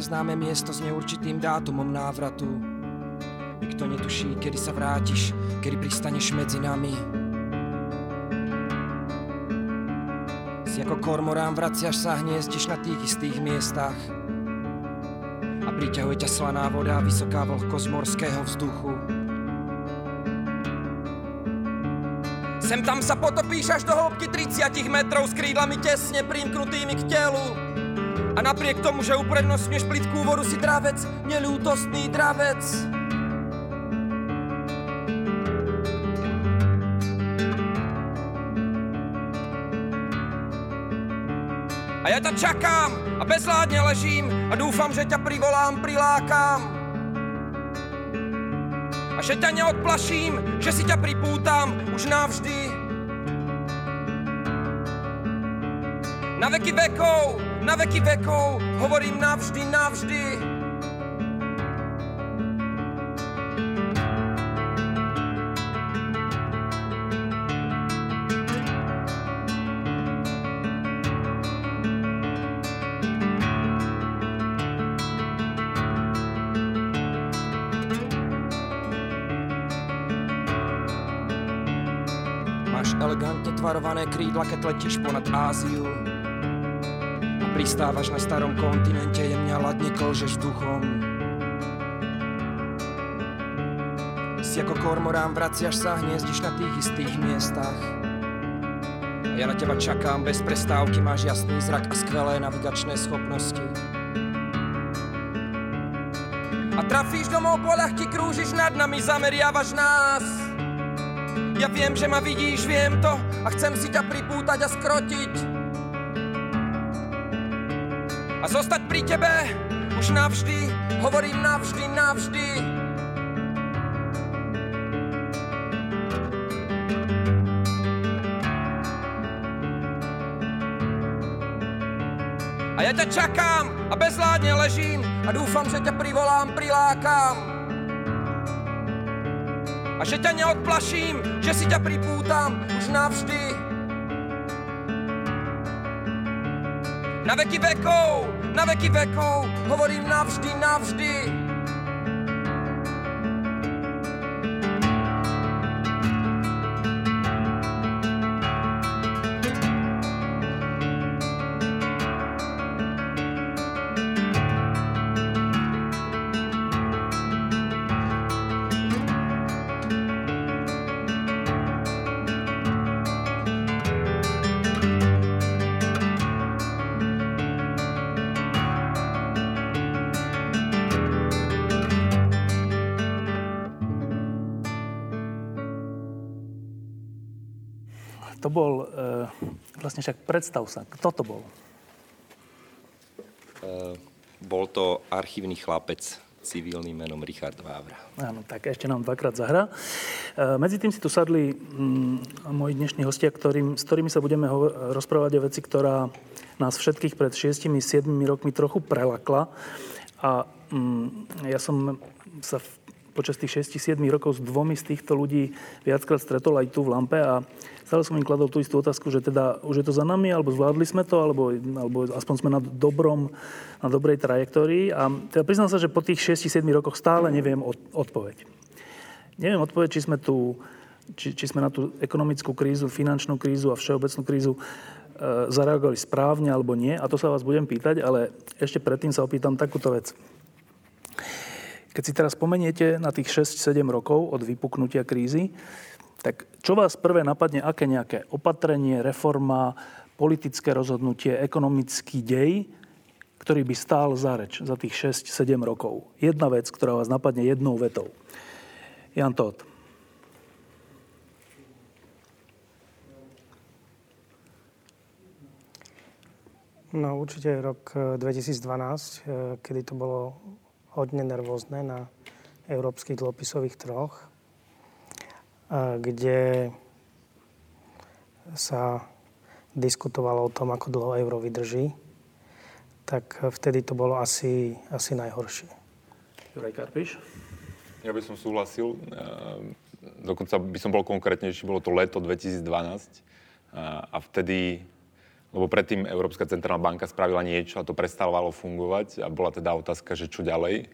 Neznáme miesto s neurčitým dátumom návratu. Nikto netuší, kedy sa vrátiš, kedy pristaneš medzi nami. Si ako kormorán vraciaš sa, hniezdiš na tých istých miestach. A priťahuje ťa slaná voda vysoká vlhkosť morského vzduchu. Sem tam sa potopíš až do hĺbky 30 metrov s krídlami tesne primknutými k telu. A napriek tomu, že uprednostňuješ plitkú vodu, si dravec, neľútostný dravec. A ja ťa čakám a bezládne ležím a dúfam, že ťa privolám, prilákam. A že ťa neodplaším, že si ťa pripútam už navždy. Na veky vekov, na veky vekov, hovorím navždy, navždy. Máš elegantne tvarované krídla, keď letíš ponad Áziu. Pristávaš na starom kontinente, jemne ladne klžeš duchom. Si ako kormorán, vraciaš sa, hniezdiš na tých istých miestach. A ja na teba čakám bez prestávky, máš jasný zrak a skvelé navigačné schopnosti. A trafíš domov po ľahky, krúžiš nad nami, zameriavaš nás. Ja viem, že ma vidíš, viem to a chcem si ťa pripútať a skrotiť zostať pri tebe už navždy, hovorím navždy, navždy. A ja ťa čakám a bezládne ležím a dúfam, že ťa privolám, prilákam. A že ťa neodplaším, že si ťa pripútam už navždy. Na veky vekov, na veky vekov, hovorím navždy, navždy. Vlastne však predstav sa, kto to bol? E, bol to archívny chlapec civilným menom Richard Vávra. Áno, tak ešte nám dvakrát zahra. E, medzi tým si tu sadli mm, moji dnešní hostia, ktorým, s ktorými sa budeme ho- rozprávať o veci, ktorá nás všetkých pred 6-7 rokmi trochu prelakla. A mm, ja som sa v, počas tých 6-7 rokov s dvomi z týchto ľudí viackrát stretol aj tu v Lampe a stále som im kladol tú istú otázku, že teda už je to za nami, alebo zvládli sme to, alebo, alebo aspoň sme na dobrom, na dobrej trajektórii. A teda priznám sa, že po tých 6-7 rokoch stále neviem od, odpoveď. Neviem odpoveď, či sme tu, či, či sme na tú ekonomickú krízu, finančnú krízu a všeobecnú krízu e, zareagovali správne alebo nie. A to sa vás budem pýtať, ale ešte predtým sa opýtam takúto vec. Keď si teraz spomeniete na tých 6-7 rokov od vypuknutia krízy, tak čo vás prvé napadne, aké nejaké opatrenie, reforma, politické rozhodnutie, ekonomický dej, ktorý by stál za reč za tých 6-7 rokov? Jedna vec, ktorá vás napadne jednou vetou. Jan Todt. No určite rok 2012, eh, kedy to bolo hodne nervózne na európskych dlhopisových troch kde sa diskutovalo o tom, ako dlho euro vydrží, tak vtedy to bolo asi, asi najhoršie. Juraj Karpiš? Ja by som súhlasil. Dokonca by som bol konkrétnejší, bolo to leto 2012 a vtedy lebo predtým Európska centrálna banka spravila niečo a to prestávalo fungovať a bola teda otázka, že čo ďalej.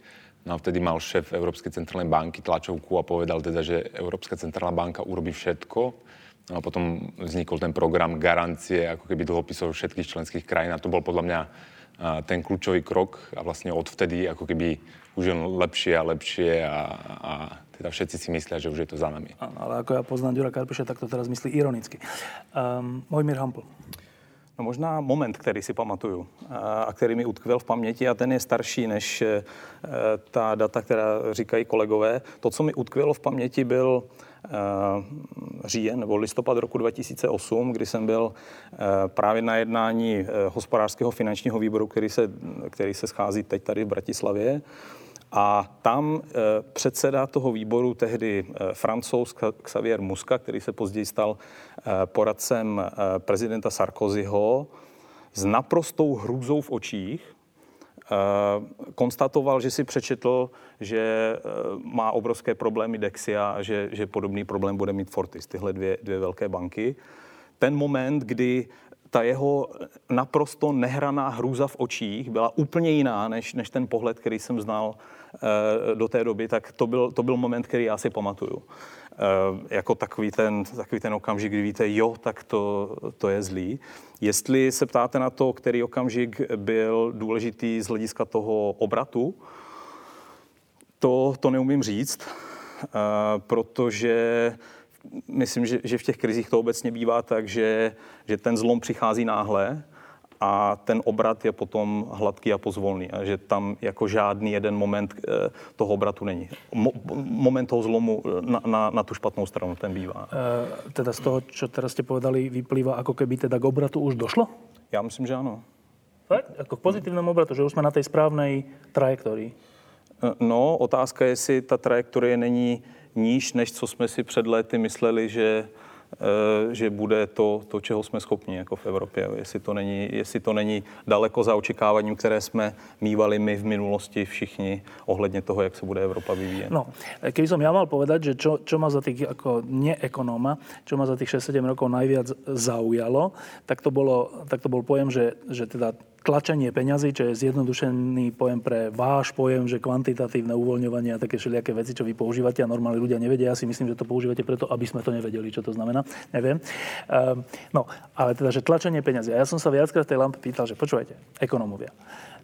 No a vtedy mal šéf Európskej centrálnej banky tlačovku a povedal teda, že Európska centrálna banka urobí všetko. No a potom vznikol ten program garancie ako keby dlhopisov všetkých členských krajín a to bol podľa mňa ten kľúčový krok a vlastne odvtedy ako keby už je lepšie a lepšie a, a teda všetci si myslia, že už je to za nami. Ale ako ja poznám Ďura Karpiša, tak to teraz myslí ironicky. Um, Mojmír Hampl. No možná moment, který si pamatuju a který mi utkvěl v paměti a ten je starší než e, ta data, která říkají kolegové. To, co mi utkvělo v paměti, byl e, říjen nebo listopad roku 2008, kdy jsem byl právě na jednání hospodářského finančního výboru, který se, který se schází teď tady v Bratislavě. A tam e, předseda toho výboru, tehdy e, francouz Xavier Muska, který se později stal e, poradcem prezidenta Sarkozyho, s naprostou hrůzou v očích konstatoval, že si přečetl, že má obrovské problémy Dexia a že, že podobný problém bude mít Fortis, tyhle dvě, dvě velké banky. Ten moment, kdy ta jeho naprosto nehraná hrůza v očích byla úplně jiná, než, než ten pohled, který jsem znal do té doby, tak to byl, to byl moment, který já si pamatuju. E, jako takový ten, takový ten okamžik, kdy víte, jo, tak to, to je zlý. Jestli se ptáte na to, který okamžik byl důležitý z hlediska toho obratu, to, to neumím říct, e, protože myslím, že, že v těch krizích to obecně bývá tak, že, že ten zlom přichází náhle a ten obrat je potom hladký a pozvolný. A že tam jako žádný jeden moment eh, toho obratu není. Mo, moment toho zlomu eh, na, na, na tu špatnou stranu, ten bývá. E, teda z toho, čo teraz ste povedali, vyplýva, ako keby teda k obratu už došlo? Já myslím, že ano. Fakt? Ako k pozitívnemu obratu, že už jsme na tej správnej trajektorii? No, otázka je, jestli ta trajektorie není níž, než co jsme si před lety mysleli, že, že bude to, to, čeho jsme schopni jako v Evropě. Jestli to, není, jestli to není daleko za očekáváním, které jsme mývali my v minulosti všichni ohledně toho, jak se bude Evropa vyvíjet. No, keby som ja mal povedať, že čo, čo ma za tých, ako neekonóma, čo ma za tých 6-7 rokov najviac zaujalo, tak to, bolo, tak to bol pojem, že, že teda tlačenie peňazí, čo je zjednodušený pojem pre váš pojem, že kvantitatívne uvoľňovanie a také všelijaké veci, čo vy používate a normálni ľudia nevedia. Ja si myslím, že to používate preto, aby sme to nevedeli, čo to znamená. Neviem. Um, no, ale teda, že tlačenie peňazí. A ja som sa viackrát tej lampe pýtal, že počúvajte, ekonomovia,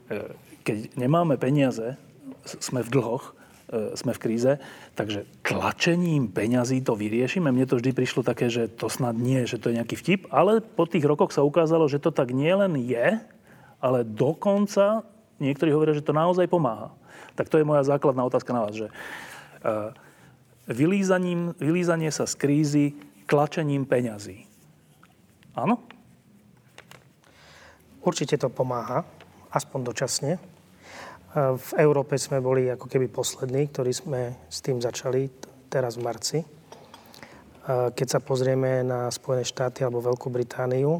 e, keď nemáme peniaze, sme v dlhoch, e, sme v kríze, takže tlačením peňazí to vyriešime. Mne to vždy prišlo také, že to snad nie, že to je nejaký vtip, ale po tých rokoch sa ukázalo, že to tak nielen je, ale dokonca niektorí hovoria, že to naozaj pomáha. Tak to je moja základná otázka na vás, že uh, vylízaním, vylízanie sa z krízy tlačením peňazí. Áno? Určite to pomáha, aspoň dočasne. E, v Európe sme boli ako keby poslední, ktorí sme s tým začali teraz v marci. E, keď sa pozrieme na Spojené štáty alebo Veľkú Britániu,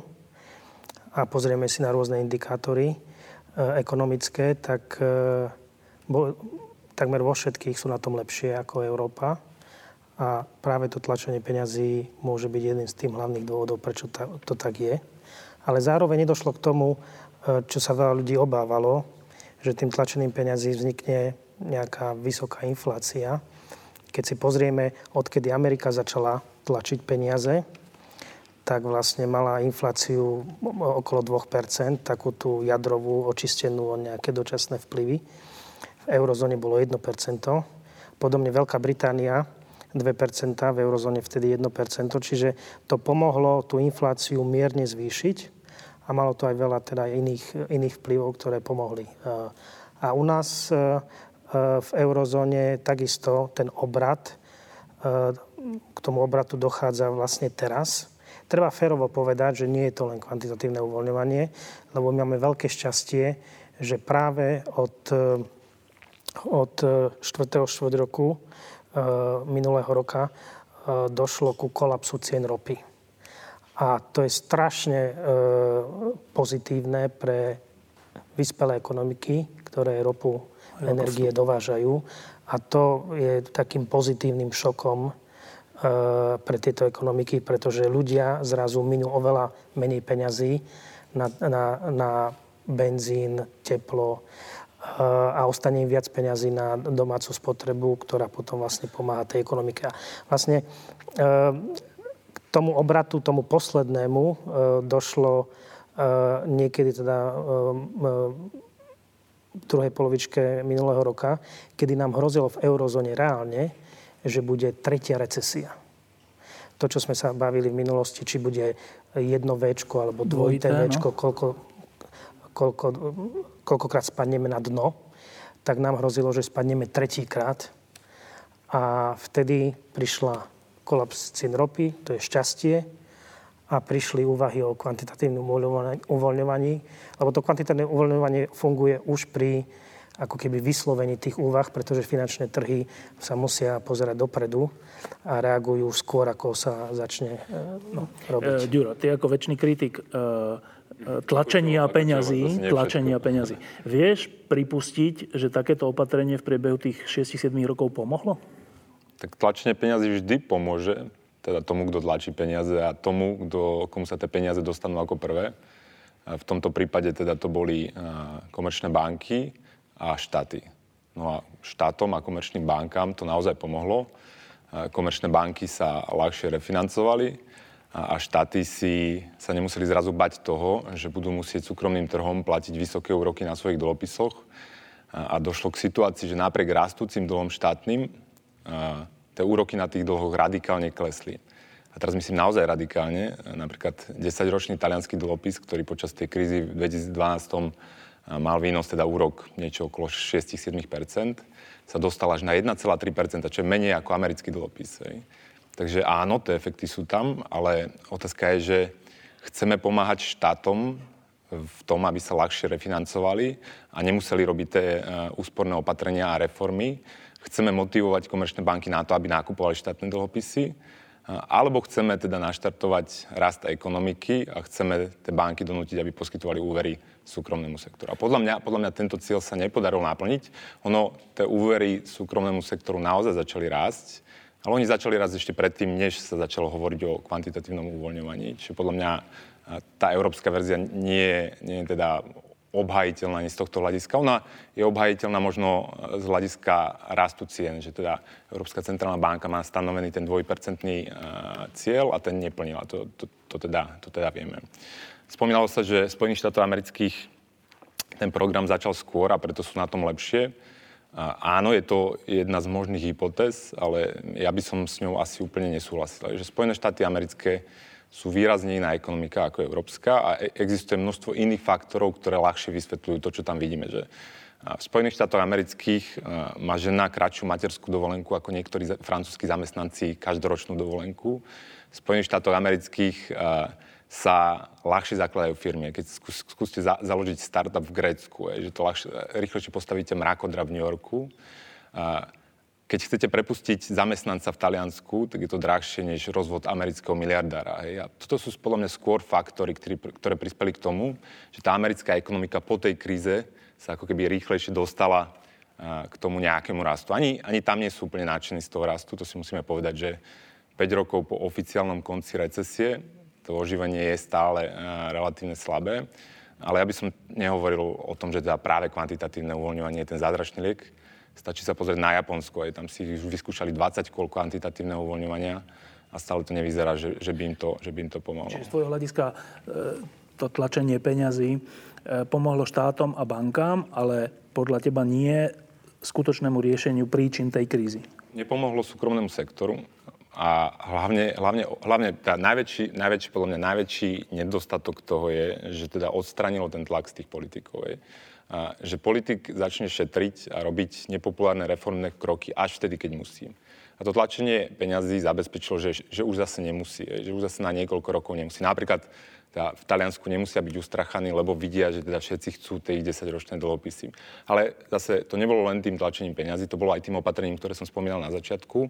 a pozrieme si na rôzne indikátory e, ekonomické, tak e, bo, takmer vo všetkých sú na tom lepšie ako Európa. A práve to tlačenie peňazí môže byť jedným z tým hlavných dôvodov, prečo ta, to tak je. Ale zároveň nedošlo k tomu, e, čo sa veľa ľudí obávalo, že tým tlačením peňazí vznikne nejaká vysoká inflácia. Keď si pozrieme, odkedy Amerika začala tlačiť peniaze, tak vlastne mala infláciu okolo 2%, takú tú jadrovú, očistenú o nejaké dočasné vplyvy. V eurozóne bolo 1%. Podobne Veľká Británia 2%, v eurozóne vtedy 1%, čiže to pomohlo tú infláciu mierne zvýšiť a malo to aj veľa teda iných, iných vplyvov, ktoré pomohli. A u nás e, e, v eurozóne takisto ten obrad, e, k tomu obratu dochádza vlastne teraz, Treba férovo povedať, že nie je to len kvantitatívne uvoľňovanie, lebo my máme veľké šťastie, že práve od, eh, od 4. Eh, štvrť roku eh, minulého roka došlo ku kolapsu cien ropy. A to je strašne pozitívne pre vyspelé ekonomiky, ktoré ropu, energie dovážajú. A to je takým pozitívnym šokom pre tieto ekonomiky, pretože ľudia zrazu minú oveľa menej peňazí na, na, na benzín, teplo a ostane im viac peňazí na domácu spotrebu, ktorá potom vlastne pomáha tej ekonomike. A vlastne k tomu obratu, tomu poslednému došlo niekedy teda v druhej polovičke minulého roka, kedy nám hrozilo v eurozóne reálne, že bude tretia recesia. To, čo sme sa bavili v minulosti, či bude jedno V alebo dvojité V, no? koľko, koľko, koľkokrát spadneme na dno, tak nám hrozilo, že spadneme tretíkrát. A vtedy prišla kolaps cien ropy, to je šťastie, a prišli úvahy o kvantitatívnom uvoľňovaní, lebo to kvantitatívne uvoľňovanie funguje už pri ako keby vyslovení tých úvah, pretože finančné trhy sa musia pozerať dopredu a reagujú skôr, ako sa začne e, no, robiť. E, Ďuro, ty ako väčší kritik e, tlačenia peňazí, tlačenia peňazí. Vieš pripustiť, že takéto opatrenie v priebehu tých 6-7 rokov pomohlo? Tak tlačenie peňazí vždy pomôže teda tomu, kto tlačí peniaze a tomu, kto, komu sa tie peniaze dostanú ako prvé. V tomto prípade teda to boli komerčné banky a štáty. No a štátom a komerčným bankám to naozaj pomohlo. Komerčné banky sa ľahšie refinancovali a štáty si sa nemuseli zrazu bať toho, že budú musieť súkromným trhom platiť vysoké úroky na svojich dlhopisoch. A došlo k situácii, že napriek rastúcim dlhom štátnym tie úroky na tých dlhoch radikálne klesli. A teraz myslím naozaj radikálne. Napríklad 10-ročný talianský dlhopis, ktorý počas tej krízy v 2012 mal výnos, teda úrok niečo okolo 6-7%, sa dostal až na 1,3%, čo je menej ako americký dlhopis. Hej. Takže áno, tie efekty sú tam, ale otázka je, že chceme pomáhať štátom v tom, aby sa ľahšie refinancovali a nemuseli robiť tie e, úsporné opatrenia a reformy, chceme motivovať komerčné banky na to, aby nakupovali štátne dlhopisy, alebo chceme teda naštartovať rast ekonomiky a chceme tie banky donútiť, aby poskytovali úvery súkromnému sektoru. A podľa mňa, podľa mňa tento cieľ sa nepodarilo naplniť. Ono, tie úvery súkromnému sektoru naozaj začali rásť, ale oni začali rásť ešte predtým, než sa začalo hovoriť o kvantitatívnom uvoľňovaní. Čiže podľa mňa tá európska verzia nie, nie je teda obhajiteľná ani z tohto hľadiska. Ona je obhajiteľná možno z hľadiska rastu cien, že teda Európska centrálna banka má stanovený ten dvojpercentný uh, cieľ a ten neplnila. To, to, to, teda, to teda vieme. Spomínalo sa, že Spojených štátov amerických ten program začal skôr a preto sú na tom lepšie. Áno, je to jedna z možných hypotéz, ale ja by som s ňou asi úplne nesúhlasil. Že Spojené štáty americké sú výrazne iná ekonomika ako európska a e- existuje množstvo iných faktorov, ktoré ľahšie vysvetľujú to, čo tam vidíme. Že v Spojených štátoch amerických má žena kratšiu materskú dovolenku ako niektorí francúzskí zamestnanci každoročnú dovolenku. V Spojených štátoch amerických sa ľahšie zakladajú firmy. Keď skúste založiť startup v Grécku, je, že to ľahšie, rýchlejšie postavíte mrakodra v New Yorku. Keď chcete prepustiť zamestnanca v Taliansku, tak je to drahšie než rozvod amerického miliardára. Hej. A toto sú podľa mňa skôr faktory, ktoré, ktoré prispeli k tomu, že tá americká ekonomika po tej kríze sa ako keby rýchlejšie dostala k tomu nejakému rastu. Ani, ani tam nie sú úplne nadšení z toho rastu, to si musíme povedať, že 5 rokov po oficiálnom konci recesie to oživenie je stále relatívne slabé. Ale ja by som nehovoril o tom, že teda práve kvantitatívne uvoľňovanie je ten zázračný liek Stačí sa pozrieť na Japonsko, aj tam si už vyskúšali 20 koľko kvantitatívneho uvoľňovania a stále to nevyzerá, že, že, by, im to, že by im to pomohlo. Čiže z tvojho hľadiska e, to tlačenie peňazí e, pomohlo štátom a bankám, ale podľa teba nie skutočnému riešeniu príčin tej krízy. Nepomohlo súkromnému sektoru a hlavne, hlavne, hlavne tá najväčší, najväčší, podľa mňa najväčší nedostatok toho je, že teda odstranilo ten tlak z tých politikov. Je a že politik začne šetriť a robiť nepopulárne reformné kroky až vtedy, keď musí. A to tlačenie peňazí zabezpečilo, že, že už zase nemusí, že už zase na niekoľko rokov nemusí. Napríklad teda v Taliansku nemusia byť ustrachaní, lebo vidia, že teda všetci chcú tie 10-ročné dlhopisy. Ale zase to nebolo len tým tlačením peňazí, to bolo aj tým opatrením, ktoré som spomínal na začiatku.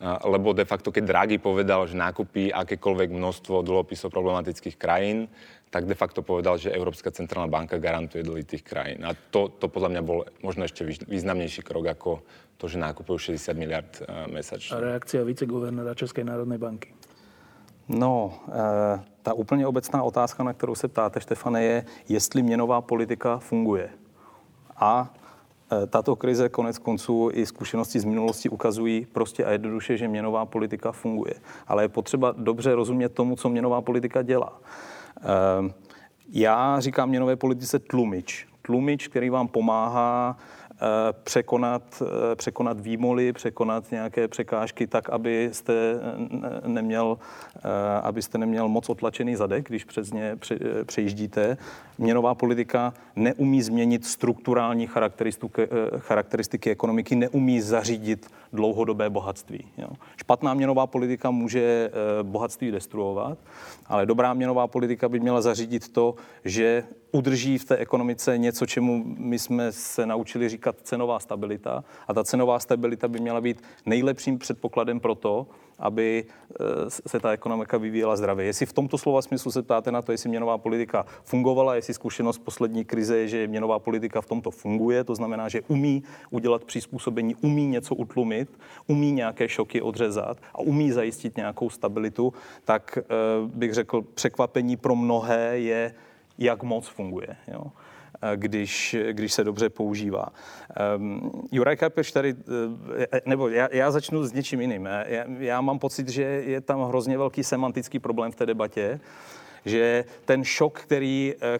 Lebo de facto, keď Draghi povedal, že nákupí akékoľvek množstvo dlhopisov problematických krajín, tak de facto povedal, že Európska centrálna banka garantuje dlhy tých krajín. A to, to podľa mňa bol možno ešte významnejší krok ako to, že nákupujú 60 miliard uh, mesačne. A reakcia viceguvernéra Českej národnej banky? No, e, ta úplně obecná otázka, na kterou se ptáte, Štefane, je, jestli měnová politika funguje. A tato krize konec konců i zkušenosti z minulosti ukazují prostě a jednoduše, že měnová politika funguje. Ale je potřeba dobře rozumět tomu, co měnová politika dělá. E, já říkám měnové politice tlumič. Tlumič, který vám pomáhá Eh, překonat, eh, překonat výmoly, překonat nějaké překážky tak, abyste neměl, eh, abyste neměl moc otlačený zadek, když přes ně přejíždíte. Měnová politika neumí změnit strukturální charakteristiky, charakteristiky ekonomiky, neumí zařídit dlouhodobé bohatství. Jo. Špatná měnová politika může bohatství destruovat, ale dobrá měnová politika by měla zařídit to, že udrží v té ekonomice něco, čemu my jsme se naučili říkat cenová stabilita. A ta cenová stabilita by měla být nejlepším předpokladem pro to, aby eh, se ta ekonomika vyvíjela zdravě. Jestli v tomto slova smyslu se ptáte na to, jestli měnová politika fungovala, jestli zkušenost poslední krize je, že měnová politika v tomto funguje, to znamená, že umí udělat přizpůsobení, umí něco utlumit, umí nějaké šoky odřezat a umí zajistit nějakou stabilitu, tak eh, bych řekl, překvapení pro mnohé je, jak moc funguje. Jo když, když se dobře používá. Um, Juraj Kapeš tady, eh, nebo já, já začnu s něčím jiným. Já, já mám pocit, že je tam hrozně velký semantický problém v té debatě že ten šok, který, eh,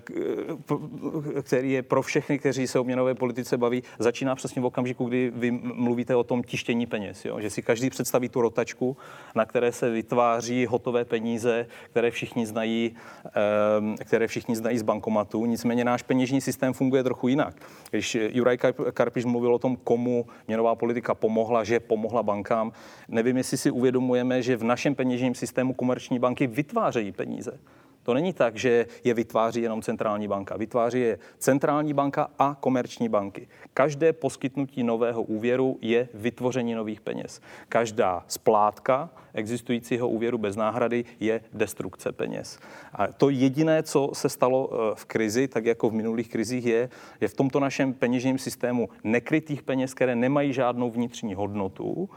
eh, který je pro všechny, kteří se o měnové politice baví, začíná přesně v okamžiku, kdy vy mluvíte o tom tištění peněz. Jo? Že si každý představí tu rotačku, na které se vytváří hotové peníze, které všichni znají, ehm, které všichni znají z bankomatu. Nicméně náš peněžní systém funguje trochu jinak. Když Juraj Karpiš mluvil o tom, komu měnová politika pomohla, že pomohla bankám, nevím, jestli si uvědomujeme, že v našem peněžním systému komerční banky vytvářejí peníze. To není tak, že je vytváří jenom centrální banka. Vytváří je centrální banka a komerční banky. Každé poskytnutí nového úvěru je vytvoření nových peněz. Každá splátka existujícího úvěru bez náhrady je destrukce peněz. A to jediné, co se stalo eh, v krizi, tak jako v minulých krizích, je, je v tomto našem peněžním systému nekrytých peněz, které nemají žádnou vnitřní hodnotu,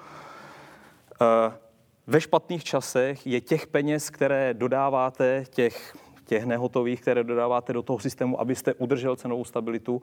eh, ve špatných časech je těch peněz, které dodáváte, těch těch nehotových, které dodáváte do toho systému, abyste udržel cenovou stabilitu,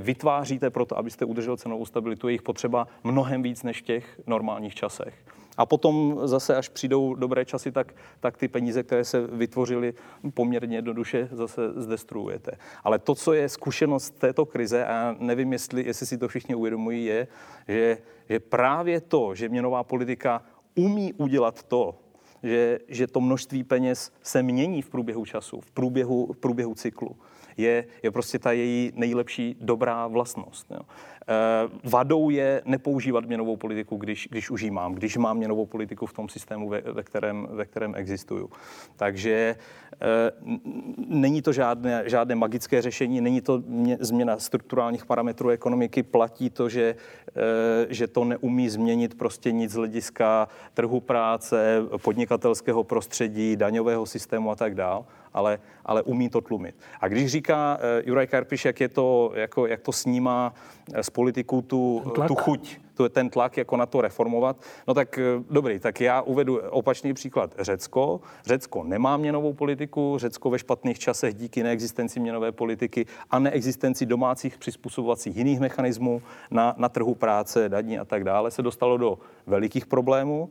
vytváříte proto, abyste udržel cenovou stabilitu, je jich potřeba mnohem víc než v těch normálních časech. A potom zase, až přijdou dobré časy, tak, tak ty peníze, které se vytvořily poměrně jednoduše, zase zdestruujete. Ale to, co je zkušenost této krize, a já nevím, jestli, jestli si to všichni uvědomují, je, že, že právě to, že měnová politika umí udělat to, že, že to množství peněz se mění v průběhu času, v průběhu, v průběhu cyklu, je, je prostě ta její nejlepší dobrá vlastnost. Jo. Eh, vadou je nepoužívat měnovou politiku, když, když už ji mám, když mám měnovou politiku v tom systému, ve, ve, kterém, ve kterém existuju. Takže není to žádné, žádné magické řešení, není to mě, změna strukturálních parametrů ekonomiky, platí to, že, eh, že to neumí změnit prostě nic z hlediska trhu práce, podnikatelského prostředí, daňového systému a tak dále ale, ale umí to tlumit. A když říká uh, Juraj Karpiš, jak, je to, jako, jak to snímá z politiků tu, tu chuť, tu, ten tlak jako na to reformovat, no tak uh, dobrý, tak já uvedu opačný příklad. Řecko. Řecko nemá měnovou politiku, Řecko ve špatných časech díky neexistenci měnové politiky a neexistenci domácích přizpůsobovacích jiných mechanismů na, na trhu práce, daní a tak dále se dostalo do velikých problémů.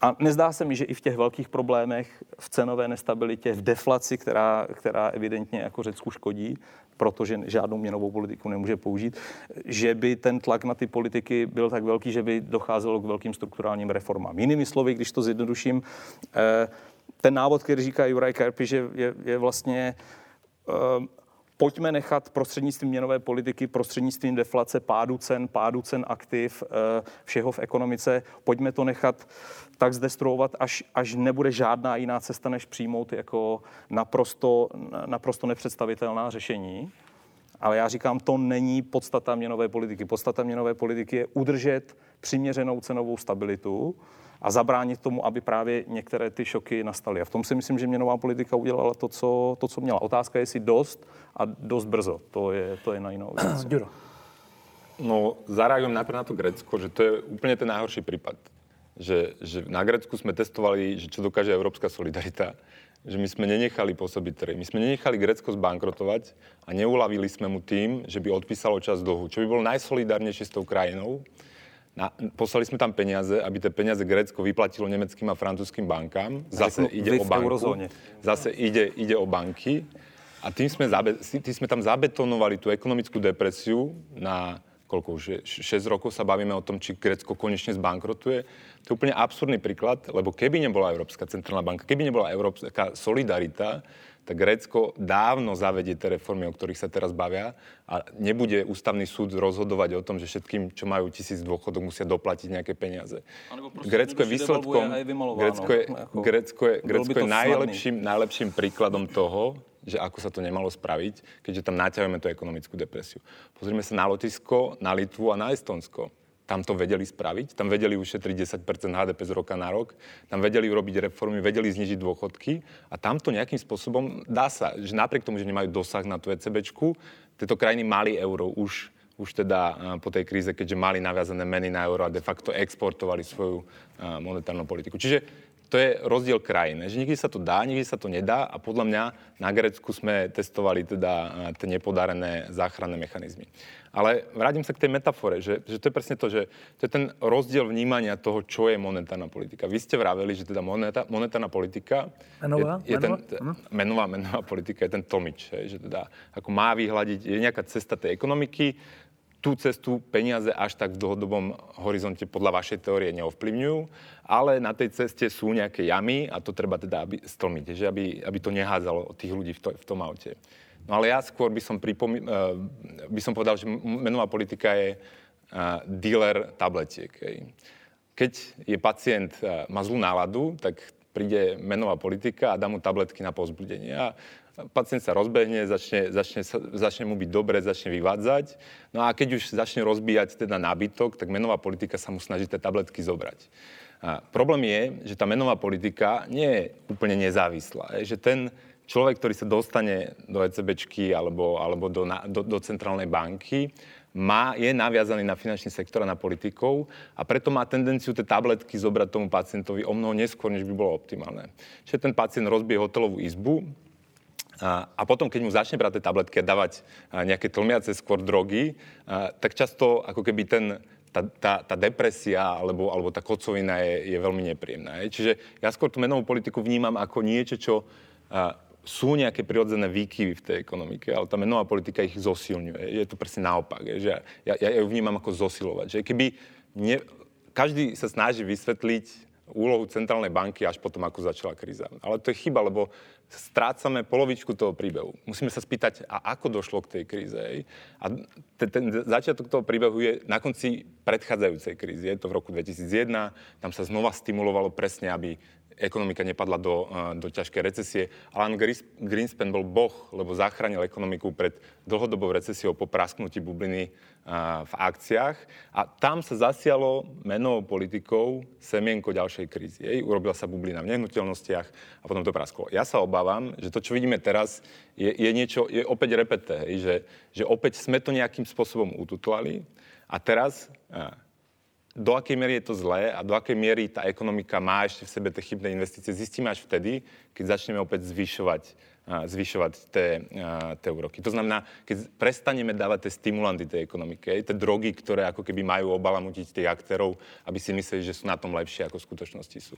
A nezdá se mi, že i v těch velkých problémech, v cenové nestabilitě, v deflaci, která, která evidentně jako Řecku škodí, protože žádnou měnovou politiku nemůže použít, že by ten tlak na ty politiky byl tak velký, že by docházelo k velkým strukturálním reformám. Jinými slovy, když to zjednoduším, eh, ten návod, který říká Juraj Karpi, že je, je vlastně eh, pojďme nechat prostřednictvím měnové politiky, prostřednictvím deflace, pádu cen, pádu cen aktiv, eh, všeho v ekonomice, pojďme to nechat tak zdestruovat, až, až nebude žádná jiná cesta, než přijmout jako naprosto, naprosto nepředstavitelná řešení. Ale já říkám, to není podstata měnové politiky. Podstata měnové politiky je udržet přiměřenou cenovou stabilitu, a zabránit tomu, aby právě některé ty šoky nastaly. A v tom si myslím, že měnová politika udělala to, co, to, co měla. Otázka je, jestli dost a dost brzo. To je, to je na jinou věc. No, zareagujem najprv na to Grecko, že to je úplne ten najhorší prípad. že, že na Grécku sme testovali, že čo dokáže európska solidarita, že my sme nenechali pôsobiť trhy. My sme nenechali Grécko zbankrotovať a neuľavili sme mu tým, že by odpísalo čas dlhu, čo by bolo najsolidárnejšie s tou krajinou. Na, poslali sme tam peniaze, aby tie peniaze Grécko vyplatilo nemeckým a francúzským bankám. Zase ide o banku. Zase ide, ide o banky. A tým sme, zabe, tým sme tam zabetonovali tú ekonomickú depresiu na koľko už je, 6 rokov sa bavíme o tom, či Grécko konečne zbankrotuje. To je úplne absurdný príklad, lebo keby nebola Európska centrálna banka, keby nebola Európska solidarita, tak Grécko dávno zavedie tie reformy, o ktorých sa teraz bavia a nebude ústavný súd rozhodovať o tom, že všetkým, čo majú tisíc dôchodok, musia doplatiť nejaké peniaze. Grécko je výsledkom, Grécko je, Grécko je, Grécko je najlepším, najlepším príkladom toho, že ako sa to nemalo spraviť, keďže tam naťahujeme tú ekonomickú depresiu. Pozrime sa na Lotisko, na Litvu a na Estonsko. Tam to vedeli spraviť, tam vedeli ušetriť 10% HDP z roka na rok, tam vedeli urobiť reformy, vedeli znižiť dôchodky a tam to nejakým spôsobom dá sa, že napriek tomu, že nemajú dosah na tú ECBčku, tieto krajiny mali euro už už teda po tej kríze, keďže mali naviazané meny na euro a de facto exportovali svoju monetárnu politiku. Čiže to je rozdiel krajín, že niekde sa to dá, niekde sa to nedá a podľa mňa na Grecku sme testovali teda tie nepodarené záchranné mechanizmy. Ale vrátim sa k tej metafore, že, že to je presne to, že to je ten rozdiel vnímania toho, čo je monetárna politika. Vy ste vraveli, že teda moneta, monetárna politika menová, je, je menová? ten, hm? menová, menová politika je ten tomič, že teda ako má vyhľadiť, je nejaká cesta tej ekonomiky, tú cestu peniaze až tak v dlhodobom horizonte podľa vašej teórie neovplyvňujú, ale na tej ceste sú nejaké jamy a to treba teda aby stlmiť, že aby, aby to nehádzalo tých ľudí v, to, v tom aute. No ale ja skôr by som, pripomí, uh, by som povedal, že menová politika je uh, dealer tabletiek. Keď je pacient, uh, má zlú náladu, tak príde menová politika a dá mu tabletky na pozbudenie. A pacient sa rozbehne, začne, začne, začne mu byť dobre, začne vyvádzať. No a keď už začne rozbíjať teda nábytok, tak menová politika sa mu snaží tie tabletky zobrať. A problém je, že tá menová politika nie je úplne nezávislá. Je, že ten človek, ktorý sa dostane do ECBčky alebo, alebo do, do, do centrálnej banky, má, je naviazaný na finančný sektor a na politikov a preto má tendenciu tie tabletky zobrať tomu pacientovi o mnoho neskôr, než by bolo optimálne. Čiže ten pacient rozbije hotelovú izbu, a, potom, keď mu začne brať tie tabletky a dávať nejaké tlmiace skôr drogy, tak často ako keby ten, tá, tá, tá depresia alebo, alebo tá kocovina je, je veľmi nepríjemná. Je. Čiže ja skôr tú menovú politiku vnímam ako niečo, čo sú nejaké prirodzené výkyvy v tej ekonomike, ale tá menová politika ich zosilňuje. Je to presne naopak. Že ja, ja, ja ju vnímam ako zosilovať. Že keby ne, každý sa snaží vysvetliť úlohu centrálnej banky až potom, ako začala kríza. Ale to je chyba, lebo strácame polovičku toho príbehu. Musíme sa spýtať, a ako došlo k tej kríze. A ten, ten začiatok toho príbehu je na konci predchádzajúcej krízy. Je to v roku 2001, tam sa znova stimulovalo presne, aby ekonomika nepadla do, eh, do ťažkej recesie. Alan Greenspan bol boh, lebo zachránil ekonomiku pred dlhodobou recesiou po prasknutí bubliny eh, v akciách. A tam sa zasialo menovou politikou semienko ďalšej krízy. Jej, urobila sa bublina v nehnuteľnostiach a potom to prasklo. Ja sa obávam, že to, čo vidíme teraz, je, je niečo, je opäť repete, že, že opäť sme to nejakým spôsobom ututlali a teraz eh, do akej miery je to zlé a do akej miery tá ekonomika má ešte v sebe tie chybné investície, zistíme až vtedy, keď začneme opäť zvyšovať, zvyšovať tie, tie úroky. To znamená, keď prestaneme dávať tie stimulanty tej ekonomike, tie drogy, ktoré ako keby majú obalamutiť tých aktérov, aby si mysleli, že sú na tom lepšie, ako v skutočnosti sú.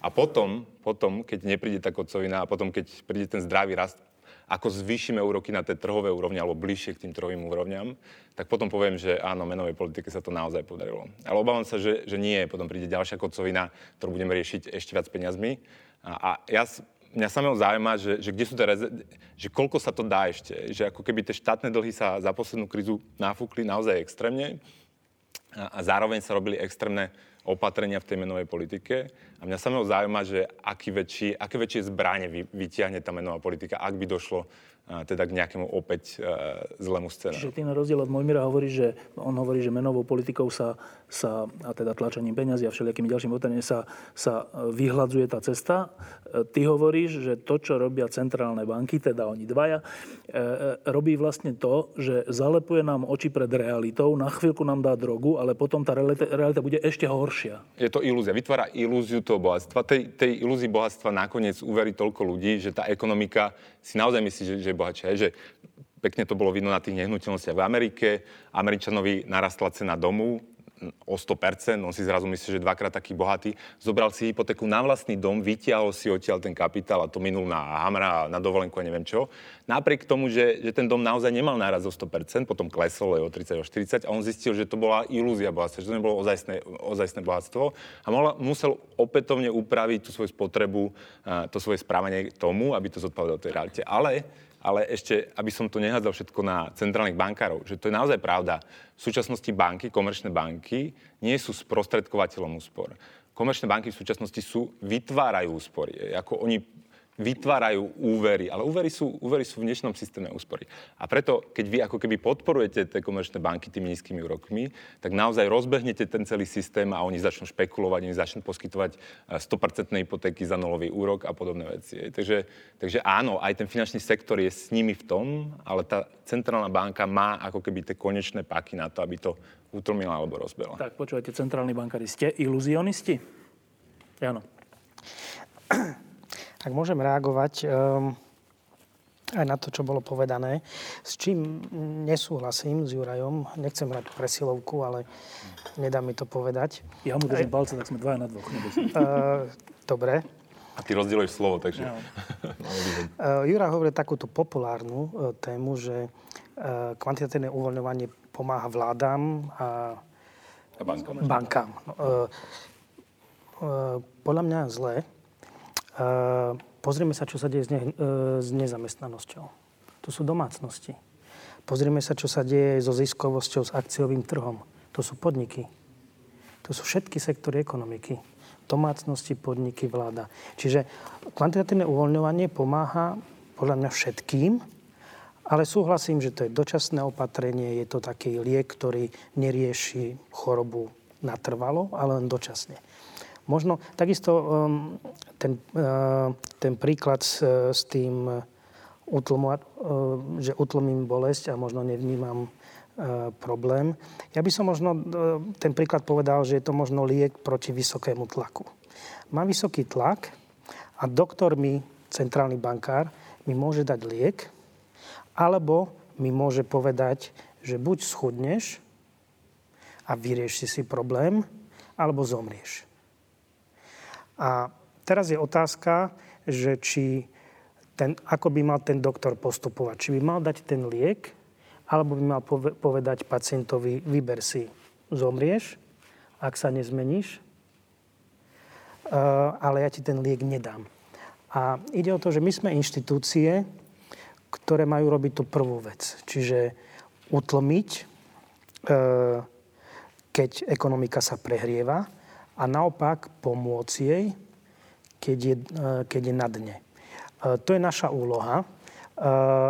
A potom, potom keď nepríde tá kocovina a potom, keď príde ten zdravý rast ako zvýšime úroky na tie trhové úrovne alebo bližšie k tým trhovým úrovňam, tak potom poviem, že áno, menovej politike sa to naozaj podarilo. Ale obávam sa, že, že nie. Potom príde ďalšia kocovina, ktorú budeme riešiť ešte viac peniazmi. A, a ja, mňa samého zaujíma, že, že kde sú tie reze- že koľko sa to dá ešte. Že ako keby tie štátne dlhy sa za poslednú krízu nafúkli naozaj extrémne a, a zároveň sa robili extrémne opatrenia v tej menovej politike. A mňa samého zaujíma, že aký väčší, aké väčšie zbranie vy, vytiahne tá menová politika, ak by došlo teda k nejakému opäť zlému scénáru. Čiže ty na rozdiel od Mojmira hovorí, že on hovorí, že menovou politikou sa, sa a teda tlačením peňazí a všelijakými ďalšími opatreniami sa, sa vyhľadzuje tá cesta. Ty hovoríš, že to, čo robia centrálne banky, teda oni dvaja, robí vlastne to, že zalepuje nám oči pred realitou, na chvíľku nám dá drogu, ale potom tá realita, realita bude ešte horšia. Je to ilúzia. Vytvára ilúziu toho bohatstva. Tej, tej ilúzii bohatstva nakoniec uverí toľko ľudí, že tá ekonomika si naozaj myslí, že, že je bohatšia. Že pekne to bolo vidno na tých nehnuteľnostiach v Amerike. Američanovi narastla cena domu, o 100%, on si zrazu myslí, že dvakrát taký bohatý, zobral si hypotéku na vlastný dom, vytiahol si odtiaľ ten kapitál a to minul na Hamra, na dovolenku a neviem čo. Napriek tomu, že, že ten dom naozaj nemal náraz o 100%, potom klesol o 30 o 40 a on zistil, že to bola ilúzia bohatstva, že to nebolo ozajstné, ozajstné bohatstvo a mohla, musel opätovne upraviť tú svoju spotrebu, to svoje správanie tomu, aby to zodpovedalo tej realite. Ale ale ešte, aby som to nehádzal všetko na centrálnych bankárov, že to je naozaj pravda. V súčasnosti banky, komerčné banky, nie sú sprostredkovateľom úspor. Komerčné banky v súčasnosti sú, vytvárajú úspory. Ako oni vytvárajú úvery, ale úvery sú, úvery sú v dnešnom systéme úspory. A preto, keď vy ako keby podporujete tie komerčné banky tými nízkymi úrokmi, tak naozaj rozbehnete ten celý systém a oni začnú špekulovať, oni začnú poskytovať 100% e, hypotéky za nulový úrok a podobné veci. Takže, takže áno, aj ten finančný sektor je s nimi v tom, ale tá centrálna banka má ako keby tie konečné páky na to, aby to utlmila alebo rozbila. Tak počúvajte, centrálni bankári, ste iluzionisti? Áno. Ak môžem reagovať um, aj na to, čo bolo povedané, s čím nesúhlasím s Jurajom, nechcem hrať presilovku, ale nedá mi to povedať. Ja mu držím palce, tak sme dvaja na dvoch. Uh, dobre. A ty rozdieluješ slovo, takže... No. uh, Jura hovorí takúto populárnu uh, tému, že uh, kvantitatívne uvoľňovanie pomáha vládam a, a bankám. bankám. Uh, uh, podľa mňa zle, pozrieme sa, čo sa deje s, ne, eh, s nezamestnanosťou. To sú domácnosti. Pozrieme sa, čo sa deje so ziskovosťou, s akciovým trhom. To sú podniky. To sú všetky sektory ekonomiky. Domácnosti, podniky, vláda. Čiže kvantitatívne uvoľňovanie pomáha podľa mňa všetkým, ale súhlasím, že to je dočasné opatrenie, je to taký liek, ktorý nerieši chorobu natrvalo, ale len dočasne. Možno takisto um, ten, uh, ten príklad s, s tým utlmo, uh, že utlmím bolesť a možno nevnímam problém. Ja by som možno ten príklad povedal, že je to možno liek proti vysokému tlaku. Mám vysoký tlak a doktor mi, centrálny bankár, mi môže dať liek, alebo mi môže povedať, že buď schudneš a vyrieši si problém, alebo zomrieš. A teraz je otázka, že či ten, ako by mal ten doktor postupovať. Či by mal dať ten liek, alebo by mal povedať pacientovi, vyber si, zomrieš, ak sa nezmeníš, uh, ale ja ti ten liek nedám. A ide o to, že my sme inštitúcie, ktoré majú robiť tú prvú vec. Čiže utlmiť, uh, keď ekonomika sa prehrieva, a naopak pomôcť jej, keď je, e, keď je na dne. E, to je naša úloha. E,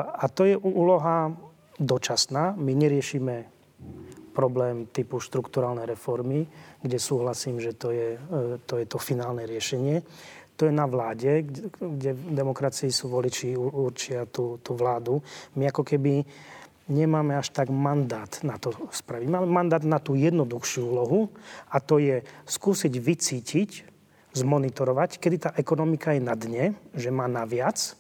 a to je úloha dočasná. My neriešime problém typu štruktúralnej reformy, kde súhlasím, že to je to, je to finálne riešenie. To je na vláde, kde v demokracii sú voliči určia tú, tú vládu. My ako keby nemáme až tak mandát na to spraviť. Máme mandát na tú jednoduchšiu úlohu a to je skúsiť vycítiť, zmonitorovať, kedy tá ekonomika je na dne, že má naviac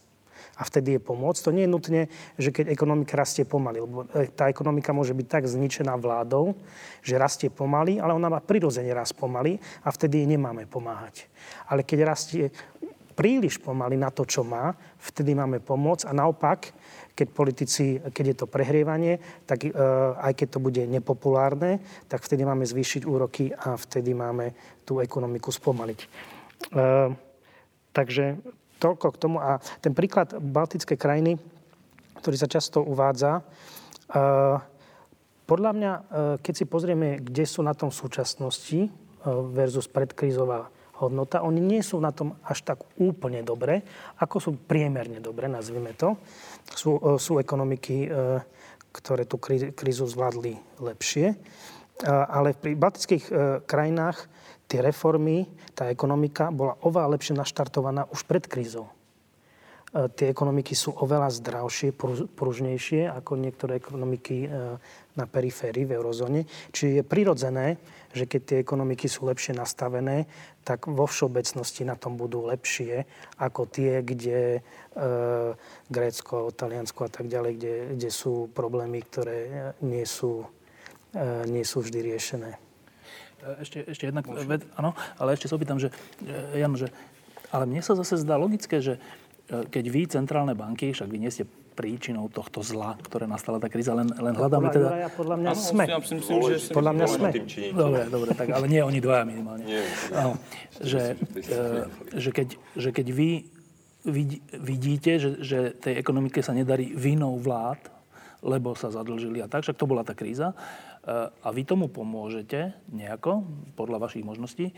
a vtedy je pomôcť. To nie je nutne, že keď ekonomika rastie pomaly, lebo e, tá ekonomika môže byť tak zničená vládou, že rastie pomaly, ale ona má prirodzene rast pomaly a vtedy jej nemáme pomáhať. Ale keď rastie príliš pomaly na to, čo má, vtedy máme pomôcť a naopak, keď politici, keď je to prehrievanie, tak e, aj keď to bude nepopulárne, tak vtedy máme zvýšiť úroky a vtedy máme tú ekonomiku spomaliť. E, takže toľko k tomu. A ten príklad Baltické krajiny, ktorý sa často uvádza, e, podľa mňa, keď si pozrieme, kde sú na tom v súčasnosti versus predkrízová hodnota. Oni nie sú na tom až tak úplne dobre, ako sú priemerne dobre, nazvime to. Sú, e, sú ekonomiky, e, ktoré tú krízu zvládli lepšie. Ale v baltických krajinách tie reformy, tá ekonomika bola oveľa lepšie naštartovaná už pred krízou. Tie ekonomiky sú oveľa zdravšie, pružnejšie ako niektoré ekonomiky na periférii v eurozóne. Čiže je prirodzené, že keď tie ekonomiky sú lepšie nastavené, tak vo všeobecnosti na tom budú lepšie ako tie, kde e, Grécko, Taliansko a tak ďalej, kde, kde sú problémy, ktoré nie sú, e, nie sú vždy riešené. E, ešte, ešte jedna vec, áno, ale ešte sa opýtam, že, e, Jan, že, ale mne sa zase zdá logické, že e, keď vy, centrálne banky, však vy nie ste príčinou tohto zla, ktoré nastala tá kríza. Len, len hľadáme teda... Juraja, podľa mňa sme. Ja myslím, že podľa mňa sme. Dobre, dobre, tak, ale nie oni dvaja minimálne. Nie, no, že, e, že, keď, že keď vy vidíte, že, že tej ekonomike sa nedarí vinou vlád, lebo sa zadlžili a tak, však to bola tá kríza, e, a vy tomu pomôžete nejako, podľa vašich možností,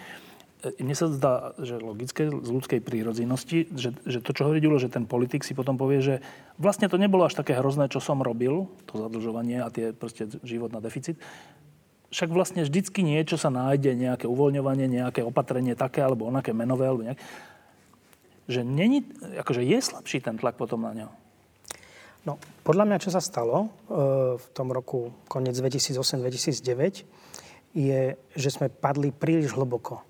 mne sa zdá, že logické z ľudskej prírodzenosti, že, že to, čo hovorí Ďulo, že ten politik si potom povie, že vlastne to nebolo až také hrozné, čo som robil, to zadlžovanie a tie proste život na deficit. Však vlastne vždycky niečo sa nájde, nejaké uvoľňovanie, nejaké opatrenie také alebo onaké menové, alebo nejak. Že, není, akože je slabší ten tlak potom na ňo. No, podľa mňa, čo sa stalo e, v tom roku koniec 2008-2009, je, že sme padli príliš hlboko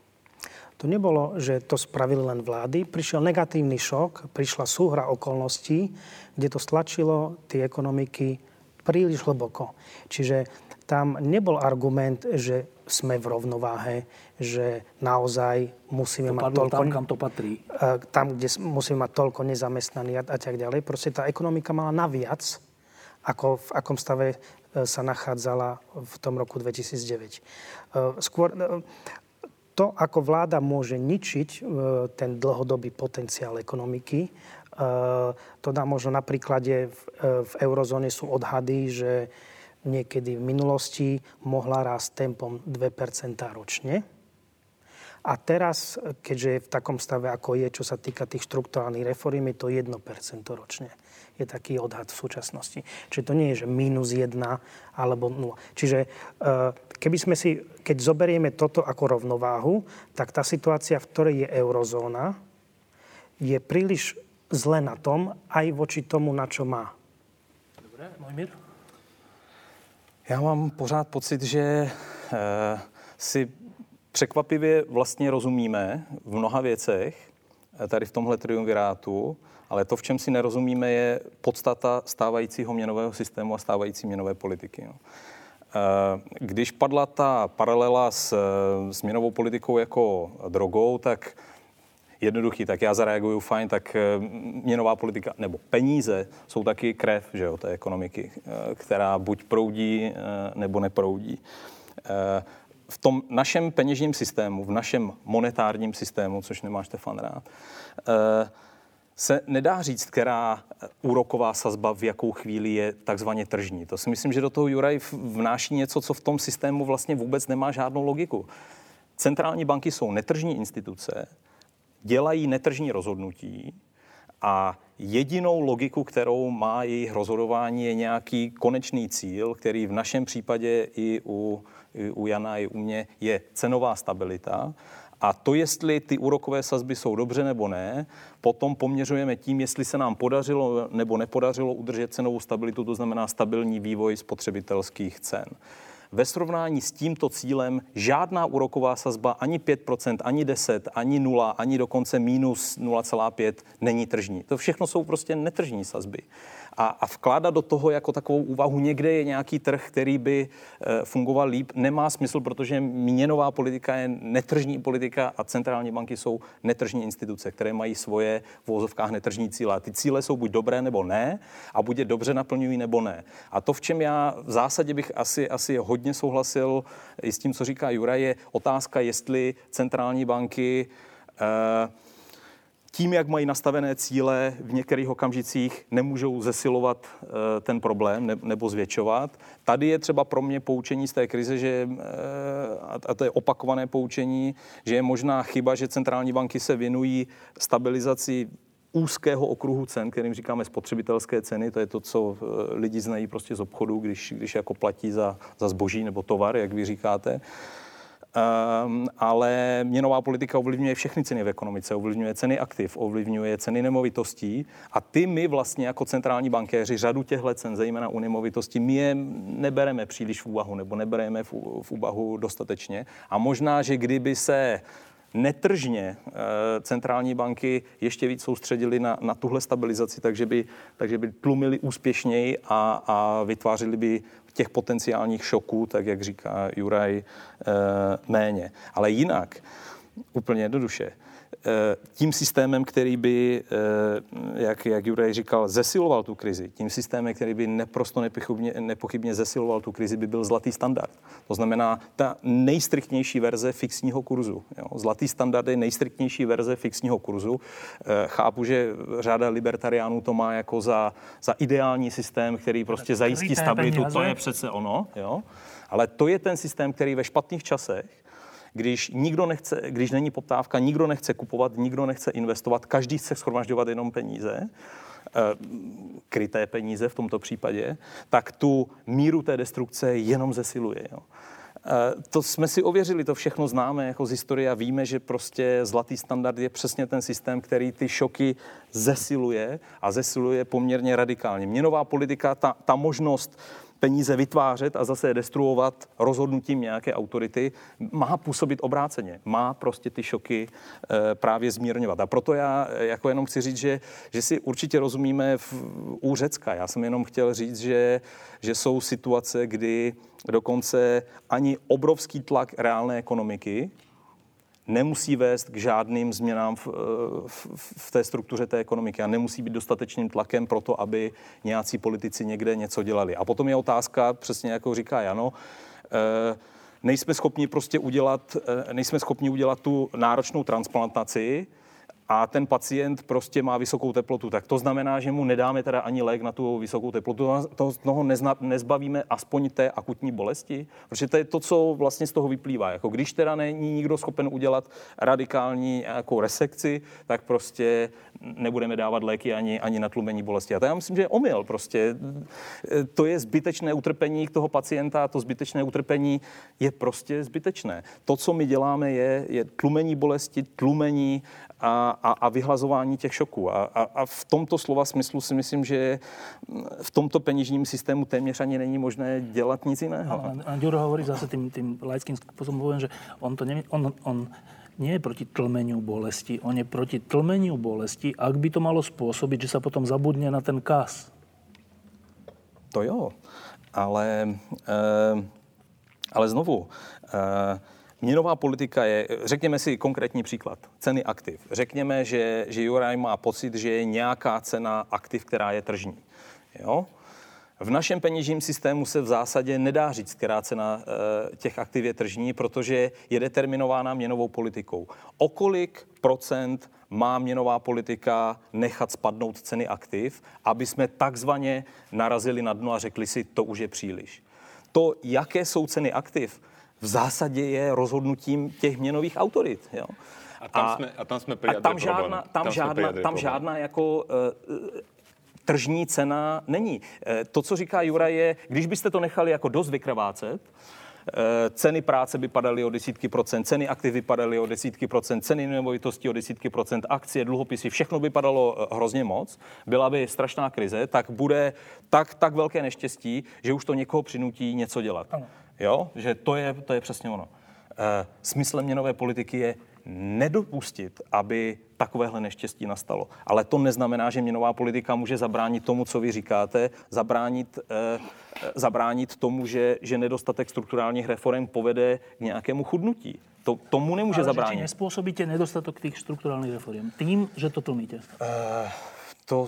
to nebolo, že to spravili len vlády. Prišiel negatívny šok, prišla súhra okolností, kde to stlačilo tie ekonomiky príliš hlboko. Čiže tam nebol argument, že sme v rovnováhe, že naozaj musíme to mať toľko... Tam, kam to patrí. E, tam, kde musíme mať toľko nezamestnaných a, a tak ďalej. Proste tá ekonomika mala naviac, ako v akom stave e, sa nachádzala v tom roku 2009. E, skôr, to, ako vláda môže ničiť e, ten dlhodobý potenciál ekonomiky, e, to dá možno na príklade v, e, v eurozóne sú odhady, že niekedy v minulosti mohla rásť tempom 2% ročne. A teraz, keďže je v takom stave, ako je, čo sa týka tých štruktúrálnych reform, je to 1% ročne je taký odhad v súčasnosti. Čiže to nie je, že minus jedna alebo nula. Čiže keby sme si, keď zoberieme toto ako rovnováhu, tak tá situácia, v ktorej je eurozóna, je príliš zle na tom, aj voči tomu, na čo má. Dobre, Mojmír? Já mám pořád pocit, že e, si překvapivě vlastně rozumíme v mnoha věcech, eh, tady v tomhle triumvirátu, ale to, v čem si nerozumíme, je podstata stávajícího měnového systému a stávající měnové politiky. No. Eh, když padla ta paralela s, s měnovou politikou jako drogou, tak jednoduchý, tak já zareaguju fajn, tak eh, měnová politika nebo peníze jsou taky krev že jo, té ekonomiky, eh, která buď proudí nebo neproudí. V tom našem peněžním systému, v našem monetárním systému, což nemá Štefan rád, se nedá říct, která úroková sazba v jakou chvíli je takzvaně tržní. To si myslím, že do toho Juraj vnáší něco, co v tom systému vlastně vůbec nemá žádnou logiku. Centrální banky jsou netržní instituce, dělají netržní rozhodnutí a jedinou logiku, kterou má jejich rozhodování, je nějaký konečný cíl, který v našem případě i u, i u Jana, i u mě je cenová stabilita. A to, jestli ty úrokové sazby jsou dobře nebo ne, potom poměřujeme tím, jestli se nám podařilo nebo nepodařilo udržet cenovou stabilitu, to znamená stabilní vývoj spotřebitelských cen. Ve srovnání s tímto cílem žádná úroková sazba ani 5%, ani 10, ani 0, ani dokonce minus 0,5 není tržní. To všechno jsou prostě netržní sazby a, a vkládat do toho jako takovou úvahu, někde je nějaký trh, který by e, fungoval líp, nemá smysl, protože měnová politika je netržní politika a centrální banky jsou netržní instituce, které mají svoje v vozovkách netržní cíle. A ty cíle jsou buď dobré nebo ne a buď je dobře naplňují nebo ne. A to, v čem já v zásadě bych asi, asi hodně souhlasil i s tím, co říká Jura, je otázka, jestli centrální banky e, tím, jak mají nastavené cíle, v některých okamžicích nemůžou zesilovat eh, ten problém nebo zvětšovat. Tady je třeba pro mě poučení z té krize, že, eh, a to je opakované poučení, že je možná chyba, že centrální banky se věnují stabilizaci úzkého okruhu cen, kterým říkáme spotřebitelské ceny, to je to, co eh, lidi znají prostě z obchodu, když, když jako platí za, za zboží nebo tovar, jak vy říkáte. Ale měnová politika ovlivňuje všechny ceny v ekonomice, ovlivňuje ceny aktiv, ovlivňuje ceny nemovitostí a ty my vlastně jako centrální bankéři řadu těchto cen, zejména u nemovitostí, my je nebereme příliš v úvahu nebo nebereme v úvahu dostatečně. A možná, že kdyby se netržně eh, centrální banky ještě víc soustředili na, na tuhle stabilizaci, takže by, takže by tlumili úspěšněji a, a vytvářeli by těch potenciálních šoků, tak jak říká Juraj, eh, méně. Ale jinak, úplně jednoduše, tím systémem, který by, eh, jak, jak Juraj říkal, zesiloval tu krizi, tím systémem, který by neprosto nepochybně, nepochybně zesiloval tu krizi, by byl zlatý standard. To znamená ta nejstriktnější verze fixního kurzu. Jo. Zlatý standard je nejstriktnější verze fixního kurzu. Eh, chápu, že řada libertariánů to má jako za, za ideální systém, který prostě zajistí stabilitu. To je přece ono. Jo. Ale to je ten systém, který ve špatných časech když nikdo nechce, když není poptávka, nikdo nechce kupovat, nikdo nechce investovat, každý chce schromažďovat jenom peníze, eh, kryté peníze v tomto případě, tak tu míru té destrukce jenom zesiluje. Jo. Eh, to jsme si ověřili, to všechno známe jako z historie a víme, že prostě zlatý standard je přesně ten systém, který ty šoky zesiluje a zesiluje poměrně radikálně. Měnová politika, ta, ta možnost peníze vytvářet a zase destruovat rozhodnutím nějaké autority, má působit obráceně. Má prostě ty šoky e, právě zmírňovat. A proto já eh, jako jenom chci říct, že, že si určitě rozumíme v, u Řecka. Já jsem jenom chtěl říct, že, že jsou situace, kdy dokonce ani obrovský tlak reálné ekonomiky, nemusí vést k žádným změnám v, v, v té struktuře té ekonomiky a nemusí být dostatečným tlakem pro to, aby nějací politici někde něco dělali. A potom je otázka, přesně jako říká Jano, eh, nejsme schopni prostě udělat, eh, nejsme schopni udělat tu náročnou transplantaci, a ten pacient prostě má vysokou teplotu, tak to znamená, že mu nedáme teda ani lék na tu vysokou teplotu, to, toho nezna, nezbavíme aspoň té akutní bolesti, protože to je to, co vlastně z toho vyplývá. Jako když teda není nikdo schopen udělat radikální jako resekci, tak prostě nebudeme dávat léky ani, ani na tlumení bolesti. A to já myslím, že je omyl. Prostě to je zbytečné utrpení toho pacienta, to zbytečné utrpení je prostě zbytečné. To, co my děláme, je, je tlumení bolesti, tlumení a, a, a vyhlazování těch šoků. A, a, a v tomto slova smyslu si myslím, že v tomto peněžním systému téměř ani není možné dělat nic jiného. A, a Ďuro hovorí zase tým, tým laickým spôsobom, poviem, že on, to ne, on, on nie je proti tlmeniu bolesti, on je proti tlmeniu bolesti, ak by to malo spôsobiť, že sa potom zabudne na ten kas. To jo, ale, e, ale znovu, e, Měnová politika je, řekněme si konkrétní příklad, ceny aktiv. Řekněme, že, že Juraj má pocit, že je nějaká cena aktiv, která je tržní. Jo? V našem peněžním systému se v zásadě nedá říct, která cena e, těch aktiv je tržní, protože je determinována měnovou politikou. O kolik procent má měnová politika nechat spadnout ceny aktiv, aby jsme takzvaně narazili na dno a řekli si, to už je příliš. To, jaké jsou ceny aktiv, v zásadě je rozhodnutím těch měnových autorit. Jo? A tam a, jsme, a tam jsme a tam žádná, tam, tam, žádná, tam žádná jako uh, tržní cena není. Uh, to, co říká Jura, je, když byste to nechali jako dost vykrvácet, ceny práce by padaly o desítky procent, ceny aktiv by padaly o desítky procent, ceny nemovitosti o desítky procent, akcie, dluhopisy, všechno by padalo hrozně moc, byla by strašná krize, tak bude tak, tak velké neštěstí, že už to někoho přinutí něco dělat. Ano. Jo? Že to je, to je přesně ono. E, smyslem měnové politiky je nedopustit, aby takovéhle neštěstí nastalo. Ale to neznamená, že měnová politika může zabránit tomu, co vy říkáte, zabránit, e, zabránit tomu, že, že nedostatek strukturálních reform povede k nějakému chudnutí. To, tomu nemůže Ale zabránit. Ale nespůsobíte nedostatek těch strukturálních reform tím, že to tlmíte? E, To,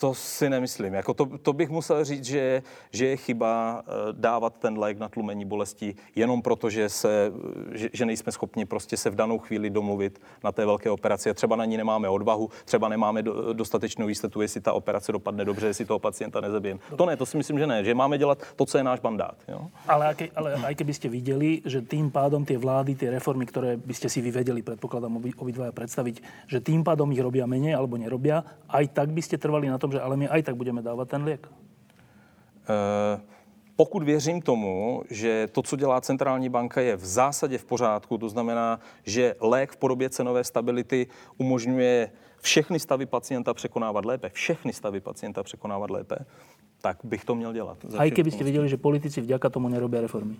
to si nemyslím. Jako to, to bych musel říct, že, že je chyba eh, dávat ten lék na tlumení bolesti jenom proto, že, se, že, že nejsme schopni prostě se v danou chvíli domluvit na té velké operaci. A třeba na ní nemáme odvahu, třeba nemáme do, dostatečnou jistotu, jestli ta operace dopadne dobře, jestli toho pacienta nezabijeme. To ne, to si myslím, že ne. Že máme dělat to, co je náš mandát. Jo? Ale, aké, ale aj keby že tým pádom tie vlády, tie reformy, ktoré by ste si vyvedeli, predpokladám, obidvaja predstaviť, že tým pádom ich robia menej alebo nerobia, aj tak by ste trvali na tom, že ale my aj tak budeme dávat ten liek? Uh pokud věřím tomu, že to, co dělá centrální banka, je v zásadě v pořádku, to znamená, že lék v podobě cenové stability umožňuje všechny stavy pacienta překonávat lépe, všechny stavy pacienta překonávat lépe, tak bych to měl dělat. Aj keby ste videli, že politici vďaka tomu nerobia reformy.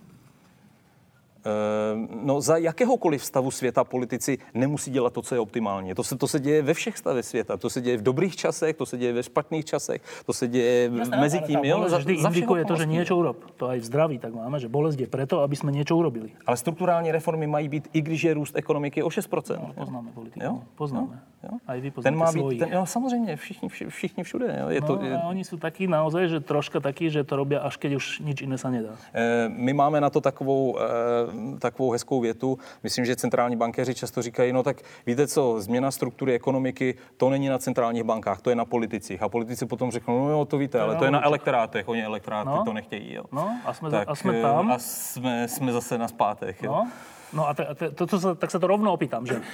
Ehm, no za jakéhokoliv stavu světa politici nemusí dělat to, co je optimální. To se, to se děje ve všech stavech světa. To se děje v dobrých časech, to se děje ve špatných časech, to se děje Jasne, mezi tím. Jo, za, vždy za indikuje to, že niečo urob. To aj v zdraví tak máme, že bolest je preto, aby sme niečo urobili. Ale strukturální reformy mají být, i když je růst ekonomiky o 6%. No, poznáme politiku. Jo? Poznáme. Jo? Aj vy ten má být, ten, jo, samozřejmě, všichni, všichni všude. Jo. Je no, to, je... oni sú takí naozaj, že troška takí, že to robia až keď už nič iné sa nedá. E, my máme na to takovou, e, takovou hezkou větu. Myslím, že centrální bankéři často říkají, no tak víte co, změna struktury ekonomiky, to není na centrálních bankách, to je na politicích. A politici potom řeknou, no jo, to víte, ale to je na elektorátech, oni elektráty no? to nechtějí. Jo. No, a jsme, tak, a jsme tam. A jsme, jsme zase na spátech. Jo. No? No a to, to, to, to, tak sa to rovno opýtam, že,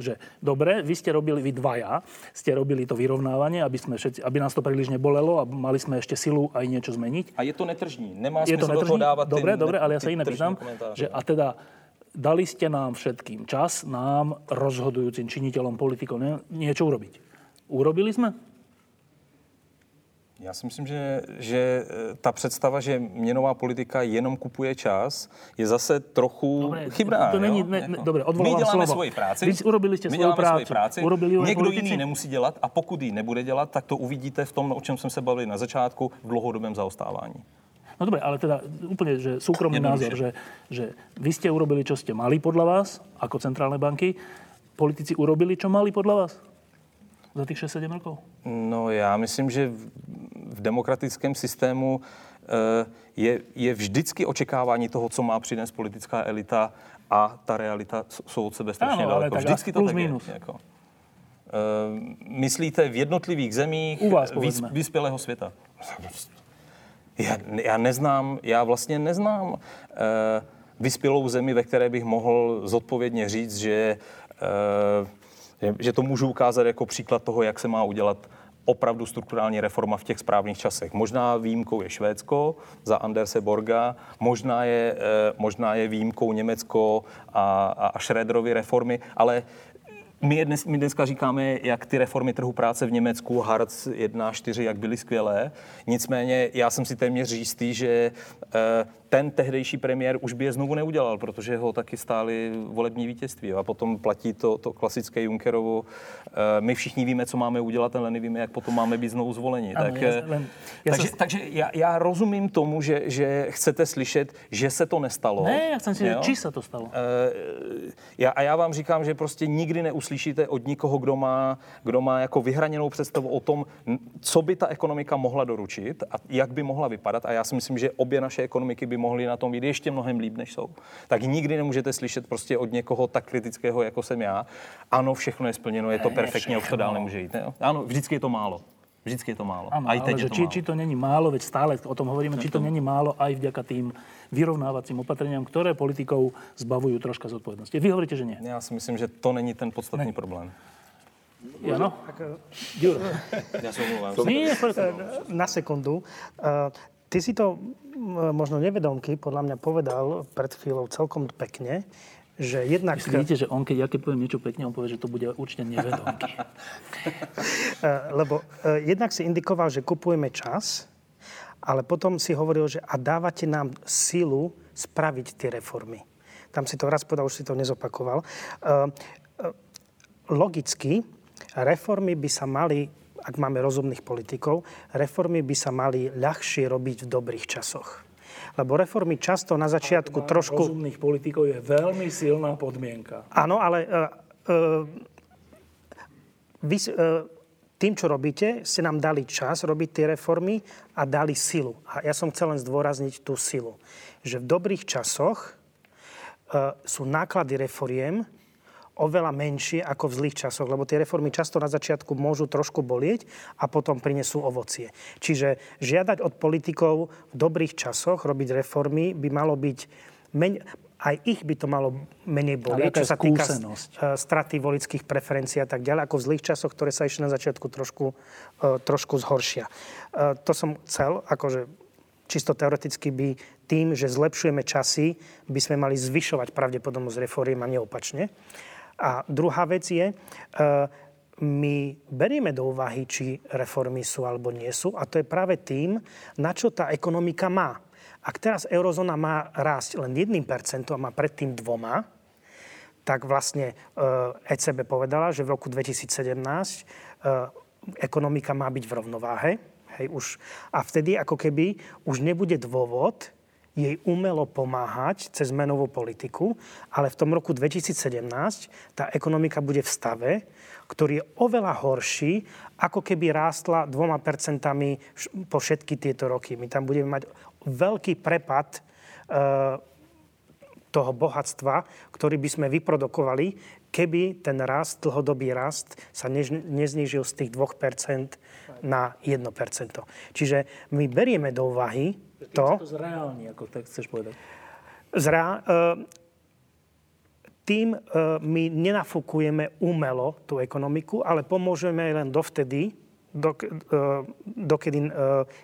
že dobre, vy ste robili, vy dvaja, ste robili to vyrovnávanie, aby, sme všetci, aby nás to príliš nebolelo a mali sme ešte silu aj niečo zmeniť. A je to netržní, nemá je to netržní? do toho dávať Dobre, dobre, ale ja sa iné pýtam, že a teda dali ste nám všetkým čas, nám, rozhodujúcim činiteľom politikov, ne, niečo urobiť. Urobili sme? Já si myslím, že, že e, ta představa, že měnová politika jenom kupuje čas, je zase trochu dobre, chybná. To není, ne, ne, dobre, My děláme slovo. svoji práci. Vy urobili ste svoju prácu. Práci. Urobili Někdo politici? jiný nemusí dělat a pokud ji nebude dělat, tak to uvidíte v tom, o čem jsem se bavil na začátku, v dlouhodobém zaostávání. No dobre, ale teda úplne, že súkromný názor, že, že vy ste urobili, čo ste mali podľa vás, ako centrálne banky. Politici urobili, čo mali podľa vás? Za tých 6-7 rokov? No já myslím, že v demokratickém systému eh, je, je vždycky očekávání toho, co má přinést politická elita a ta realita jsou od sebe strašně ano, daleko. Vždycky to tak minus. je. Jako. Uh, myslíte v jednotlivých zemích U vás, vyspělého světa? Já, já neznám, já vlastně neznám eh, vyspělou zemi, ve které bych mohl zodpovědně říct, že, eh, že, to můžu ukázat jako příklad toho, jak se má udělat opravdu strukturální reforma v těch správných časech. Možná výjimkou je Švédsko za Anderse Borga, možná je, eh, možná je výjimkou Německo a, a Schröderovy reformy, ale my, dnes, my dneska říkáme, jak ty reformy trhu práce v Německu, Hartz 1 4, jak byly skvělé. Nicméně já jsem si téměř jistý, že eh, ten tehdejší premiér už by je znovu neudělal, protože ho taky stály volební vítězství. A potom platí to, to klasické Junckerovo. Eh, my všichni víme, co máme udělat, ale nevíme, jak potom máme být znovu zvoleni. Ano, tak, já, eh, já takže, se... takže já, já rozumím tomu, že, že chcete slyšet, že se to nestalo. Ne, já chcem si říct, či se to stalo. Uh, já, a já vám říkám, že prostě nikdy neuslyšíte od nikoho, kdo má, kdo má jako vyhraněnou představu o tom, co by ta ekonomika mohla doručit a jak by mohla vypadat. A já si myslím, že obě naše ekonomiky by mohli na tom být ještě mnohem líp, než jsou. Tak nikdy nemůžete slyšet prostě od někoho tak kritického, jako jsem já. Ano, všechno je splněno, je to perfektně, už to dál nemůže jít. Ne? Ano, vždycky je to málo. Vždycky je to málo. Ano, aj teď ale je to či, málo. či to není málo, veď stále o tom hovoríme, či to není málo aj vďaka tým vyrovnávacím opatreniam, ktoré politikov zbavujú troška zodpovednosti. Vy hovoríte, že nie. Já si myslím, že to není ten podstatný ne. problém. Jano? Ďuro. Ja omluvám. Na sekundu. Ty si to možno nevedomky podľa mňa povedal pred chvíľou celkom pekne, že jednak... Myslíte, že on, keď ja keď poviem niečo pekne, on povie, že to bude určite nevedomky. Eh, lebo eh, jednak si indikoval, že kupujeme čas, ale potom si hovoril, že a dávate nám silu spraviť tie reformy. Tam si to raz povedal, už si to nezopakoval. Eh, logicky, reformy by sa mali ak máme rozumných politikov, reformy by sa mali ľahšie robiť v dobrých časoch. Lebo reformy často na začiatku trošku... rozumných politikov je veľmi silná podmienka. Áno, ale uh, uh, vy, uh, tým, čo robíte, ste nám dali čas robiť tie reformy a dali silu. A ja som chcel len zdôrazniť tú silu. Že v dobrých časoch uh, sú náklady reforiem oveľa menšie ako v zlých časoch, lebo tie reformy často na začiatku môžu trošku bolieť a potom prinesú ovocie. Čiže žiadať od politikov v dobrých časoch robiť reformy by malo byť menej aj ich by to malo menej bolieť, čo sa týka uh, straty volických preferencií a tak ďalej, ako v zlých časoch, ktoré sa ešte na začiatku trošku, uh, trošku zhoršia. Uh, to som chcel, akože čisto teoreticky by tým, že zlepšujeme časy, by sme mali zvyšovať pravdepodobnosť reforiem a neopačne. A druhá vec je, my berieme do úvahy, či reformy sú alebo nie sú a to je práve tým, na čo tá ekonomika má. Ak teraz eurozóna má rásť len 1% a má predtým dvoma, tak vlastne ECB e povedala, že v roku 2017 e, ekonomika má byť v rovnováhe. Hej, už, a vtedy ako keby už nebude dôvod jej umelo pomáhať cez menovú politiku, ale v tom roku 2017 tá ekonomika bude v stave, ktorý je oveľa horší, ako keby rástla dvoma percentami po všetky tieto roky. My tam budeme mať veľký prepad e, toho bohatstva, ktorý by sme vyprodukovali, keby ten rast, dlhodobý rast sa neznížil z tých 2% na 1%. Čiže my berieme do úvahy to... to zreálni, ako tak chceš povedať. Zrá, e, tým e, my nenafúkujeme umelo tú ekonomiku, ale pomôžeme len dovtedy, dok, e, dokedy e,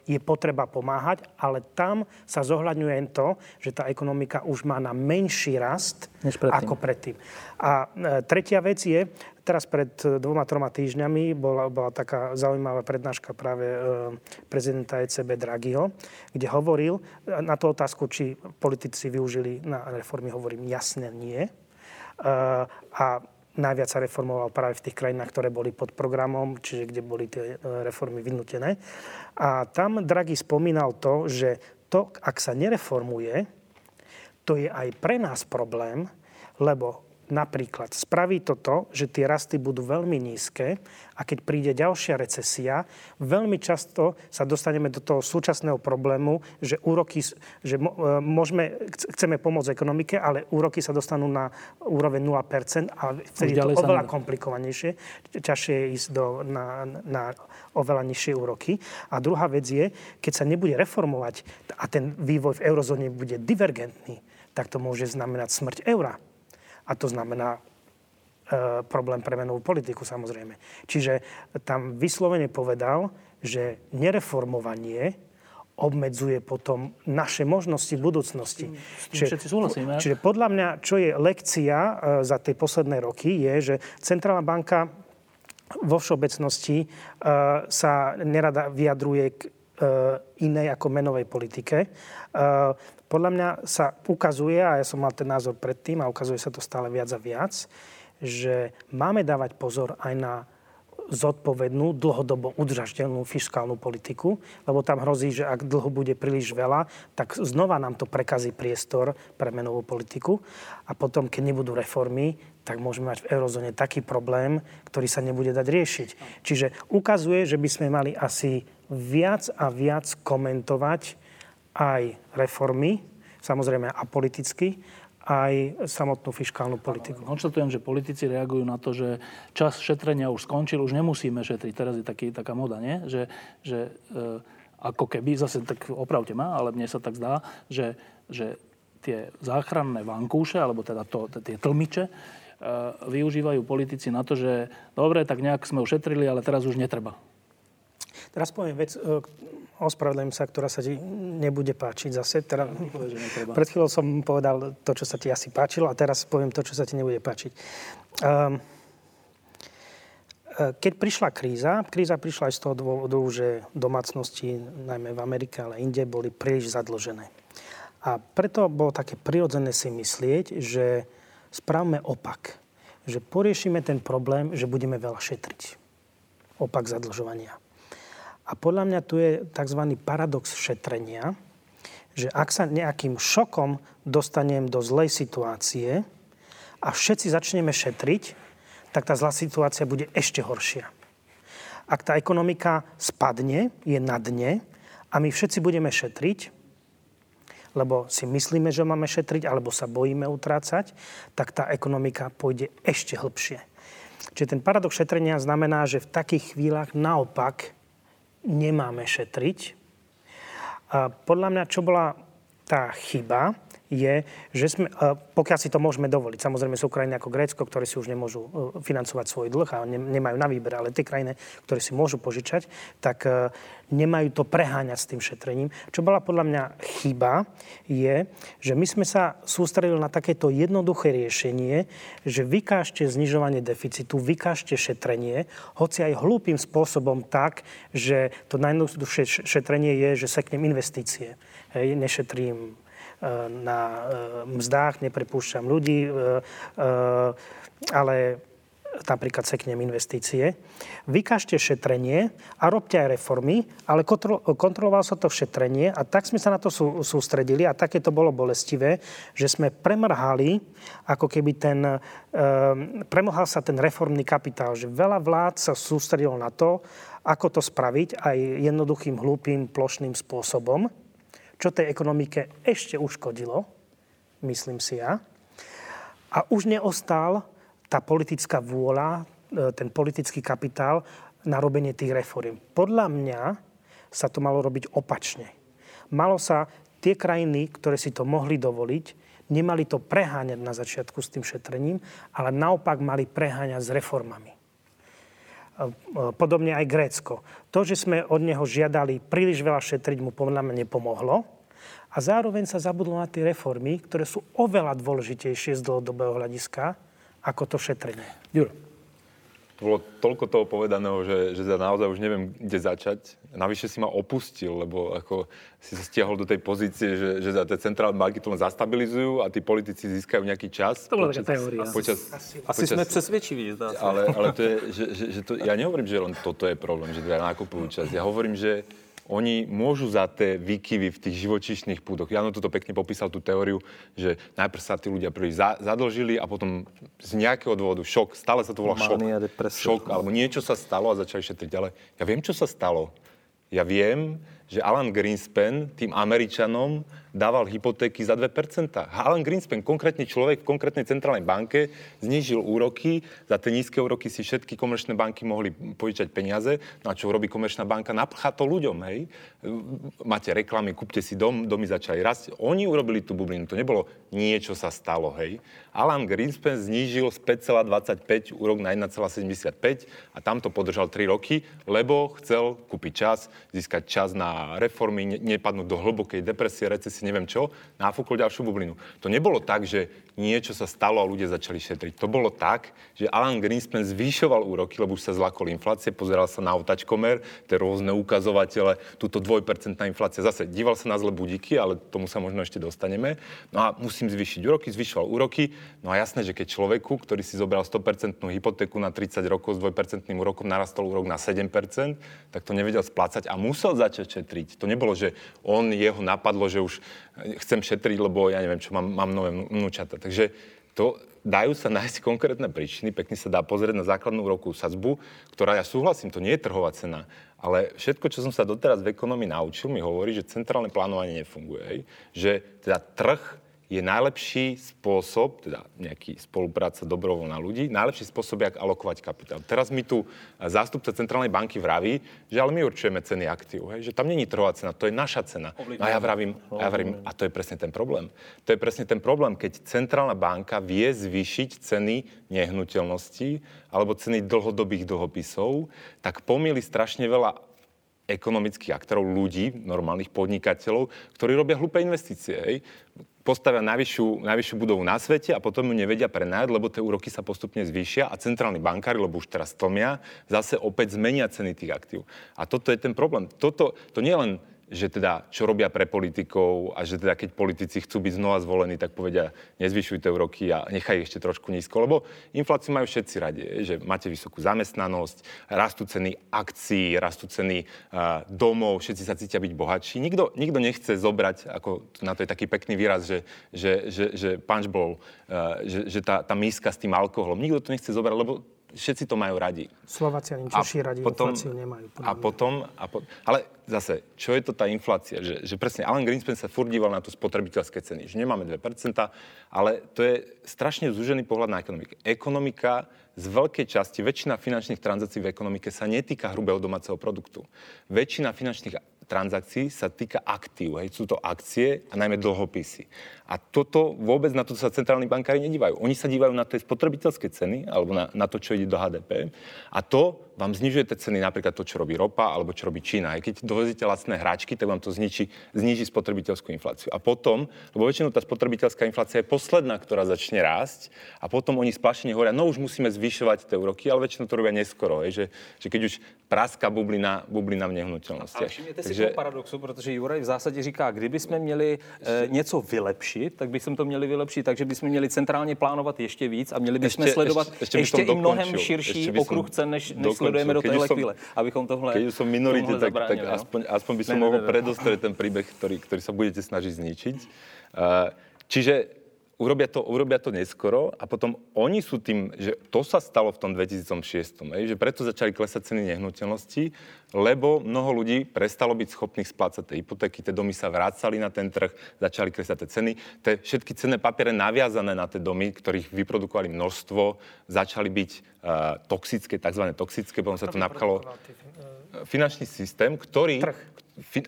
je potreba pomáhať, ale tam sa zohľadňuje to, že tá ekonomika už má na menší rast predtým. ako predtým. A e, tretia vec je, teraz pred dvoma, troma týždňami bola, bola taká zaujímavá prednáška práve prezidenta ECB Draghiho, kde hovoril na tú otázku, či politici využili na reformy, hovorím jasne nie. A Najviac sa reformoval práve v tých krajinách, ktoré boli pod programom, čiže kde boli tie e, reformy vynútené. A tam Draghi spomínal to, že to, ak sa nereformuje, to je aj pre nás problém, lebo Napríklad spraví to to, že tie rasty budú veľmi nízke a keď príde ďalšia recesia, veľmi často sa dostaneme do toho súčasného problému, že úroky, že e, môžeme, chceme pomôcť ekonomike, ale úroky sa dostanú na úroveň 0% a vtedy je to oveľa komplikovanejšie, ťažšie je ísť do, na, na oveľa nižšie úroky. A druhá vec je, keď sa nebude reformovať a ten vývoj v eurozóne bude divergentný, tak to môže znamenať smrť eura. A to znamená e, problém pre menovú politiku samozrejme. Čiže tam vyslovene povedal, že nereformovanie obmedzuje potom naše možnosti v budúcnosti. Čiže, súhlasíme. Čiže podľa mňa, čo je lekcia e, za tie posledné roky, je, že Centrálna banka vo všeobecnosti e, sa nerada vyjadruje k inej ako menovej politike podľa mňa sa ukazuje, a ja som mal ten názor predtým a ukazuje sa to stále viac a viac, že máme dávať pozor aj na zodpovednú, dlhodobo udržateľnú fiskálnu politiku, lebo tam hrozí, že ak dlho bude príliš veľa, tak znova nám to prekazí priestor pre menovú politiku a potom, keď nebudú reformy, tak môžeme mať v eurozóne taký problém, ktorý sa nebude dať riešiť. Čiže ukazuje, že by sme mali asi viac a viac komentovať aj reformy, samozrejme apoliticky, aj samotnú fiskálnu politiku. Konštatujem, že politici reagujú na to, že čas šetrenia už skončil, už nemusíme šetriť. Teraz je taký, taká moda, nie? Že, že e, ako keby, zase tak opravte ma, ale mne sa tak zdá, že, že tie záchranné vankúše, alebo teda to, tie tlmiče, e, využívajú politici na to, že dobre, tak nejak sme ušetrili, ale teraz už netreba. Teraz poviem vec, ospravedlím sa, ktorá sa ti nebude páčiť zase. Teda, pred chvíľou som povedal to, čo sa ti asi páčilo a teraz poviem to, čo sa ti nebude páčiť. Um, keď prišla kríza, kríza prišla aj z toho dôvodu, že domácnosti, najmä v Amerike, ale inde, boli príliš zadlžené. A preto bolo také prirodzené si myslieť, že spravme opak. Že poriešime ten problém, že budeme veľa šetriť. Opak zadlžovania. A podľa mňa tu je tzv. paradox šetrenia, že ak sa nejakým šokom dostanem do zlej situácie a všetci začneme šetriť, tak tá zlá situácia bude ešte horšia. Ak tá ekonomika spadne, je na dne a my všetci budeme šetriť, lebo si myslíme, že máme šetriť, alebo sa bojíme utrácať, tak tá ekonomika pôjde ešte hlbšie. Čiže ten paradox šetrenia znamená, že v takých chvíľach naopak nemáme šetriť. A podľa mňa, čo bola tá chyba, je, že sme, pokiaľ si to môžeme dovoliť, samozrejme sú krajiny ako Grécko, ktoré si už nemôžu e, financovať svoj dlh a nemajú na výber, ale tie krajiny, ktoré si môžu požičať, tak e, nemajú to preháňať s tým šetrením. Čo bola podľa mňa chyba, je, že my sme sa sústredili na takéto jednoduché riešenie, že vykážte znižovanie deficitu, vykážte šetrenie, hoci aj hlúpým spôsobom tak, že to najjednoduchšie šetrenie je, že seknem investície. Hej, nešetrím na e, mzdách, neprepúšťam ľudí, e, e, ale napríklad seknem investície. Vykažte šetrenie a robte aj reformy, ale kontroloval sa to šetrenie a tak sme sa na to sú, sústredili a také to bolo bolestivé, že sme premrhali, ako keby ten, e, sa ten reformný kapitál, že veľa vlád sa sústredilo na to, ako to spraviť aj jednoduchým, hlúpým, plošným spôsobom čo tej ekonomike ešte uškodilo, myslím si ja. A už neostal tá politická vôľa, e, ten politický kapitál na robenie tých reform. Podľa mňa sa to malo robiť opačne. Malo sa tie krajiny, ktoré si to mohli dovoliť, nemali to preháňať na začiatku s tým šetrením, ale naopak mali preháňať s reformami. Podobne aj Grécko. To, že sme od neho žiadali príliš veľa šetriť, mu podľa mňa nepomohlo. A zároveň sa zabudlo na tie reformy, ktoré sú oveľa dôležitejšie z dlhodobého hľadiska ako to šetrenie. Juro. Bolo toľko toho povedaného, že, že naozaj už neviem, kde začať. Navyše si ma opustil, lebo ako si sa stiahol do tej pozície, že, že za tie centrálne banky to len zastabilizujú a tí politici získajú nejaký čas. To bola taká teória. Počas, asi, počas, asi sme presvedčiví. Ale, ale to je, že, že, že to, ja nehovorím, že len toto je problém, že teda nakupujú čas. Ja hovorím, že oni môžu za tie výkyvy v tých živočíšnych púdoch. Jano toto pekne popísal tú teóriu, že najprv sa tí ľudia prvý za, zadlžili a potom z nejakého dôvodu šok, stále sa to volá šok, šok, alebo niečo sa stalo a začali šetriť. Ale ja viem, čo sa stalo. Ja viem, že Alan Greenspan tým Američanom dával hypotéky za 2%. Alan Greenspan, konkrétne človek v konkrétnej centrálnej banke, znížil úroky. Za tie nízke úroky si všetky komerčné banky mohli požičať peniaze. No a čo robí komerčná banka? Napchá to ľuďom, hej. Máte reklamy, kúpte si dom, domy začali rásť. Oni urobili tú bublinu. To nebolo niečo sa stalo, hej. Alan Greenspan znížil z 5,25 úrok na 1,75 a tam to podržal 3 roky, lebo chcel kúpiť čas, získať čas na reformy, nepadnúť do hlbokej depresie, recesie neviem čo, náfúkol ďalšiu bublinu. To nebolo tak, že niečo sa stalo a ľudia začali šetriť. To bolo tak, že Alan Greenspan zvýšoval úroky, lebo už sa zlakol inflácie, pozeral sa na otačkomer, tie rôzne ukazovatele, túto dvojpercentná inflácia. Zase díval sa na zle budíky, ale tomu sa možno ešte dostaneme. No a musím zvýšiť úroky, zvyšoval úroky. No a jasné, že keď človeku, ktorý si zobral 100% hypotéku na 30 rokov s dvojpercentným úrokom, narastol úrok na 7%, tak to nevedel splácať a musel začať šetriť. To nebolo, že on, jeho napadlo, že už chcem šetriť, lebo ja neviem čo, mám, mám nové vnúčata. Takže to, dajú sa nájsť konkrétne príčiny, pekne sa dá pozrieť na základnú úrokovú sadzbu, ktorá, ja súhlasím, to nie je trhová cena, ale všetko, čo som sa doteraz v ekonomii naučil, mi hovorí, že centrálne plánovanie nefunguje. Že teda trh je najlepší spôsob, teda nejaký spolupráca dobrovoľná ľudí, najlepší spôsob, jak alokovať kapitál. Teraz mi tu zástupca Centrálnej banky vraví, že ale my určujeme ceny aktív, hej, že tam není trhová cena, to je naša cena. No a ja vravím, a ja vravím, a to je presne ten problém. To je presne ten problém, keď Centrálna banka vie zvýšiť ceny nehnuteľností alebo ceny dlhodobých dlhopisov, tak pomýli strašne veľa ekonomických aktorov, ľudí, normálnych podnikateľov, ktorí robia hlúpe investície. Hej postavia najvyššiu, najvyššiu budovu na svete a potom ju nevedia prenajať, lebo tie úroky sa postupne zvýšia a centrálni bankári, lebo už teraz tlmia, zase opäť zmenia ceny tých aktív. A toto je ten problém. Toto, to nie len že teda čo robia pre politikov a že teda keď politici chcú byť znova zvolení, tak povedia, nezvyšujte úroky a nechaj ešte trošku nízko, lebo infláciu majú všetci radi, že máte vysokú zamestnanosť, rastú ceny akcií, rastú ceny domov, všetci sa cítia byť bohatší. Nikto, nikto nechce zobrať, ako na to je taký pekný výraz, že, že, že, že punch že, že tá, tá míska s tým alkoholom, nikto to nechce zobrať, lebo všetci to majú radi. Slováci ani Češi radi potom, infláciu nemajú. A potom, a po, ale zase, čo je to tá inflácia? Že, že presne Alan Greenspan sa furt díval na to spotrebiteľské ceny, že nemáme 2%, ale to je strašne zúžený pohľad na ekonomiku. Ekonomika z veľkej časti, väčšina finančných transakcií v ekonomike sa netýka hrubého domáceho produktu. Väčšina finančných transakcií sa týka aktív. Hej. Sú to akcie a najmä dlhopisy. A toto vôbec na to sa centrálni bankári nedívajú. Oni sa dívajú na tie spotrebiteľské ceny alebo na, na to, čo ide do HDP. A to vám znižuje tie ceny napríklad to, čo robí ropa alebo čo robí Čína. Aj keď dovezíte lacné hráčky, tak vám to zničí, zniží spotrebiteľskú infláciu. A potom, lebo väčšinou tá spotrebiteľská inflácia je posledná, ktorá začne rásť a potom oni splašene hovoria, no už musíme zvyšovať tie úroky, ale väčšinou to robia neskoro. Hej, že, že keď už praska bublina, bublina v nehnuteľnostiach. Ale všimněte si Takže... toho paradoxu, protože Juraj v zásadě říká, kdyby jsme měli e, něco vylepšit, tak bychom to měli vylepšit, takže bychom měli centrálně plánovat ještě víc a měli bychom ještě, sledovat ještě, ještě, ještě i mnohem širší okruh cen, než, než sledujeme do téhle chvíle, abychom tohle Keď som minority, tak, tak no? aspoň, aspoň by som mohol predostrieť ten príbeh, ktorý, ktorý sa budete snažiť zničiť. Čiže urobia to, urobia to neskoro a potom oni sú tým, že to sa stalo v tom 2006, hej, že preto začali klesať ceny nehnuteľností, lebo mnoho ľudí prestalo byť schopných splácať tie hypotéky, tie domy sa vrácali na ten trh, začali klesať tie ceny. Tie všetky cenné papiere naviazané na tie domy, ktorých vyprodukovali množstvo, začali byť uh, toxické, tzv. toxické, potom sa to napchalo finančný systém, ktorý,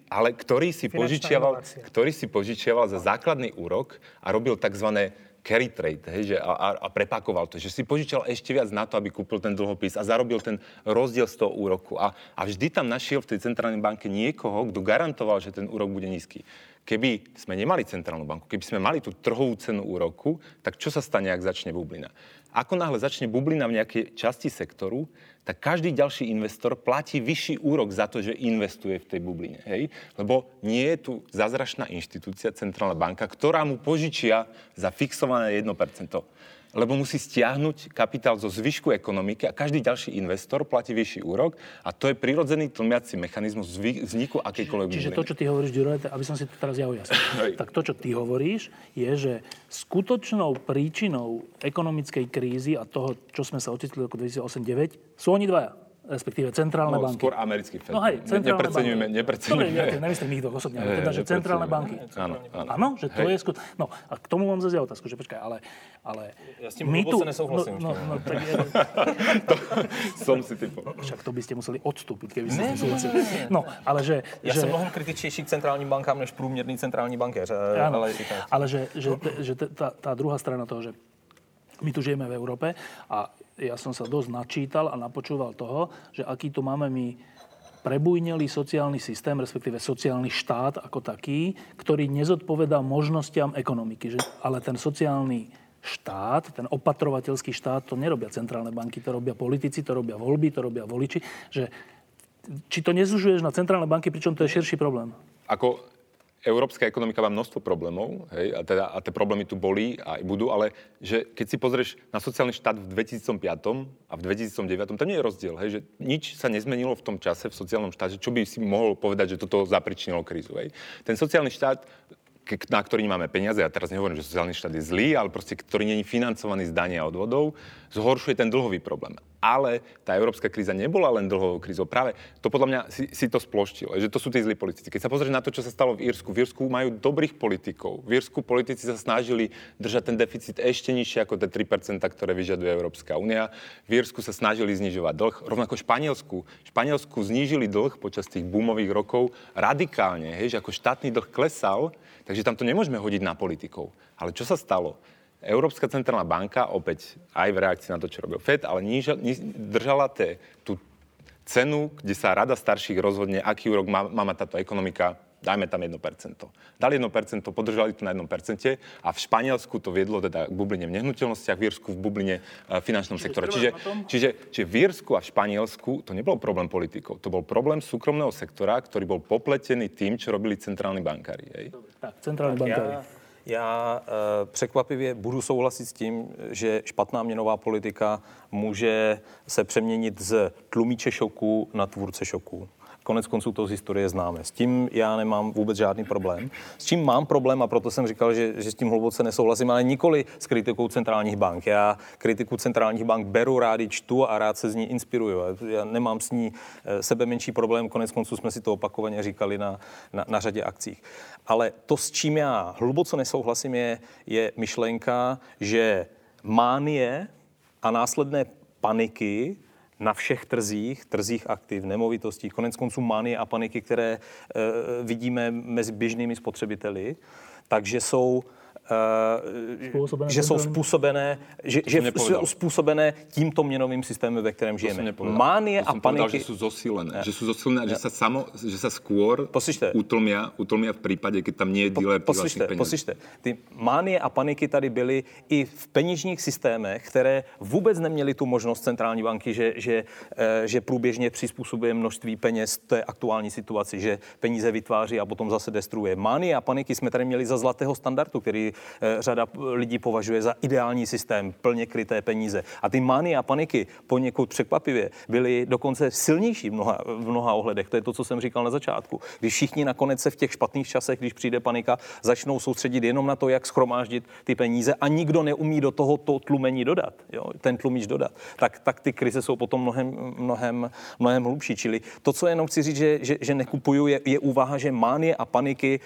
ale ktorý si, požičiaval, ktorý si požičiaval za základný úrok a robil tzv. Carry trade, hej, že, a, a prepakoval to, že si požičal ešte viac na to, aby kúpil ten dlhopis a zarobil ten rozdiel z toho úroku. A, a vždy tam našiel v tej centrálnej banke niekoho, kto garantoval, že ten úrok bude nízky. Keby sme nemali centrálnu banku, keby sme mali tú trhovú cenu úroku, tak čo sa stane, ak začne bublina? Ako náhle začne bublina v nejakej časti sektoru, tak každý ďalší investor platí vyšší úrok za to, že investuje v tej bubline. Hej? Lebo nie je tu zázračná inštitúcia, centrálna banka, ktorá mu požičia za fixované 1% lebo musí stiahnuť kapitál zo zvyšku ekonomiky a každý ďalší investor platí vyšší úrok a to je prirodzený tlmiaci mechanizmus vzniku akejkoľvek Čiže to, čo ty hovoríš, Ďuro, aby som si to teraz ja ujasnil, tak to, čo ty hovoríš, je, že skutočnou príčinou ekonomickej krízy a toho, čo sme sa ocitli v roku 2008-2009, sú oni dvaja respektíve centrálne no, banky. skôr americký Fed. No hej, centrálne nepreceňujeme, banky. nepreceňujeme. Dobre, ja nemyslím ich osobne, ale teda, že centrálne banky. Áno, áno. Áno, že to hej. je skut... No, a k tomu mám zase otázku, že počkaj, ale... ale ja s tým my tu... nesouhlasím. No, no, no, tak je... to, som si typo. Však to by ste museli odstúpiť, keby ste súhlasili. No, ale že... Ja že... som mnohem kritičnejší k centrálnym bankám, než průměrný centrální bankéř. Áno, ale, ale že, že, že tá, tá druhá strana toho, že my tu žijeme v Európe a ja som sa dosť načítal a napočúval toho, že aký tu máme my prebujnelý sociálny systém, respektíve sociálny štát ako taký, ktorý nezodpovedá možnostiam ekonomiky. Že, ale ten sociálny štát, ten opatrovateľský štát, to nerobia centrálne banky, to robia politici, to robia voľby, to robia voliči. Že, či to nezužuješ na centrálne banky, pričom to je širší problém? Ako európska ekonomika má množstvo problémov, hej, a, teda, a tie problémy tu boli a budú, ale že keď si pozrieš na sociálny štát v 2005 a v 2009, tam nie je rozdiel, hej, že nič sa nezmenilo v tom čase v sociálnom štáte, čo by si mohol povedať, že toto zapričinilo krízu. Hej. Ten sociálny štát na ktorý nemáme peniaze, ja teraz nehovorím, že sociálny štát je zlý, ale proste, ktorý není financovaný z dania odvodov, zhoršuje ten dlhový problém. Ale tá európska kríza nebola len dlhovou krízou. Práve to podľa mňa si, si to sploštilo, že to sú tí zlí politici. Keď sa pozrieš na to, čo sa stalo v Írsku, v Írsku majú dobrých politikov. V Írsku politici sa snažili držať ten deficit ešte nižšie ako tie 3%, ktoré vyžaduje Európska únia. V Írsku sa snažili znižovať dlh. Rovnako Španielsku. Španielsku znížili dlh počas tých boomových rokov radikálne, hej, že ako štátny dlh klesal, takže tam to nemôžeme hodiť na politikov. Ale čo sa stalo? Európska centrálna banka, opäť aj v reakcii na to, čo robil FED, ale níž, níž, držala te, tú cenu, kde sa rada starších rozhodne, aký úrok má, má mať táto ekonomika, dajme tam 1%. Dali 1%, podržali to na 1% a v Španielsku to viedlo teda k bubline v nehnuteľnostiach, v Írsku v bubline v finančnom čiže sektore. Čiže, čiže, čiže v Írsku a v Španielsku to nebol problém politikov, to bol problém súkromného sektora, ktorý bol popletený tým, čo robili centrálni bankári. Hej? Tak, centrálni bankári. Ja já e, překvapivě budu souhlasit s tím, že špatná měnová politika může se přeměnit z tlumiče šoku na tvůrce šoku. Konec konců to z historie známe. S tím já nemám vůbec žádný problém. S čím mám problém, a proto jsem říkal, že, že s tím hluboce nesouhlasím, ale nikoli s kritikou centrálních bank. Já kritiku centrálních bank beru, rádi čtu a rád se z ní inspiruju. Já nemám s ní eh, sebe menší problém, konec konců jsme si to opakovaně říkali na, na, na řadě akcích. Ale to, s čím já hluboce nesouhlasím, je, je myšlenka, že mánie a následné paniky na všech trzích, trzích aktiv, nemovitostí, konec konců manie a paniky, které e, vidíme mezi běžnými spotřebiteli, takže jsou způsobené že jsou způsobené, že, že jsou způsobené tímto měnovým systémem, ve kterém žijeme. Mánie a paniky... Povedal, že jsou zosilené. Že jsou zosilené a že se, samo, že se skôr poslyšte, utlmia, utlmia v případě, když tam nie je díler po, poslyšte, poslyšte, ty mánie a paniky tady byly i v peněžních systémech, které vůbec neměly tu možnost centrální banky, že, že, eh, že průběžně přizpůsobuje množství peněz té aktuální situaci, že peníze vytváří a potom zase destruuje. Mánie a paniky jsme tady měli za zlatého standardu, který Eh, řada lidí považuje za ideální systém, plně kryté peníze. A ty mány a paniky poněkud překvapivě byly dokonce silnější v mnoha, v mnoha ohledech. To je to, co jsem říkal na začátku. Když všichni nakonec se v těch špatných časech, když přijde panika, začnou soustředit jenom na to, jak schromáždit ty peníze a nikdo neumí do toho to tlumení dodat, jo, ten tlumíč dodat, tak, tak ty krize jsou potom mnohem, mnohem, mnohem hlubší. Čili to, co jenom chci říct, že, že, že nekupuju, je, je úvaha, že mánie a paniky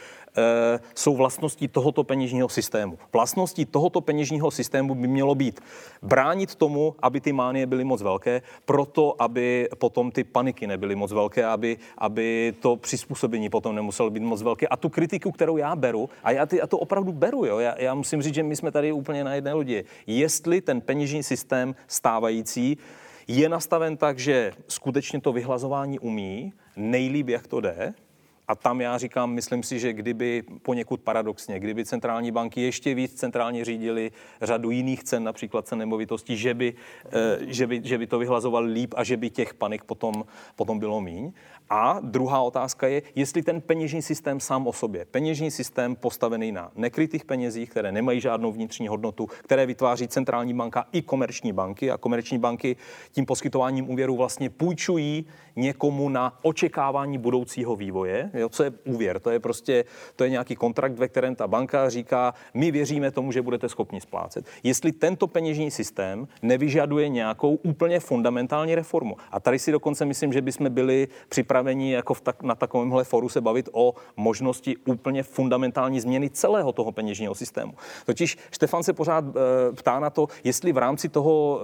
jsou vlastností tohoto peněžního systému. Vlastností tohoto peněžního systému by mělo být bránit tomu, aby ty mánie byly moc velké, proto aby potom ty paniky nebyly moc velké, aby, aby to přizpůsobení potom nemuselo být moc velké. A tu kritiku, kterou já beru, a já, ty, já to opravdu beru, jo, já, já musím říct, že my jsme tady úplně na jedné lodi. Jestli ten peněžní systém stávající je nastaven tak, že skutečně to vyhlazování umí, nejlíp, jak to jde, a tam já říkám, myslím si, že kdyby poněkud paradoxně, kdyby centrální banky ještě víc centrálně řídili řadu jiných cen, například cen nemovitostí, že by, eh, že by, že by to vyhlazovali líp a že by těch panik potom, potom bylo míň. A druhá otázka je, jestli ten peněžní systém sám o sobě, peněžní systém postavený na nekrytých penězích, které nemají žádnou vnitřní hodnotu, které vytváří centrální banka i komerční banky a komerční banky tím poskytováním úvěru vlastně půjčují někomu na očekávání budoucího vývoje. Jo, co je úvěr? To je prostě to je nějaký kontrakt, ve kterém ta banka říká, my věříme tomu, že budete schopni splácet. Jestli tento peněžní systém nevyžaduje nějakou úplně fundamentální reformu. A tady si dokonce myslím, že bychom byli připraveni jako v tak, na takovémhle foru se bavit o možnosti úplně fundamentální změny celého toho peněžního systému. Totiž Štefan se pořád e, ptá na to, jestli v rámci toho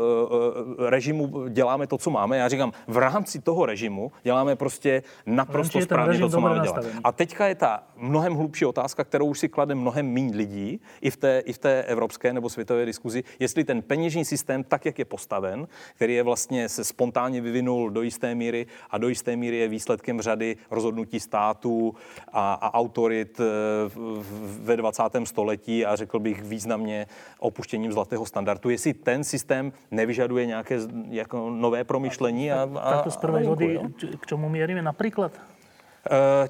e, režimu děláme to, co máme. Já říkám, v rámci toho režimu děláme prostě naprosto správně to, co máme dělat. A teďka je ta mnohem hlubší otázka, kterou už si klade mnohem méně lidí i v, té, i v té evropské nebo světové diskuzi, jestli ten peněžní systém, tak jak je postaven, který je vlastně se spontánně vyvinul do jisté míry a do jisté míry je výsledkem řady rozhodnutí států a, a autorit eh, ve 20. století a řekl bych významně opuštěním zlatého standardu, jestli ten systém nevyžaduje nějaké jako nové promyšlení. A, a, tak to z prvej vody, k čemu mierime například? Eh,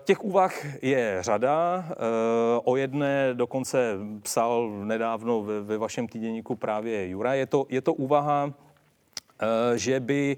těch úvah je řada. Eh, o jedné dokonce psal nedávno ve, vašem týdenníku právě Jura. Je to, je to úvaha, eh, že by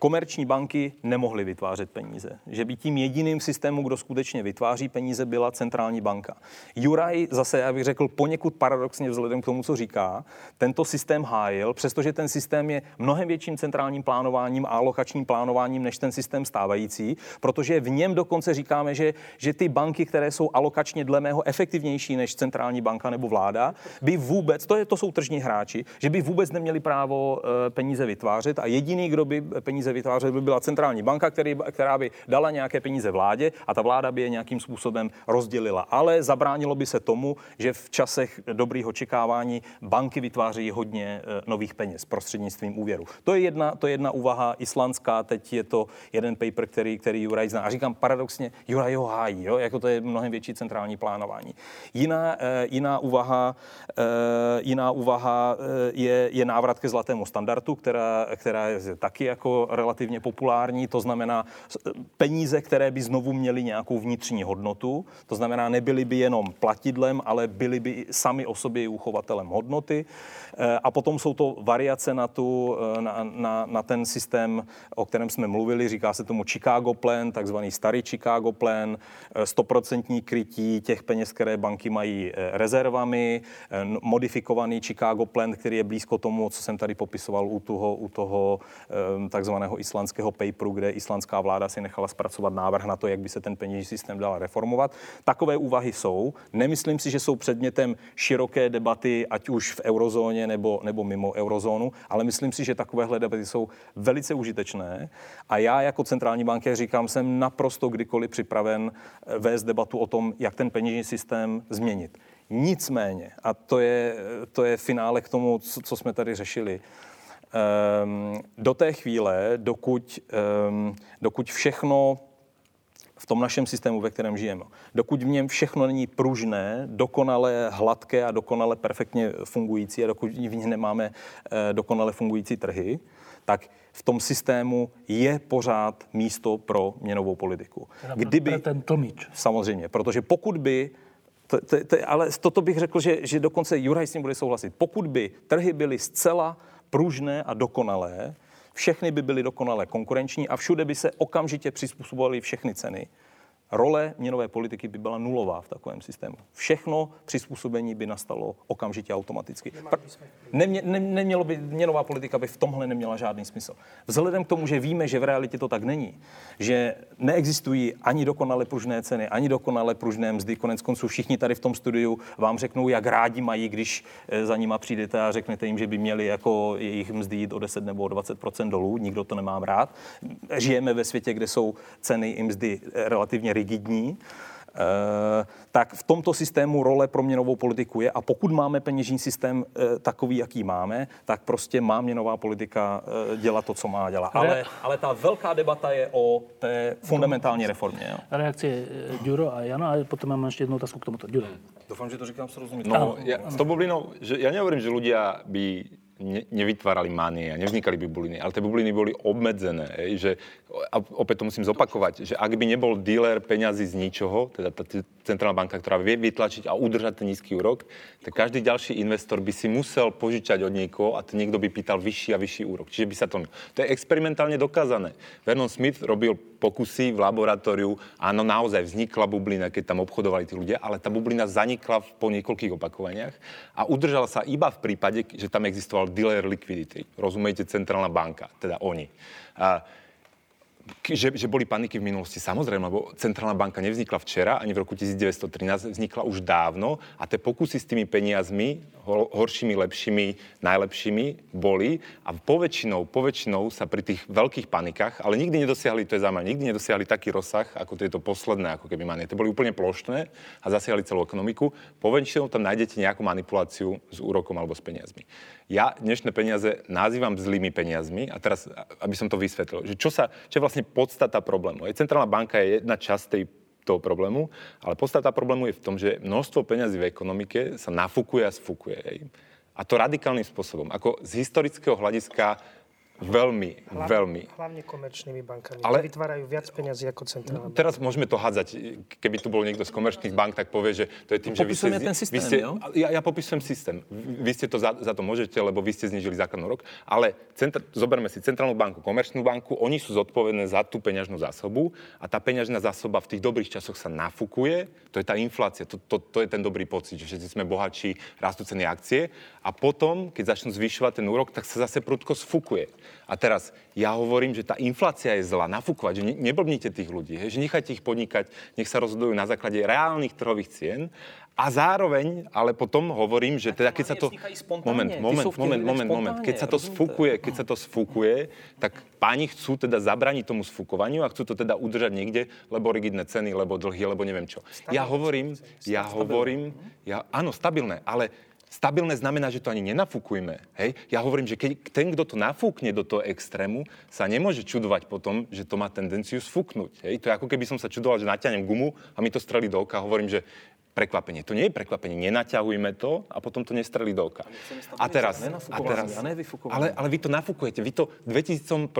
komerční banky nemohly vytvářet peníze. Že by tím jediným systémem, kdo skutečně vytváří peníze, byla centrální banka. Juraj zase, já bych řekl, poněkud paradoxně vzhledem k tomu, co říká, tento systém hájil, přestože ten systém je mnohem větším centrálním plánováním a alokačním plánováním než ten systém stávající, protože v něm dokonce říkáme, že, že ty banky, které jsou alokačně dle mého efektivnější než centrální banka nebo vláda, by vůbec, to, je, to jsou tržní hráči, že by vůbec neměli právo e, peníze vytvářet a jediný, kdo by peníze peníze vytvářet, by byla centrální banka, který, která by dala nějaké peníze vládě a ta vláda by je nějakým způsobem rozdělila. Ale zabránilo by se tomu, že v časech dobrých očekávání banky vytváří hodně e, nových peněz prostřednictvím úvěru. To je jedna, to je jedna úvaha islandská, teď je to jeden paper, který, který Juraj zná. A říkám paradoxně, Juraj ho hájí, jo? jako to je mnohem větší centrální plánování. Jiná, e, jiná úvaha, e, jiná úvaha je, je návrat ke zlatému standardu, která, která je taky jako relativně populární, to znamená peníze, které by znovu měly nějakou vnitřní hodnotu, to znamená, nebyly by jenom platidlem, ale byly by sami o sobě uchovatelem hodnoty. Eh, a potom jsou to variace na, tu, eh, na, na, na ten systém, o kterém jsme mluvili, říká se tomu Chicago Plan, takzvaný starý Chicago Plan, 100% eh, krytí těch peněz, které banky mají rezervami, modifikovaný Chicago Plan, který je blízko tomu, co jsem tady popisoval u toho, u toho takzvaného islandského paperu, kde islandská vláda si nechala zpracovat návrh na to, jak by se ten peněžní systém dal reformovat. Takové úvahy jsou. Nemyslím si, že jsou předmětem široké debaty, ať už v eurozóně nebo, nebo mimo eurozónu, ale myslím si, že takovéhle debaty jsou velice užitečné. A já jako centrální bankéř říkám, jsem naprosto kdykoliv připraven eh, vést debatu o tom, jak ten peněžní systém změnit. Nicméně, a to je, to je finále k tomu, co, co jsme tady řešili, do té chvíle, dokud, um, dokud všechno v tom našem systému, ve kterém žijeme. Dokud v něm všechno není pružné, dokonale hladké a dokonale perfektně fungující a dokud v něm nemáme eh, dokonale fungující trhy, tak v tom systému je pořád místo pro měnovou politiku. Kdyby, ten tlmič. Samozřejmě, protože pokud by to, to, to, ale toto bych řekl, že, že dokonce Juraj s tím bude souhlasit. Pokud by trhy byly zcela pružné a dokonalé, všechny by byly dokonale konkurenční a všude by se okamžitě přizpůsobovaly všechny ceny, role měnové politiky by byla nulová v takovém systému. Všechno přizpůsobení by nastalo okamžitě automaticky. Nemě, ne, nemělo by, měnová politika by v tomhle neměla žádný smysl. Vzhledem k tomu, že víme, že v realitě to tak není, že neexistují ani dokonale pružné ceny, ani dokonale pružné mzdy, konec konců všichni tady v tom studiu vám řeknou, jak rádi mají, když eh, za nima přijdete a řeknete jim, že by měli jako jejich mzdy jít o 10 nebo o 20 dolů, nikdo to nemám rád. Žijeme ve světě, kde jsou ceny i mzdy eh, relativně rigidní, eh, tak v tomto systému role pro měnovou politiku je a pokud máme peněžní systém eh, takový, jaký máme, tak prostě má měnová politika eh, dělat to, co má dělat. Ale, ale ta velká debata je o té fundamentální reformě. Jo. Reakcie Ďuro a Jana a potom mám ještě jednu otázku k tomuto. Ďuro. Dúfam, že to říkám srozumiteľne. No, ja, s tou bublinou, že ja nehovorím, že ľudia by ne, nevytvárali manie a nevznikali by bubliny, ale tie bubliny boli obmedzené. Ej, že, a opäť to musím zopakovať, že ak by nebol dealer peňazí z ničoho, teda tá centrálna banka, ktorá vie vytlačiť a udržať ten nízky úrok, tak každý ďalší investor by si musel požičať od niekoho a ten niekto by pýtal vyšší a vyšší úrok. Čiže by sa to... To je experimentálne dokázané. Vernon Smith robil pokusy v laboratóriu. Áno, naozaj vznikla bublina, keď tam obchodovali tí ľudia, ale tá bublina zanikla po niekoľkých opakovaniach a udržala sa iba v prípade, že tam existoval dealer liquidity. Rozumiete, centrálna banka, teda oni. A že, že boli paniky v minulosti, samozrejme, lebo centrálna banka nevznikla včera, ani v roku 1913, vznikla už dávno a tie pokusy s tými peniazmi, horšími, lepšími, najlepšími, boli a poväčšinou, poväčšinou sa pri tých veľkých panikách, ale nikdy nedosiahli, to je zaujímavé, nikdy nedosiahli taký rozsah, ako tieto posledné, ako keby manie. To boli úplne plošné a zasiahli celú ekonomiku. Poväčšinou tam nájdete nejakú manipuláciu s úrokom alebo s peniazmi. Ja dnešné peniaze nazývam zlými peniazmi a teraz, aby som to vysvetlil, že čo, sa, čo je vlastne podstata problému. Je, centrálna banka je jedna časť tej toho problému, ale podstata problému je v tom, že množstvo peňazí v ekonomike sa nafúkuje a sfúkuje. A to radikálnym spôsobom. Ako z historického hľadiska Veľmi, hlavne, veľmi. Hlavne komerčnými bankami. Ale vytvárajú viac peniazí ako centrálna banka. Teraz môžeme to hádzať. Keby tu bol niekto z komerčných bank, tak povie, že to je tým, že vy ste... ten systém, vy ste, ja, ja popisujem systém. Vy ste to za, za to môžete, lebo vy ste znižili základný rok. Ale centr, zoberme si centrálnu banku, komerčnú banku, oni sú zodpovedné za tú peňažnú zásobu a tá peňažná zásoba v tých dobrých časoch sa nafúkuje. To je tá inflácia, to, to, to je ten dobrý pocit, že všetci sme bohatší, rastú ceny akcie. A potom, keď začnú zvyšovať ten úrok, tak sa zase prudko sfúkuje. A teraz ja hovorím, že tá inflácia je zlá, nafúkovať, že ne, neblbnite tých ľudí, hej, že nechajte ich podnikať, nech sa rozhodujú na základe reálnych trhových cien. A zároveň, ale potom hovorím, že teda keď sa to... Moment, moment, moment, moment, moment. Keď sa to sfúkuje, keď sa to sfúkuje, tak páni chcú teda zabraniť tomu sfúkovaniu a chcú to teda udržať niekde, lebo rigidné ceny, lebo dlhy, lebo neviem čo. Ja hovorím, ja hovorím, ja, áno, stabilné, ale Stabilné znamená, že to ani nenafúkujme. Hej? Ja hovorím, že keď ten, kto to nafúkne do toho extrému, sa nemôže čudovať potom, že to má tendenciu sfúknuť. Hej? To je ako keby som sa čudoval, že natiahnem gumu a mi to strelí do oka. Hovorím, že prekvapenie. To nie je prekvapenie. Nenaťahujme to a potom to nestreli do oka. A teraz, a teraz ale, ale vy to nafúkujete. Vy to v 2001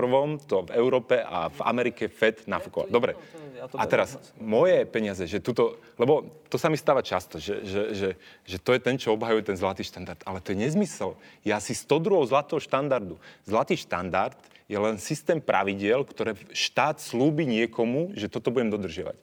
to v Európe a v Amerike Fed nafúkoval. Dobre. A teraz moje peniaze, že tuto, lebo to sa mi stáva často, že, že, že, že to je ten, čo obhajuje ten zlatý štandard. Ale to je nezmysel. Ja si 100 druhov zlatého štandardu. Zlatý štandard je len systém pravidiel, ktoré štát slúbi niekomu, že toto budem dodržiavať.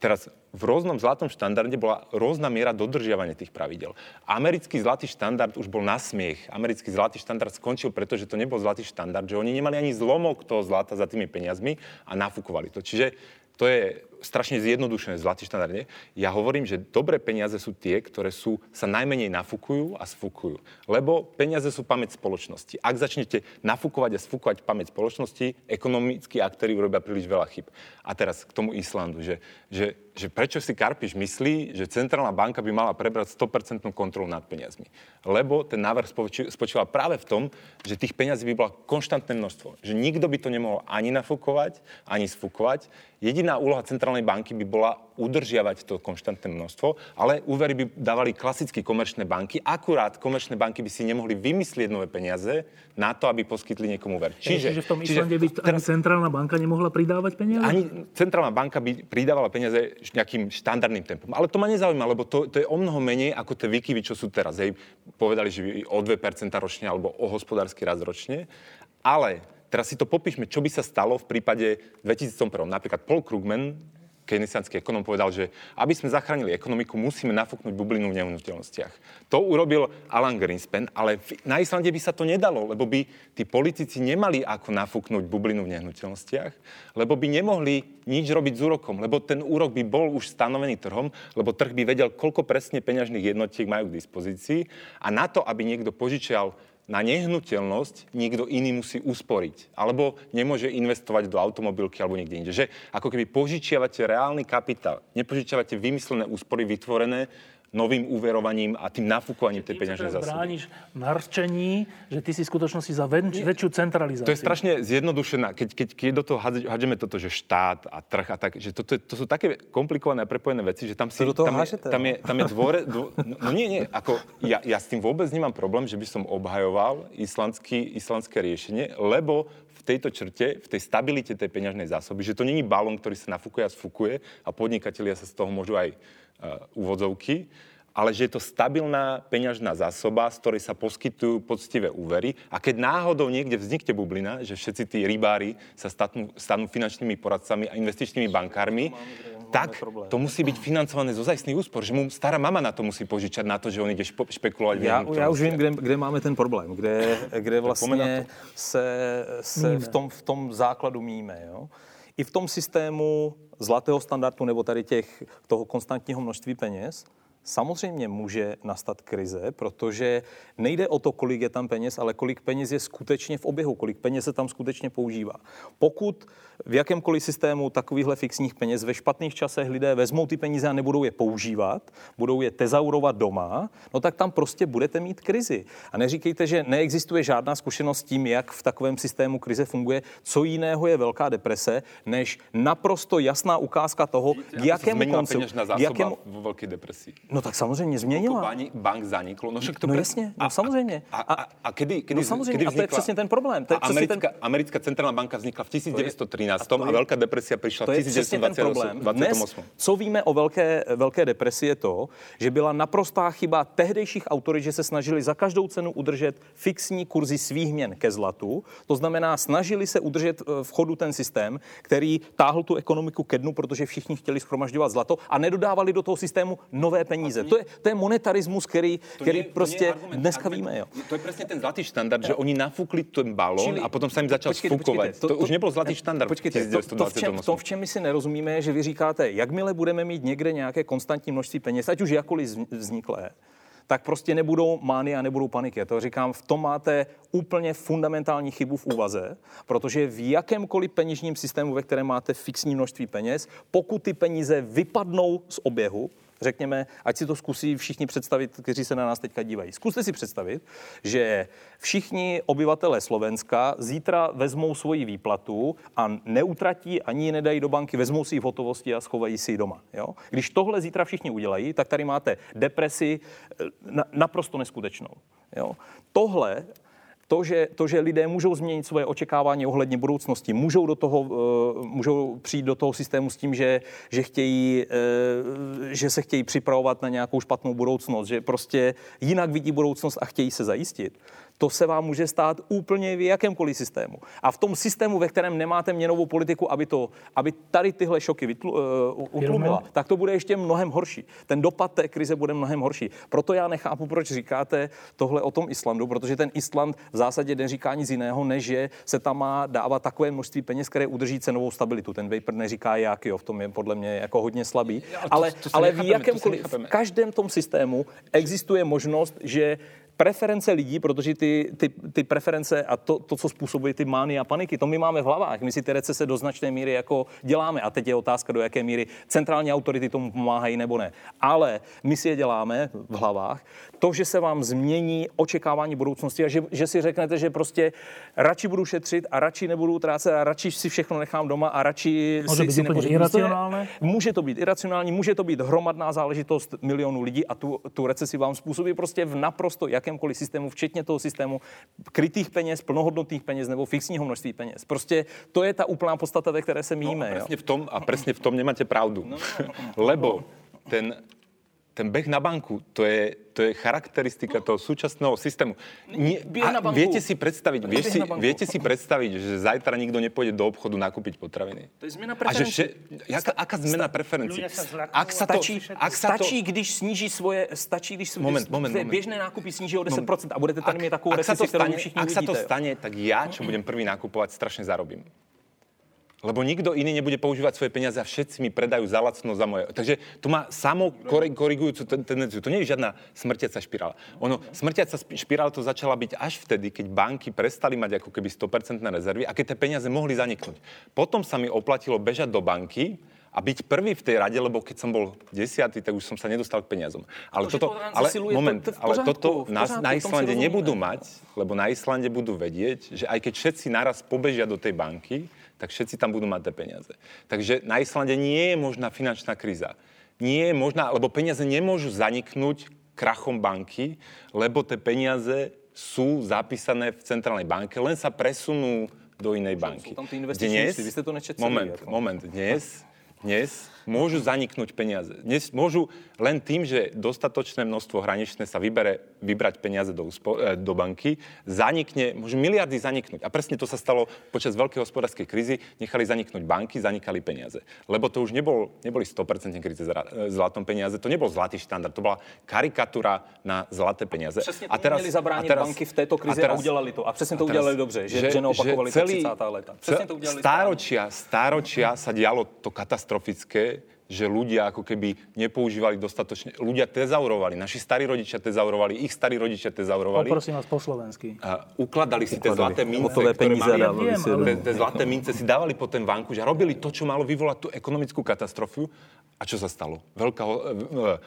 Teraz v rôznom zlatom štandarde bola rôzna miera dodržiavania tých pravidel. Americký zlatý štandard už bol na smiech. Americký zlatý štandard skončil, pretože to nebol zlatý štandard, že oni nemali ani zlomok toho zlata za tými peniazmi a nafúkovali to. Čiže to je strašne zjednodušené, zlatý štandard. Nie? Ja hovorím, že dobré peniaze sú tie, ktoré sú, sa najmenej nafúkujú a sfúkujú. Lebo peniaze sú pamäť spoločnosti. Ak začnete nafúkovať a sfúkovať pamäť spoločnosti, ekonomickí aktéry urobia príliš veľa chyb. A teraz k tomu Islandu, že, že, že prečo si Karpiš myslí, že centrálna banka by mala prebrať 100% kontrolu nad peniazmi. Lebo ten návrh spočíval práve v tom, že tých peniazí by bola konštantné množstvo. Že nikto by to nemohol ani nafúkovať, ani sfúkovať. Jediná úloha centrálnej centrálnej banky by bola udržiavať to konštantné množstvo, ale úvery by dávali klasicky komerčné banky. Akurát komerčné banky by si nemohli vymyslieť nové peniaze na to, aby poskytli niekomu úver. Čiže, čiže v tom Islande by teraz, ani centrálna banka nemohla pridávať peniaze? Ani centrálna banka by pridávala peniaze nejakým štandardným tempom. Ale to ma nezaujíma, lebo to, to je o mnoho menej ako tie výkyvy, čo sú teraz. Hej, povedali, že o 2% ročne alebo o hospodársky raz ročne. Ale teraz si to popíšme, čo by sa stalo v prípade 2001. Napríklad Paul Krugman keynesianský ekonom povedal, že aby sme zachránili ekonomiku, musíme nafúknuť bublinu v nehnuteľnostiach. To urobil Alan Greenspan, ale na Islande by sa to nedalo, lebo by tí politici nemali ako nafúknuť bublinu v nehnuteľnostiach, lebo by nemohli nič robiť s úrokom, lebo ten úrok by bol už stanovený trhom, lebo trh by vedel, koľko presne peňažných jednotiek majú k dispozícii a na to, aby niekto požičial na nehnuteľnosť niekto iný musí usporiť. Alebo nemôže investovať do automobilky alebo niekde inde. Že ako keby požičiavate reálny kapitál, nepožičiavate vymyslené úspory vytvorené novým úverovaním a tým nafúkovaním tej peňažnej zásoby. brániš narčení, že ty si v skutočnosti za väč- väčšiu centralizáciu. To je strašne zjednodušená. Keď, keď, keď do toho hádžeme toto, že štát a trh a tak, že to, to, to sú také komplikované a prepojené veci, že tam si... tam, je, tam, je, tam je dvore... Dvo, no, no nie, nie, ako ja, ja s tým vôbec nemám problém, že by som obhajoval islandský, islandské riešenie, lebo v tejto črte, v tej stabilite tej peňažnej zásoby, že to není balón, ktorý sa nafúkuje a sfúkuje a podnikatelia sa z toho môžu aj úvodzovky, ale že je to stabilná peňažná zásoba, z ktorej sa poskytujú poctivé úvery. A keď náhodou niekde vznikne bublina, že všetci tí rybári sa stanú, stanú finančnými poradcami a investičnými bankármi, tak to musí byť financované zo zajstných úspor, že mu stará mama na to musí požičať, na to, že on ide špe- špekulovať. Ja, ja už vím, kde, kde máme ten problém, kde, kde vlastně se, se v, tom, v tom základu míme. Jo? I v tom systému zlatého standardu nebo tady těch, toho konstantního množství peněz, Samozřejmě může nastat krize, protože nejde o to, kolik je tam peněz, ale kolik peněz je skutečně v oběhu, kolik peněz se tam skutečně používá. Pokud v jakémkoliv systému takovýchhle fixních peněz ve špatných časech lidé vezmou ty peníze a nebudou je používat, budou je tezaurovat doma, no tak tam prostě budete mít krizi. A neříkejte, že neexistuje žádná zkušenost s tím, jak v takovém systému krize funguje. Co jiného je velká deprese, než naprosto jasná ukázka toho, k jakému koncu... jakému... v velké depresi. No tak samozřejmě změnila. Bank, bank zaniklo. No, však to no pre... jasně, no samozřejmě. A, a, a, a kedy, kedy, no samozřejmě, kedy vznikla... a to je přesně ten problém. To je americká, ten... americká centrálna banka vznikla v 1913 a, je... a veľká depresia prišla v 1928. Dnes, co víme o velké, velké depresi je to, že byla naprostá chyba tehdejších autorit, že se snažili za každou cenu udržet fixní kurzy svých měn ke zlatu. To znamená, snažili se udržet eh, v chodu ten systém, který táhl tu ekonomiku ke dnu, protože všichni chtěli schromažďovat zlato a nedodávali do toho systému nové peníze. To je, to je monetarismus, který, to který nie, prostě argument, dneska argument, víme. Jo. To je přesně ten zlatý štandard, že oni nafúkli ten balón Čili, a potom sa im začal počkejte, sfúkovať. to, to, to, už nebyl zlatý štandard. Počkejte, to, to, v čem, to, v čem my si nerozumíme, že vy říkáte, jakmile budeme mít někde nějaké konstantní množství peněz, ať už jakkoliv vzniklé, tak prostě nebudou mány a nebudou paniky. To říkám, v tom máte úplně fundamentální chybu v úvaze, protože v jakémkoliv peněžním systému, ve kterém máte fixní množství peněz, pokud ty peníze vypadnou z oběhu, řekněme, ať si to zkusí všichni představit, kteří se na nás teďka dívají. Zkuste si představit, že všichni obyvatelé Slovenska zítra vezmou svoji výplatu a neutratí ani ji nedají do banky, vezmou si ji v hotovosti a schovají si ji doma. Jo? Když tohle zítra všichni udělají, tak tady máte depresi eh, na, naprosto neskutečnou. Jo? Tohle to že, to, že lidé můžou změnit svoje očekávání ohledně budoucnosti, můžou, do toho, uh, můžou přijít do toho systému s tím, že, že, chtějí, uh, že se chtějí připravovat na nějakou špatnou budoucnost, že prostě jinak vidí budoucnost a chtějí se zajistit to se vám může stát úplně v jakémkoliv systému. A v tom systému, ve kterém nemáte měnovou politiku, aby, to, aby tady tyhle šoky vytlu, uh, utlumila, tak to bude ještě mnohem horší. Ten dopad té krize bude mnohem horší. Proto já nechápu, proč říkáte tohle o tom Islandu, protože ten Island v zásadě neříká nic jiného, než že se tam má dávat takové množství peněz, které udrží cenovou stabilitu. Ten Vapor neříká, jak jo, v tom je podle mě jako hodně slabý. Ale, to, to ale v jakémkoliv, v každém tom systému existuje možnost, že preference lidí, protože ty, ty, ty preference a to, to, co způsobuje ty mány a paniky, to my máme v hlavách. My si ty recese do značné míry jako děláme. A teď je otázka, do jaké míry centrální autority tomu pomáhají nebo ne. Ale my si je děláme v hlavách. To, že se vám změní očekávání budoucnosti a že, že si řeknete, že prostě radši budu šetřit a radši nebudu utrácet a radši si všechno nechám doma a radši Může si, být si iracionálne? Může to být iracionální, může to být hromadná záležitost milionů lidí a tu, tu recesi vám způsobí prostě v naprosto jakém jakémkoliv systému, včetně toho systému krytých peněz, plnohodnotných peněz nebo fixního množství peněz. Prostě to je ta úplná podstata, ve které se míme. No, presne v tom, a presne v tom nemáte pravdu. No, no, no, no. Lebo ten ten beh na banku, to je, to je charakteristika toho súčasného systému. Nie, a viete si predstaviť, vieš si, viete si predstaviť, že zajtra nikto nepôjde do obchodu nakúpiť potraviny. To je zmena preferencie. jaká, aká zmena preferencie? Ak sa to, stačí, ak sa to... stačí, když sníží svoje, stačí, když moment, moment, moment. běžné nákupy sníží o 10% a budete tady mít takovou recesi, ktorú všichni Ak sa to stane, tak ja, čo budem prvý nakupovať, strašne zarobím. Lebo nikto iný nebude používať svoje peniaze a všetci mi predajú za lacno za moje. Takže to má samo korigujúcu tendenciu. To nie je žiadna smrtiaca špirála. Ono, smrtiaca špirála to začala byť až vtedy, keď banky prestali mať ako keby 100% rezervy a keď tie peniaze mohli zaniknúť. Potom sa mi oplatilo bežať do banky, a byť prvý v tej rade, lebo keď som bol desiatý, tak už som sa nedostal k peniazom. Ale to, toto, ale moment, to, to ale toto na, na Islande nebudú mať, lebo na Islande budú vedieť, že aj keď všetci naraz pobežia do tej banky, tak všetci tam budú mať tie peniaze. Takže na Islande nie je možná finančná kríza. Nie je možná, lebo peniaze nemôžu zaniknúť krachom banky, lebo tie peniaze sú zapísané v centrálnej banke, len sa presunú do inej banky. Dnes, vy ste to moment, ako. moment, dnes, dnes môžu zaniknúť peniaze. Dnes môžu len tým, že dostatočné množstvo hraničné sa vybere, vybrať peniaze do, uspo, e, do banky, zanikne, môžu miliardy zaniknúť. A presne to sa stalo počas veľkej hospodárskej krízy. Nechali zaniknúť banky, zanikali peniaze. Lebo to už nebol, neboli 100% kríze e, zlatom peniaze, to nebol zlatý štandard, to bola karikatúra na zlaté peniaze. Přesně a teraz, měli zabránit a teraz, banky v této krizi a, teraz, a udělali to. A přesně to udělali dobře, že, že, že neopakovali že celý, 30. leta. Přesně to udělali stáročia, stáročia sa dialo to katastrofické, že ľudia ako keby nepoužívali dostatočne, ľudia tezaurovali, naši starí rodičia tezaurovali, ich starí rodičia tezaurovali. Poprosím vás po slovensky. A ukladali si tie zlaté mince, ktoré mali, ja viem, ale... tie zlaté mince si dávali po ten vankuš a robili to, čo malo vyvolať tú ekonomickú katastrofu. A čo sa stalo? Veľká e,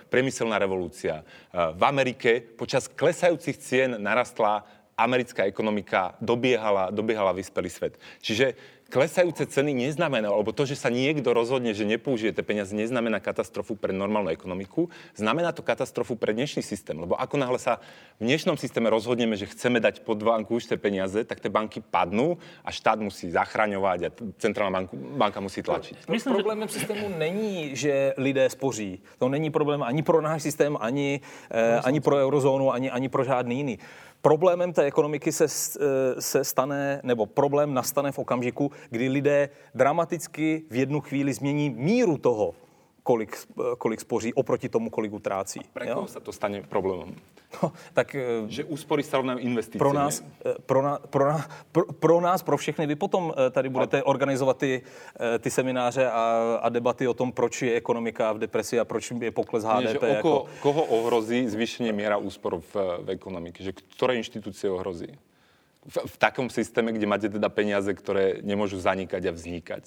priemyselná revolúcia. V Amerike počas klesajúcich cien narastla americká ekonomika, dobiehala, dobiehala vyspelý svet. Čiže klesajúce ceny neznamená, alebo to, že sa niekto rozhodne, že nepoužije tie peniaze, neznamená katastrofu pre normálnu ekonomiku. Znamená to katastrofu pre dnešný systém. Lebo ako náhle sa v dnešnom systéme rozhodneme, že chceme dať pod banku už tie peniaze, tak tie banky padnú a štát musí zachraňovať a centrálna banku, banka musí tlačiť. Myslím, problémem že... systému není, že lidé spoří. To není problém ani pro náš systém, ani, eh, ani pro eurozónu, ani, ani pro žádný jiný. Problémem té ekonomiky se, eh, se stane, nebo problém nastane v okamžiku, kdy lidé dramaticky v jednu chvíli změní míru toho, kolik, kolik spoří oproti tomu, kolik utrácí. A pre koho sa to stane problémom? No, tak, eh, že úspory sa rovnajú investície. Pro nás, eh, pro, na, pro, na, pro, pro nás, pro všechny, vy potom eh, tady budete organizovat ty, ty semináře a, a debaty o tom, proč je ekonomika v depresi a proč je pokles HDP. Nie, že oko, jako... Koho ohrozí zvýšenie miera úspor v, v ekonomike? Že ktoré inštitúcie ohrozí? V, v takom systéme, kde máte teda peniaze, ktoré nemôžu zanikať a vznikať.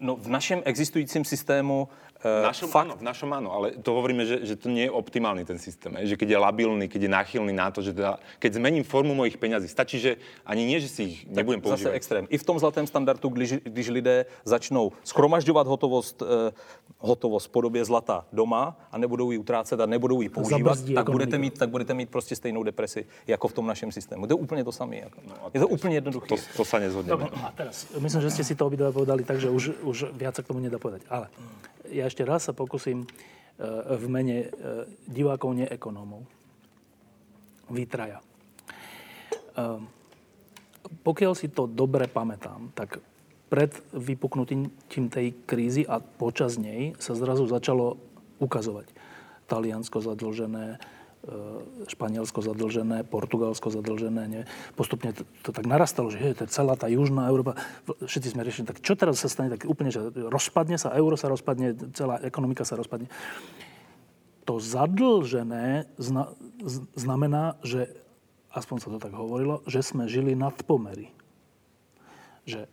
No, v našem existujícím systému v našom, fakt... áno, v našom áno, ale to hovoríme, že, že to nie je optimálny ten systém. Že keď je labilný, keď je náchylný na to, že teda, keď zmením formu mojich peňazí, stačí, že ani nie, že si ich tak nebudem používať. Zase extrém. I v tom zlatém standardu, když, když lidé začnou schromažďovat hotovost, eh, hotovost v podobě zlata doma a nebudou ji utrácet a nebudou ji používat, tak budete, mít, tak budete mít prostě stejnou depresi jako v tom našem systému. To je úplně to samé. Jako. No je to úplně jednoduché. To, to sa nezhodneme. a teraz, myslím, že ste si to obidva povedali tak, že už, už viac sa k tomu nedá povedať. Ale ja ešte raz sa pokúsim e, v mene e, divákov, neekonómov. Vytraja. E, pokiaľ si to dobre pamätám, tak pred vypuknutím tej krízy a počas nej sa zrazu začalo ukazovať. Taliansko zadlžené, Španielsko zadlžené, Portugalsko zadlžené. Nie? Postupne to, to tak narastalo, že je, to je celá tá južná Európa. Všetci sme riešili, tak čo teraz sa stane? Tak úplne, že rozpadne sa, euro sa rozpadne, celá ekonomika sa rozpadne. To zadlžené zna, znamená, že, aspoň sa to tak hovorilo, že sme žili nad pomery. Že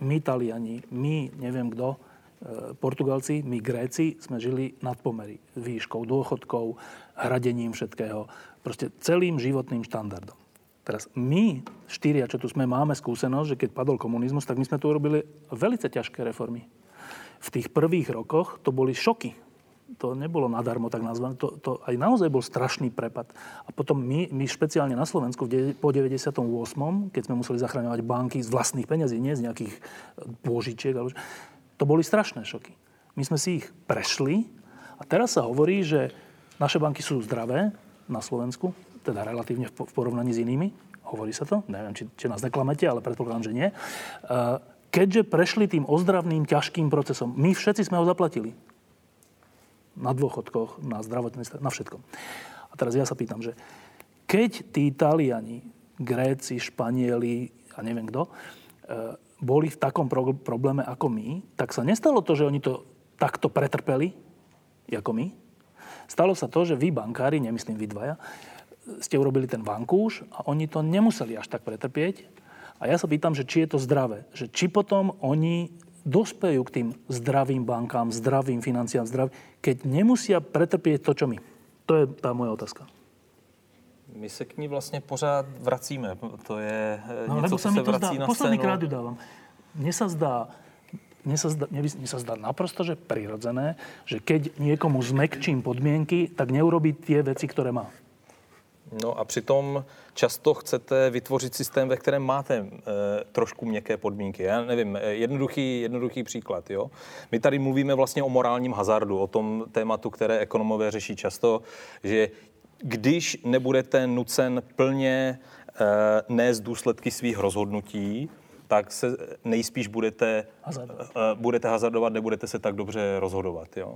my, Taliani, my, neviem kto, E, Portugalci, my Gréci sme žili nad pomery. Výškou dôchodkov, hradením všetkého. Proste celým životným štandardom. Teraz my, štyria, čo tu sme, máme skúsenosť, že keď padol komunizmus, tak my sme tu urobili veľmi ťažké reformy. V tých prvých rokoch to boli šoky. To nebolo nadarmo tak nazvané. To, to aj naozaj bol strašný prepad. A potom my, my špeciálne na Slovensku po 98., keď sme museli zachraňovať banky z vlastných peniazí, nie z nejakých pôžičiek, ale to boli strašné šoky. My sme si ich prešli a teraz sa hovorí, že naše banky sú zdravé na Slovensku, teda relatívne v porovnaní s inými. Hovorí sa to, neviem, či, či nás neklamete, ale predpokladám, že nie. Keďže prešli tým ozdravným, ťažkým procesom, my všetci sme ho zaplatili. Na dôchodkoch, na zdravotníctve, na všetkom. A teraz ja sa pýtam, že keď tí Italiani, Gréci, Španieli a neviem kto, boli v takom pro- probléme ako my, tak sa nestalo to, že oni to takto pretrpeli, ako my. Stalo sa to, že vy, bankári, nemyslím vy dvaja, ste urobili ten vankúš a oni to nemuseli až tak pretrpieť. A ja sa pýtam, že či je to zdravé. Že či potom oni dospejú k tým zdravým bankám, zdravým financiám, zdravým, keď nemusia pretrpieť to, čo my. To je tá moja otázka. My se k ní vlastně pořád vracíme. To je eh, no, něco, co se vrací zdá, na Posledný krát ju dávam. Mne sa zdá, mne sa, zdá, mne, mne sa zdá naprosto, že prirodzené, že keď niekomu zmekčím podmienky, tak neurobí tie veci, ktoré má. No a přitom často chcete vytvořit systém, ve kterém máte e, trošku měkké podmínky. Já nevím, eh, jednoduchý, jednoduchý příklad. Jo? My tady mluvíme vlastně o morálním hazardu, o tom tématu, které ekonomové řeší často, že když nebudete nucen plně e, nést důsledky svých rozhodnutí, tak se nejspíš budete hazardovat, e, budete hazardovat nebudete se tak dobře rozhodovat. Jo?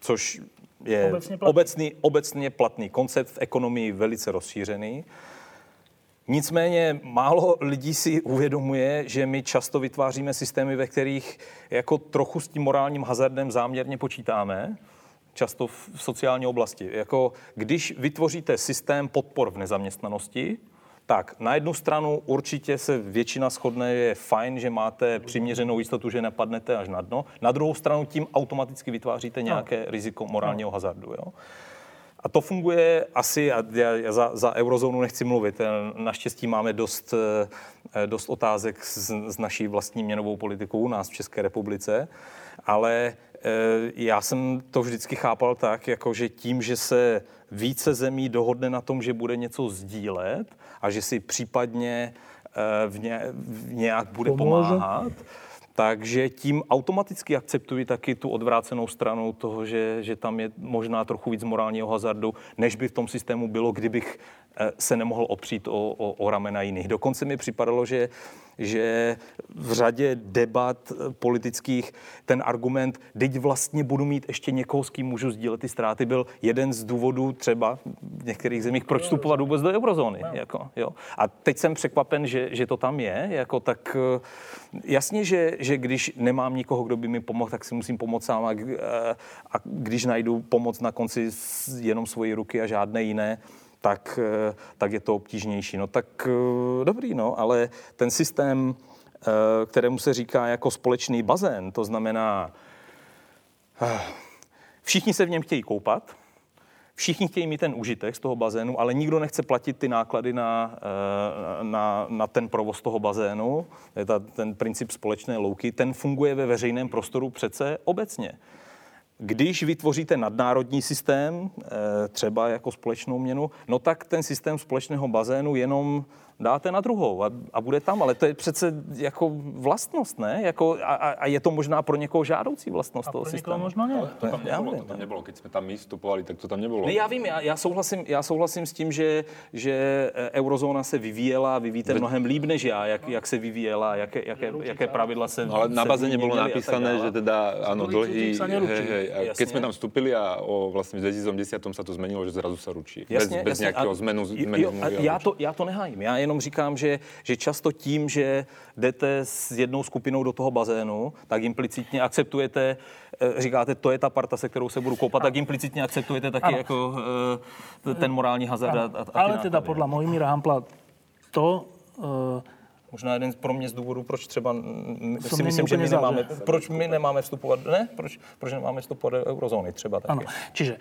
Což je obecně platný. Obecný, obecně platný koncept v ekonomii velice rozšířený. Nicméně málo lidí si uvědomuje, že my často vytváříme systémy, ve kterých jako trochu s tím morálním hazardem záměrně počítáme, často v sociální oblasti. Jako když vytvoříte systém podpor v nezaměstnanosti, tak na jednu stranu určitě se většina shodne, je fajn, že máte přiměřenou jistotu, že nepadnete až na dno. Na druhou stranu tím automaticky vytváříte no. nějaké no. riziko morálního no. hazardu. Jo? A to funguje asi, a já za, za eurozónu nechci mluvit, naštěstí máme dost, eh, dost otázek s, s naší vlastní měnovou politikou u nás v České republice, ale Eh, já jsem to vždycky chápal tak, jako že tím, že se více zemí dohodne na tom, že bude něco sdílet a že si případně eh, v, ně, v nějak bude Pomůže. pomáhat, takže tím automaticky akceptuji taky tu odvrácenou stranu toho, že, že tam je možná trochu víc morálního hazardu, než by v tom systému bylo, kdybych se nemohl opřít o, o, o ramena jiných. Dokonce mi připadalo, že že v řadě debat politických ten argument, teď vlastně budu mít ještě někoho, s kým můžu sdílet ty ztráty, byl jeden z důvodů třeba v některých zemích, proč vstupovat vůbec do eurozóny. Jako, jo. A teď jsem překvapen, že, že to tam je, jako, tak eh, jasně, že, že když nemám nikoho, kdo by mi pomohl, tak si musím pomoct sám a, eh, a když najdu pomoc na konci jenom svoji ruky a žádné jiné, tak, eh, tak je to obtížnější. No tak eh, dobrý, no, ale ten systém, kterému se říká jako společný bazén. To znamená, eh, všichni se v něm chtějí koupat, Všichni chtějí mít ten užitek z toho bazénu, ale nikdo nechce platit ty náklady na, eh, na, na ten provoz toho bazénu. Je ta, ten princip společné louky, ten funguje ve veřejném prostoru přece obecně. Když vytvoříte nadnárodní systém, eh, třeba jako společnou měnu, no tak ten systém společného bazénu jenom dáte na druhou a, a bude tam, ale to je přece jako vlastnost, ne? Jako, a, a je to možná pro někoho žádoucí vlastnost a toho pro systému. možno ne. To tam, Já nebolo, nevím, to tam ne. nebolo. Keď sme tam my vstupovali, tak to tam nebolo. Ne, já vím, já, já, souhlasím, já souhlasím s tím, že, že eh, eurozóna se vyvíjela, vyvíjíte mnohem líp než já, jak, jak se vyvíjela, jaké, jaké, jaké pravidla se No, ale na se bazéne bolo a tak napísané, že teda, áno, nerúči. hej, hej, a keď Jasne. sme tam vstúpili a o, vlastne v 2010 sa to zmenilo, že zrazu sa ručí. Jasně, bez, bez jasně. nejakého A- zmenu, jo, a já, to, já to nehájím. Já jenom říkám, že, že často tím, že jdete s jednou skupinou do toho bazénu, tak implicitně akceptujete, eh, říkáte, to je ta parta, se kterou se budu koupat, tak implicitně akceptujete taky Ano. jako eh, ten morální hazard. A, a, a ty Ale teda náklady. podľa Mojmíra Hampla to uh, Možná jeden pro mě z důvodů, proč třeba si myslím, že my nemáme, záleží. proč my nemáme vstupovat, ne? Proč, proč nemáme vstupovat do eurozóny třeba taky. Áno, čiže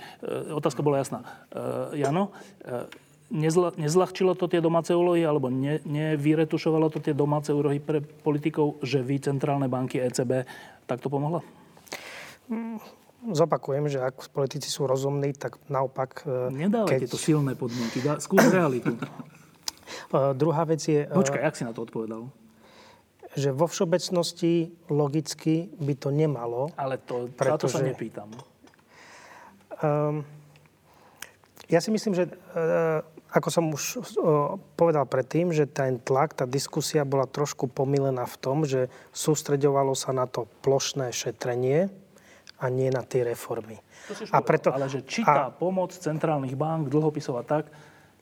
otázka bola jasná. E, Jano, e, nezla, nezľahčilo to tie domáce úlohy, alebo ne, nevyretušovalo to tie domáce úlohy pre politikov, že vy, centrálne banky, ECB, takto pomohla? Zopakujem, že ak politici sú rozumní, tak naopak... e, Nedávajte to silné podmienky, dá, skús realitu. E, Druhá vec je, e, Počkaj, jak si na to odpovedal? že vo všeobecnosti logicky by to nemalo. Ale to, Pretože... sa Pretože- nepýtam. Um, ja si myslím, že uh, ako som už povedal predtým, že ten tlak, tá diskusia bola trošku pomilená v tom, že sústreďovalo sa na to plošné šetrenie a nie na tie reformy. A preto, Ale že či tá pomoc centrálnych bank, dlhopisov a tak,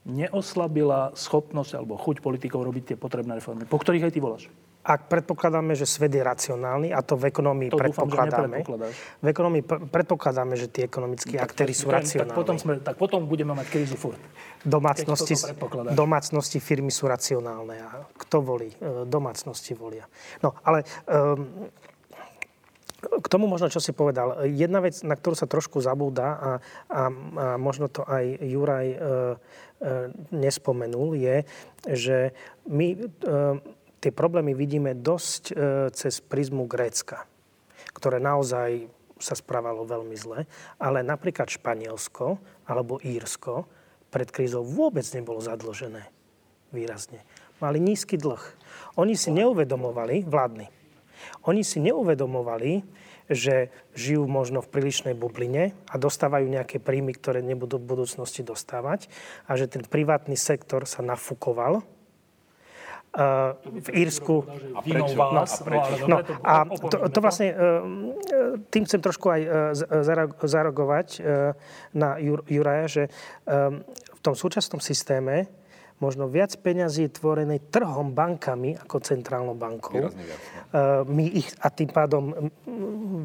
neoslabila schopnosť alebo chuť politikov robiť tie potrebné reformy, po ktorých aj ty voláš. Ak predpokladáme, že svet je racionálny, a to v ekonomii To dúfam, predpokladáme, nepredpokladáš. v ekonomii pr- predpokladáme, že tí ekonomickí aktéry sú tak, racionálni. tak, potom sme, tak potom budeme mať krízu furt. Domácnosti, domácnosti firmy sú racionálne. A kto volí? E, Domácnosti volia. No, ale um, k tomu možno, čo si povedal. Jedna vec, na ktorú sa trošku zabúda a, a, a možno to aj Juraj e, e, nespomenul, je, že my e, tie problémy vidíme dosť e, cez prízmu Grécka, ktoré naozaj sa správalo veľmi zle, ale napríklad Španielsko alebo Írsko pred krízou vôbec nebolo zadlžené výrazne. Mali nízky dlh. Oni si neuvedomovali, vládni, oni si neuvedomovali, že žijú možno v prílišnej bubline a dostávajú nejaké príjmy, ktoré nebudú v budúcnosti dostávať a že ten privátny sektor sa nafúkoval. Uh, v Írsku... Vinou vás. No, dobre, No to a to, to vlastne, e, e, tým chcem trošku aj e, zareagovať e, na Jur- Juraja, že e, v tom súčasnom systéme možno viac peňazí je tvorené trhom bankami ako centrálnou bankou. No. E, My ich, a tým pádom m,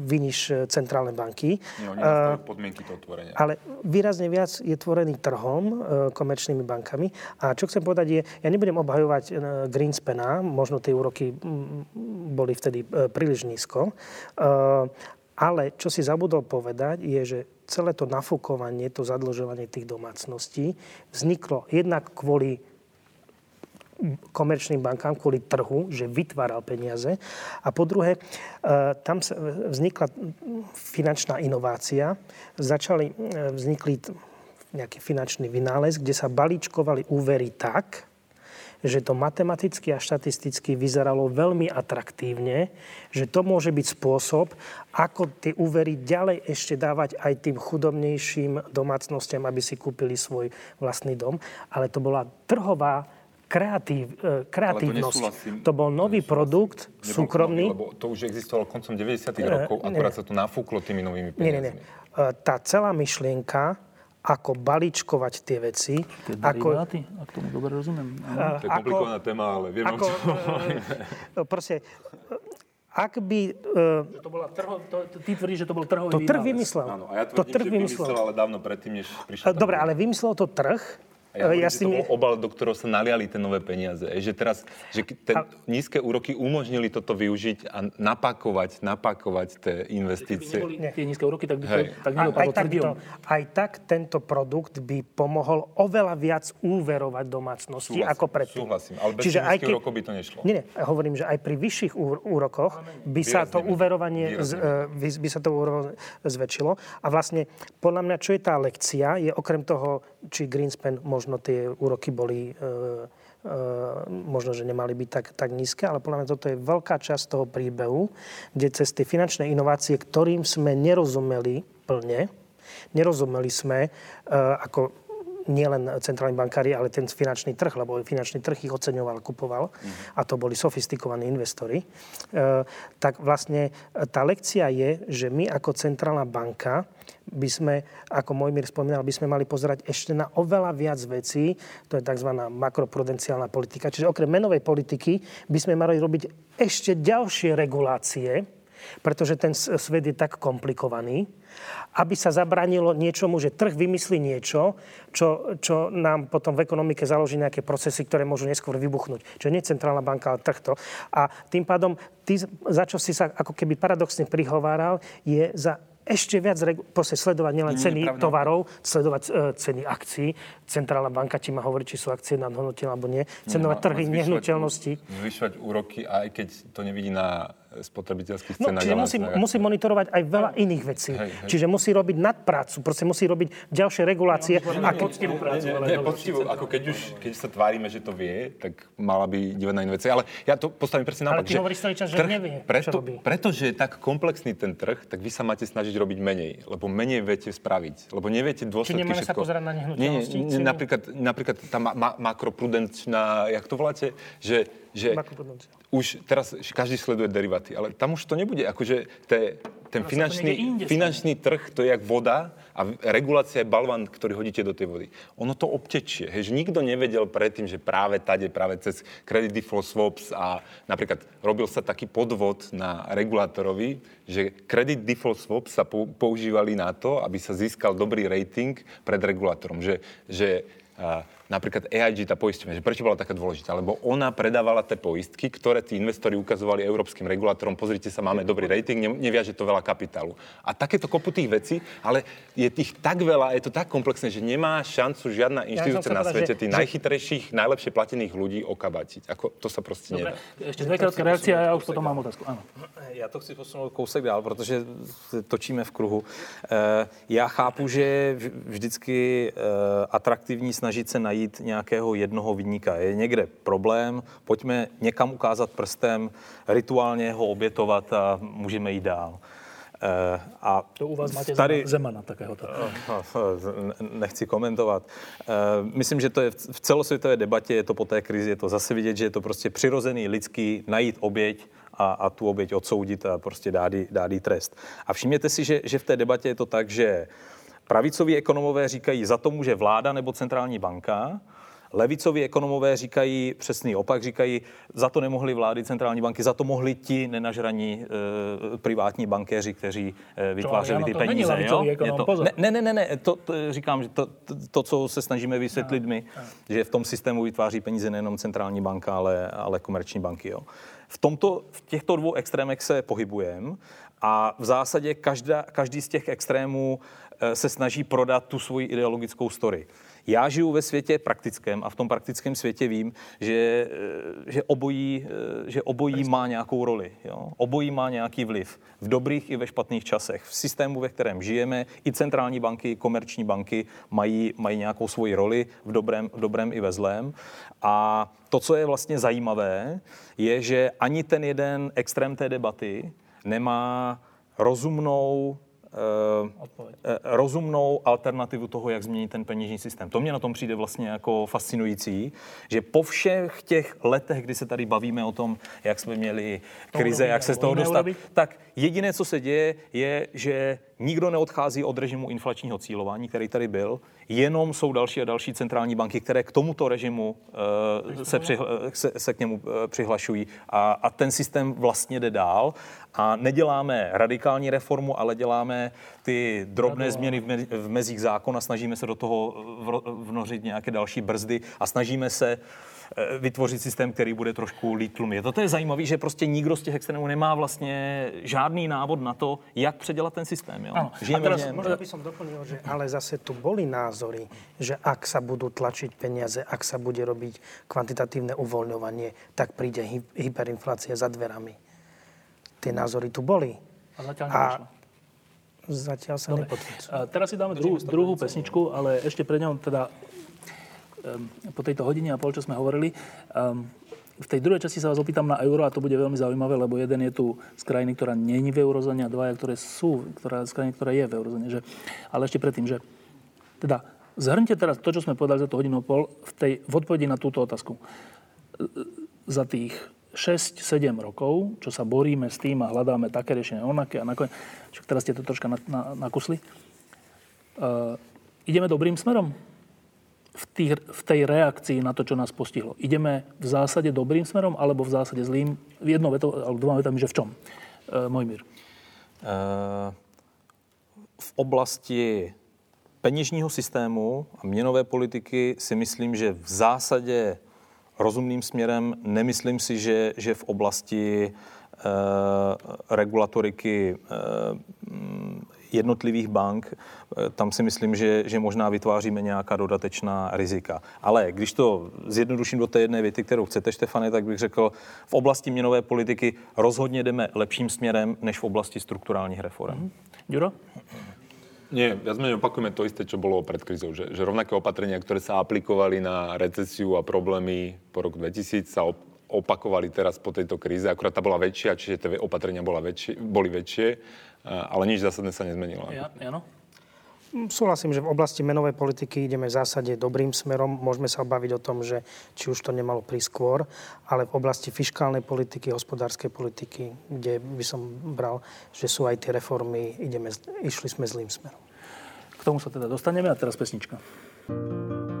vyniš e, centrálne banky. Nie, oni nastavujú podmienky toho tvorenia. Ale výrazne viac je tvorený trhom, komerčnými bankami. A čo chcem povedať je, ja nebudem obhajovať e, Greenspana, možno tie úroky mm, boli vtedy príliš nízko, ale čo si zabudol povedať je, že celé to nafúkovanie, to zadlžovanie tých domácností vzniklo jednak kvôli komerčným bankám kvôli trhu, že vytváral peniaze. A po druhé, e, tam vznikla finančná inovácia. Začali, e, vznikli nejaký finančný vynález, kde sa balíčkovali úvery tak, že to matematicky a štatisticky vyzeralo veľmi atraktívne, že to môže byť spôsob, ako tie úvery ďalej ešte dávať aj tým chudobnejším domácnostiam, aby si kúpili svoj vlastný dom. Ale to bola trhová kreatív, e, kreatívnosť. nesúhlasím. To bol nový produkt, Nebol súkromný. nový, Lebo to už existovalo koncom 90. rokov, nie, akurát nie. sa to nafúklo tými novými Nie, nie, nie. peniazmi. E, Tá celá myšlienka, ako balíčkovať tie veci, Tie ako, deriváty, ak tomu dobre rozumiem. Áno. To je ako- komplikovaná téma, ale viem, ako, čo... e, proste, e, ak by... e, To bola trho, to, to, ty tvrdíš, že to bol trhový To trh vymyslel. Áno, a ja to tvrdím, trh že vymyslel. ale dávno predtým, než prišla tá Dobre, ale vymyslel to trh, A ja, ja ja s tým... tým... To bol obal, do ktorého sa naliali tie nové peniaze. Že teraz, že ten, a... nízke úroky umožnili toto využiť a napakovať, napakovať tie investície. Keby tie nízke úroky, tak by to Hej. tak A, aj, nedopadlo tak to, aj tak tento produkt by pomohol oveľa viac úverovať domácnosti Súhlasím, ako predtým. súhlasím, ale bez Čiže aj nízkych úrokov by to nešlo. Nie, nie, hovorím, že aj pri vyšších úr- úrokoch by sa to úverovanie z, e, by, by sa to úverovanie zväčšilo. A vlastne podľa mňa, čo je tá lekcia, je okrem toho, či Greenspan možno tie úroky boli e, e, možno, že nemali byť tak, tak nízke, ale podľa mňa toto je veľká časť toho príbehu, kde cez tie finančné inovácie, ktorým sme nerozumeli plne, nerozumeli sme, e, ako nielen centrálni bankári, ale ten finančný trh, lebo finančný trh ich oceňoval, kupoval a to boli sofistikovaní investori, e, tak vlastne e, tá lekcia je, že my ako centrálna banka by sme, ako Mojmír spomínal, by sme mali pozerať ešte na oveľa viac vecí, to je tzv. makroprudenciálna politika, čiže okrem menovej politiky by sme mali robiť ešte ďalšie regulácie, pretože ten svet je tak komplikovaný, aby sa zabránilo niečomu, že trh vymyslí niečo, čo, čo nám potom v ekonomike založí nejaké procesy, ktoré môžu neskôr vybuchnúť. Čiže nie centrálna banka, ale trh to. A tým pádom, ty, za čo si sa ako keby paradoxne prihováral, je za ešte viac regu- proste sledovať nielen Nie, ceny pravda. tovarov, sledovať e, ceny akcií. Centrálna banka ti má hovoriť, či sú akcie nadhodnotené alebo nie. Cenovať Nie, trhy zvyšovať nehnuteľnosti. Zvyšovať úroky, aj keď to nevidí na spotrebiteľských No, cenách. čiže ale musí, musí monitorovať aj veľa iných vecí. Hej, hej. Čiže musí robiť nadprácu, proste musí robiť ďalšie regulácie. A keď, Poctivú prácu, ale Nie, dobre. poctivo, ako keď už keď sa tvárime, že to vie, tak mala by dívať na iné veci. Ale ja to postavím presne Ale naopak. ty hovoríš celý čas, že nevie, čo preto, robí. Pretože je tak komplexný ten trh, tak vy sa máte snažiť robiť menej, lebo menej viete spraviť. Lebo neviete dôsledky nemáme sa pozerať na nie, nehnuteľnosti, nie, nie, napríklad, napríklad tá ma, ma, makroprudenčná, jak to voláte, že, že už teraz každý sleduje derivaty, ale tam už to nebude, akože te, ten niekde finančný, inde finančný trh, to je jak voda a regulácia je balvan, ktorý hodíte do tej vody. Ono to obtečie. Hej, že nikto nevedel predtým, že práve tade, práve cez credit default swaps a napríklad robil sa taký podvod na regulátorovi, že credit default swaps sa pou- používali na to, aby sa získal dobrý rating pred regulátorom. Že, že a, napríklad EIG, tá poisťovňa, že prečo bola taká dôležitá? Lebo ona predávala tie poistky, ktoré tí investori ukazovali európskym regulátorom, pozrite sa, máme dobrý rating, ne, neviaže to veľa kapitálu. A takéto kopu tých vecí, ale je tých tak veľa, je to tak komplexné, že nemá šancu žiadna inštitúcia chcel na svete že- tých najchytrejších, najlepšie platených ľudí okabatiť. Ako, to sa proste Dobre, nedá. ešte dve krátke reakcie a ja už potom mám otázku. Áno. Já to chci posunout kousek dál, protože se točíme v kruhu. Eh, Já chápu, že vždycky eh, atraktivní snažit se najít nějakého jednoho vyníka. Je někde problém, pojďme někam ukázat prstem, rituálně ho obětovat a můžeme jít dál. Eh, A To u vás máte tady, Zemana takéhoto. nechci komentovat. Eh, Myslím, že to je v celosvětové debatě, je to po té krizi, je to zase vidět, že je to prostě přirozený lidský najít oběť a, a tu oběť odsoudit a prostě dát jí, dát jí trest. A všimněte si, že, že v té debatě je to tak, že pravicoví ekonomové říkají, za to může vláda nebo centrální banka, Levicoví ekonomové říkají přesný opak, říkají, za to nemohly vlády centrální banky, za to mohli ti nenažraní e, privátní bankéři, kteří e, vytvářeli ty to není peníze. levicový jo? ekonom, to, pozor. ne, ne, ne, ne, to, to říkám, že to, to, to, co se snažíme vysvětlit my, že v tom systému vytváří peníze nejenom centrální banka, ale, ale komerční banky. Jo. V, tomto, v těchto dvou extrémech se pohybujeme a v zásadě každá, každý z těch extrémů se snaží prodat tu svoji ideologickou story. Já žiju ve světě praktickém a v tom praktickém světě vím, že, eh, že, obojí, eh, že obojí má nějakou roli. Jo? Obojí má nějaký vliv. V dobrých i ve špatných časech. V systému, ve kterém žijeme, i centrální banky, i komerční banky mají, mají nějakou svoji roli v dobrém, v dobrém i ve zlém. A to, co je vlastně zajímavé, je, že ani ten jeden extrém té debaty nemá rozumnou eh, eh, rozumnou alternativu toho, jak změnit ten peněžní systém. To mě na tom přijde vlastně jako fascinující, že po všech těch letech, kdy se tady bavíme o tom, jak jsme měli krize, jak se z toho dostat, tak jediné, co se děje, je, že nikdo neodchází od režimu inflačního cílování, který tady byl, jenom jsou další a další centrální banky, které k tomuto režimu uh, se, přihla, se, se k němu uh, přihlašují. A, a ten systém vlastně jde dál. A neděláme radikální reformu, ale děláme ty drobné změny v, me, v mezích zákona, snažíme se do toho vnořit nějaké další brzdy a snažíme se uh, Eh, vytvořit systém, který bude trošku lít Je To je zajímavé, že prostě nikdo z těch extrémů nemá vlastně žádný návod na to, jak předělat ten systém. Jo? Ano. Žijeme a teraz, možno by som doplnil, že ale zase tu boli názory, že ak sa budú tlačiť peniaze, ak sa bude robiť kvantitatívne uvoľňovanie, tak príde hy- hyperinflácia za dverami. Tie názory tu boli. A zatiaľ a Zatiaľ sa nepotvrdzujú. Teraz si dáme druhú, druhú pesničku, ale ešte pre ňom teda po tejto hodine a pol, čo sme hovorili. Ehm, v tej druhej časti sa vás opýtam na euro a to bude veľmi zaujímavé, lebo jeden je tu z krajiny, ktorá není v eurozóne a dvaja, ktoré sú ktorá, z krajiny, ktorá je v eurozóne. Že, ale ešte predtým, že teda zhrňte teraz to, čo sme povedali za tú hodinu a pol v, tej, v odpovedi na túto otázku. Za tých 6-7 rokov, čo sa boríme s tým a hľadáme také riešenie onaké a nakoniec, čo teraz ste to troška na, na, nakusli, uh, ideme dobrým smerom? V, tých, v tej reakcii na to, čo nás postihlo. Ideme v zásade dobrým smerom, alebo v zásade zlým? Jednou vetou, alebo dvoma vetami, že v čom? E, Mojmír. E, v oblasti peněžního systému a měnové politiky si myslím, že v zásadě rozumným směrem, nemyslím si, že, že v oblasti e, regulatoriky e, jednotlivých bank, eh, tam si myslím, že, že možná vytváříme nějaká dodatečná rizika. Ale když to zjednoduším do té jedné věty, kterou chcete, Štefane, tak bych řekl, v oblasti měnové politiky rozhodně jdeme lepším směrem než v oblasti strukturálních reform. Mm-hmm. Juro? Nie, ja menej opakujeme to isté, čo bolo pred krizou. Že, že rovnaké opatrenia, ktoré sa aplikovali na recesiu a problémy po roku 2000, sa opakovali teraz po tejto kríze. Akurát tá bola väčšia, čiže tie opatrenia bola väčšie, boli väčšie ale nič zásadné sa nezmenilo. Ja, Jano? Súhlasím, že v oblasti menovej politiky ideme v zásade dobrým smerom. Môžeme sa obaviť o tom, že či už to nemalo prísť skôr, ale v oblasti fiskálnej politiky, hospodárskej politiky, kde by som bral, že sú aj tie reformy, ideme, išli sme zlým smerom. K tomu sa teda dostaneme a teraz pesnička. Neustále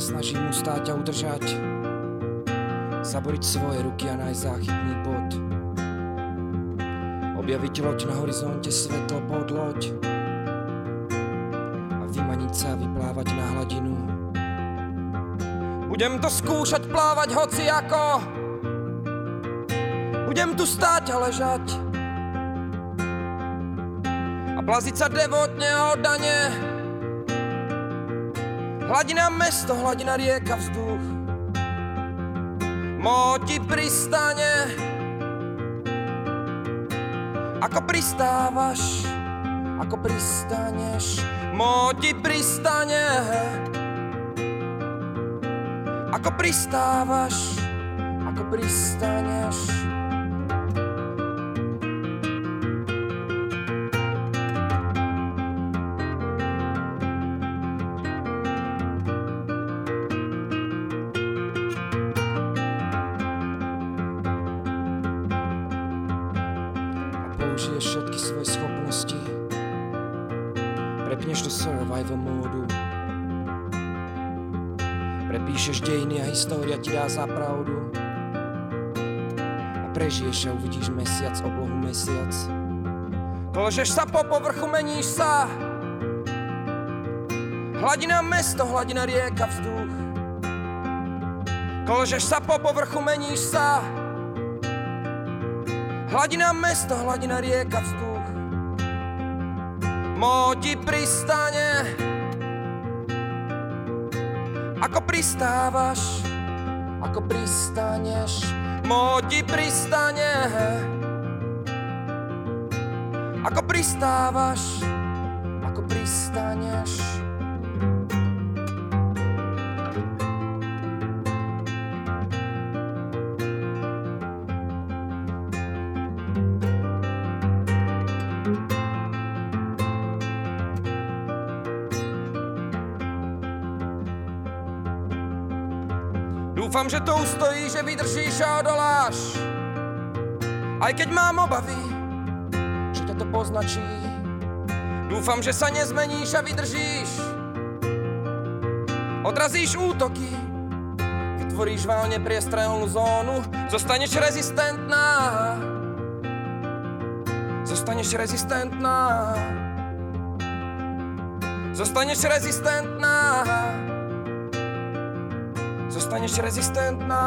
sa snažím ustáť a udržať. Zaboriť svoje ruky a nájsť záchytný bod. Objaviť loď na horizonte, svetlo pod loď. A vymaniť sa a vyplávať na hladinu. Budem to skúšať plávať hoci ako. Budem tu stáť a ležať. A plaziť sa devotne a oddane Hladina mesto, hladina rieka, vzduch. Moti pristane, ako pristávaš, ako pristaneš. Moti pristane, ako pristávaš, ako pristaneš. Ti dá za pravdu. A prežiješ a uvidíš mesiac, oblohu mesiac. Kolžeš sa po povrchu, meníš sa. Hladina mesto, hladina rieka, vzduch. Kolžeš sa po povrchu, meníš sa. Hladina mesto, hladina rieka, vzduch. Moti pristane, ako pristávaš, ako pristaneš, moti pristane. Ako pristávaš, ako pristaneš. Že to ustojí, že vydržíš a odoláš. Aj keď mám obavy, že ťa to poznačí. Dúfam, že sa nezmeníš a vydržíš. Odrazíš útoky, vytvoríš válne priestrelnú zónu, zostaneš rezistentná. Zostaneš rezistentná. Zostaneš rezistentná. Zostaneš rezistentná.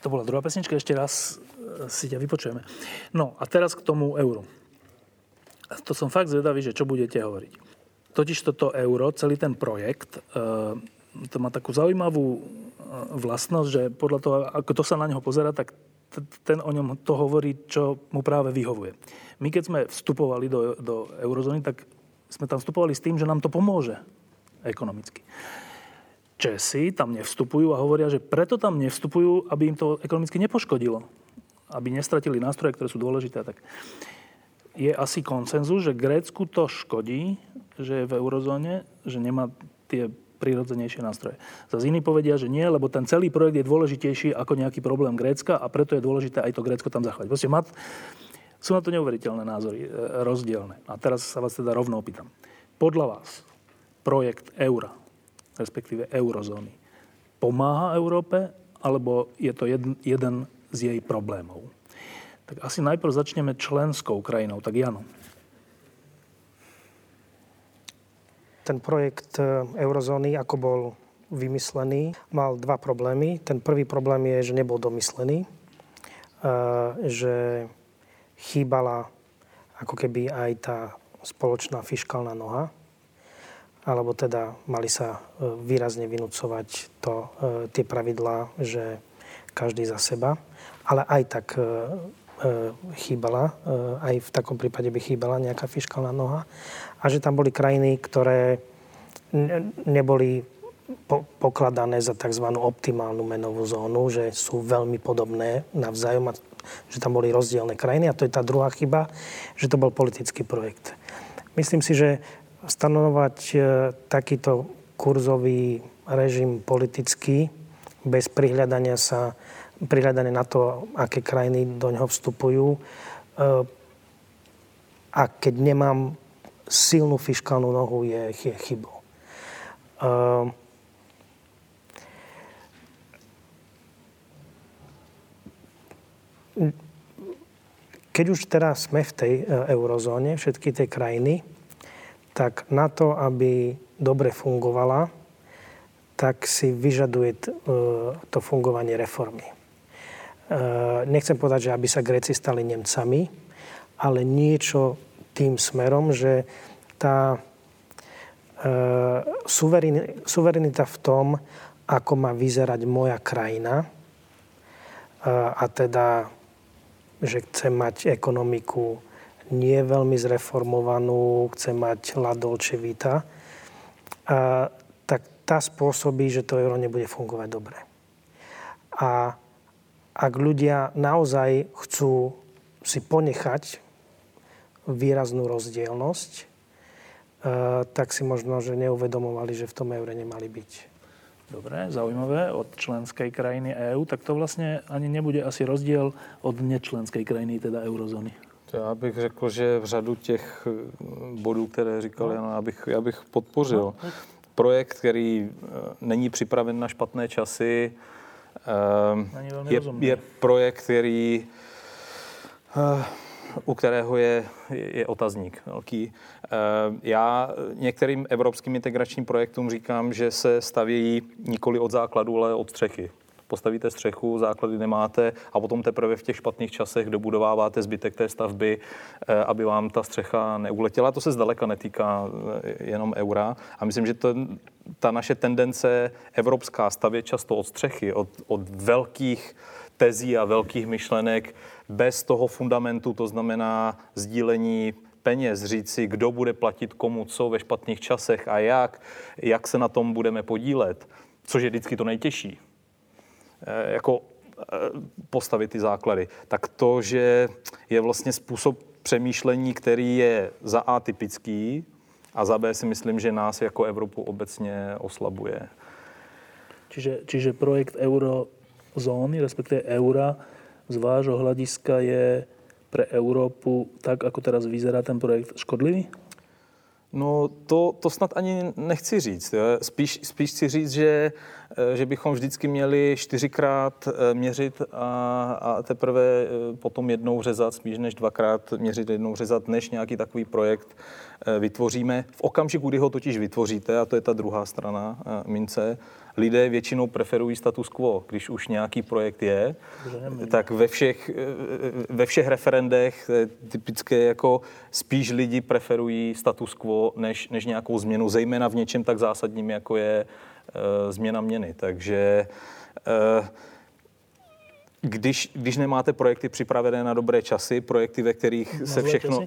To bola druhá pesnička, ešte raz e, si ťa vypočujeme. No a teraz k tomu euru. To som fakt zvedavý, že čo budete hovoriť. Totiž toto euro, celý ten projekt, e, to má takú zaujímavú vlastnosť, že podľa toho, ako to sa na neho pozera, tak ten o ňom to hovorí, čo mu práve vyhovuje. My keď sme vstupovali do, do eurozóny, tak sme tam vstupovali s tým, že nám to pomôže ekonomicky. Česi tam nevstupujú a hovoria, že preto tam nevstupujú, aby im to ekonomicky nepoškodilo. Aby nestratili nástroje, ktoré sú dôležité. Tak je asi konsenzus, že Grécku to škodí, že je v eurozóne, že nemá tie prírodzenejšie nástroje. Zase iní povedia, že nie, lebo ten celý projekt je dôležitejší ako nejaký problém Grécka a preto je dôležité aj to Grécko tam zachovať. Proste mat, sú na to neuveriteľné názory, e, rozdielne. A teraz sa vás teda rovno opýtam. Podľa vás projekt eura respektíve eurozóny, pomáha Európe, alebo je to jeden, jeden z jej problémov? Tak asi najprv začneme členskou krajinou. Tak Jano. Ten projekt e, eurozóny, ako bol vymyslený, mal dva problémy. Ten prvý problém je, že nebol domyslený, e, že chýbala ako keby aj tá spoločná fiskálna noha alebo teda mali sa e, výrazne vynúcovať to, tie pravidlá, že každý za seba. Ale aj tak chýbala, aj v takom prípade by chýbala nejaká fiskálna noha. A že tam boli krajiny, ktoré neboli pokladané za tzv. optimálnu menovú zónu, že sú veľmi podobné navzájom a že tam boli rozdielne krajiny. A to je tá druhá chyba, že to bol politický projekt. Myslím si, že stanovať e, takýto kurzový režim politický bez prihľadania sa prihľadanie na to, aké krajiny do ňoho vstupujú. E, a keď nemám silnú fiskálnu nohu, je, je chybou. E, keď už teraz sme v tej eurozóne, všetky tie krajiny, tak na to, aby dobre fungovala, tak si vyžaduje e, to fungovanie reformy. E, nechcem povedať, že aby sa Gréci stali Nemcami, ale niečo tým smerom, že tá e, suverenita v tom, ako má vyzerať moja krajina, a teda, že chcem mať ekonomiku nie veľmi zreformovanú, chce mať la dolce vita, a, tak tá spôsobí, že to euro nebude fungovať dobre. A ak ľudia naozaj chcú si ponechať výraznú rozdielnosť, e, tak si možno, že neuvedomovali, že v tom eure nemali byť. Dobre, zaujímavé. Od členskej krajiny EÚ, tak to vlastne ani nebude asi rozdiel od nečlenskej krajiny, teda eurozóny. Já bych řekl, že v řadu těch eh, bodů, které říkal no. Jan, já bych, já bych podpořil. No. Projekt, který eh, není připraven na špatné časy, je, je projekt, který u kterého je, je otazník velký. Já některým evropským integračním projektům říkám, že se stavějí nikoli od základu, ale od střechy postavíte střechu, základy nemáte a potom teprve v těch špatných časech dobudováváte zbytek té stavby, eh, aby vám ta střecha neuletěla. To se zdaleka netýká eh, jenom eura. A myslím, že to, ta naše tendence evropská stavět často od střechy, od, od velkých tezí a velkých myšlenek bez toho fundamentu, to znamená sdílení peněz, říci, kdo bude platit komu co ve špatných časech a jak, jak se na tom budeme podílet, což je vždycky to nejtěžší jako postavit ty základy. Tak to, že je vlastně způsob přemýšlení, který je za A typický a za B si myslím, že nás jako Evropu obecně oslabuje. Čiže, čiže projekt eurozóny, respektive eura, z vášho hľadiska je pre Európu, tak ako teraz vyzerá ten projekt, škodlivý? No to, to snad ani nechci říct. Spíš, spíš chci říct, že, eh, že bychom vždycky měli čtyřikrát eh, měřit a, a teprve eh, potom jednou řezat, spíš než dvakrát měřit, jednou řezat, než nějaký takový projekt vytvoříme. V okamžiku, kdy ho totiž vytvoříte, a to je ta druhá strana mince, lidé většinou preferují status quo. Když už nějaký projekt je, tak ve všech, ve všech referendech typické jako spíš lidi preferují status quo než, než nějakou změnu, zejména v něčem tak zásadním, jako je změna měny. Takže uh, když, když nemáte projekty připravené na dobré časy, projekty, ve kterých se všechno... Uh,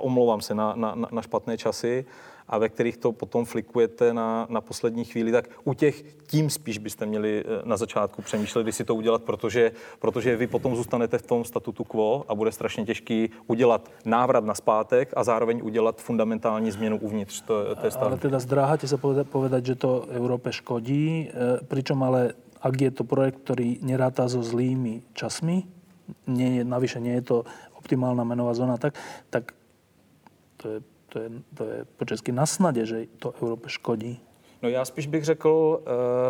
omlouvám se, na, na, na špatné časy, a ve kterých to potom flikujete na, na poslední chvíli, tak u těch tím spíš byste měli eh, na začátku přemýšlet, si to udělat, protože, protože vy potom zůstanete v tom statutu quo a bude strašně těžký udělat návrat na zpátek a zároveň udělat fundamentální změnu uvnitř té stavby. Ale teda zdráháte se povedať, že to Európe škodí, eh, pričom ale ak je to projekt, ktorý neráta so zlými časmi, nie navyše nie je to optimálna menová zóna, tak, tak to je to je, to je po česky na snadě, že to Evropě škodí. No já spíš bych řekl,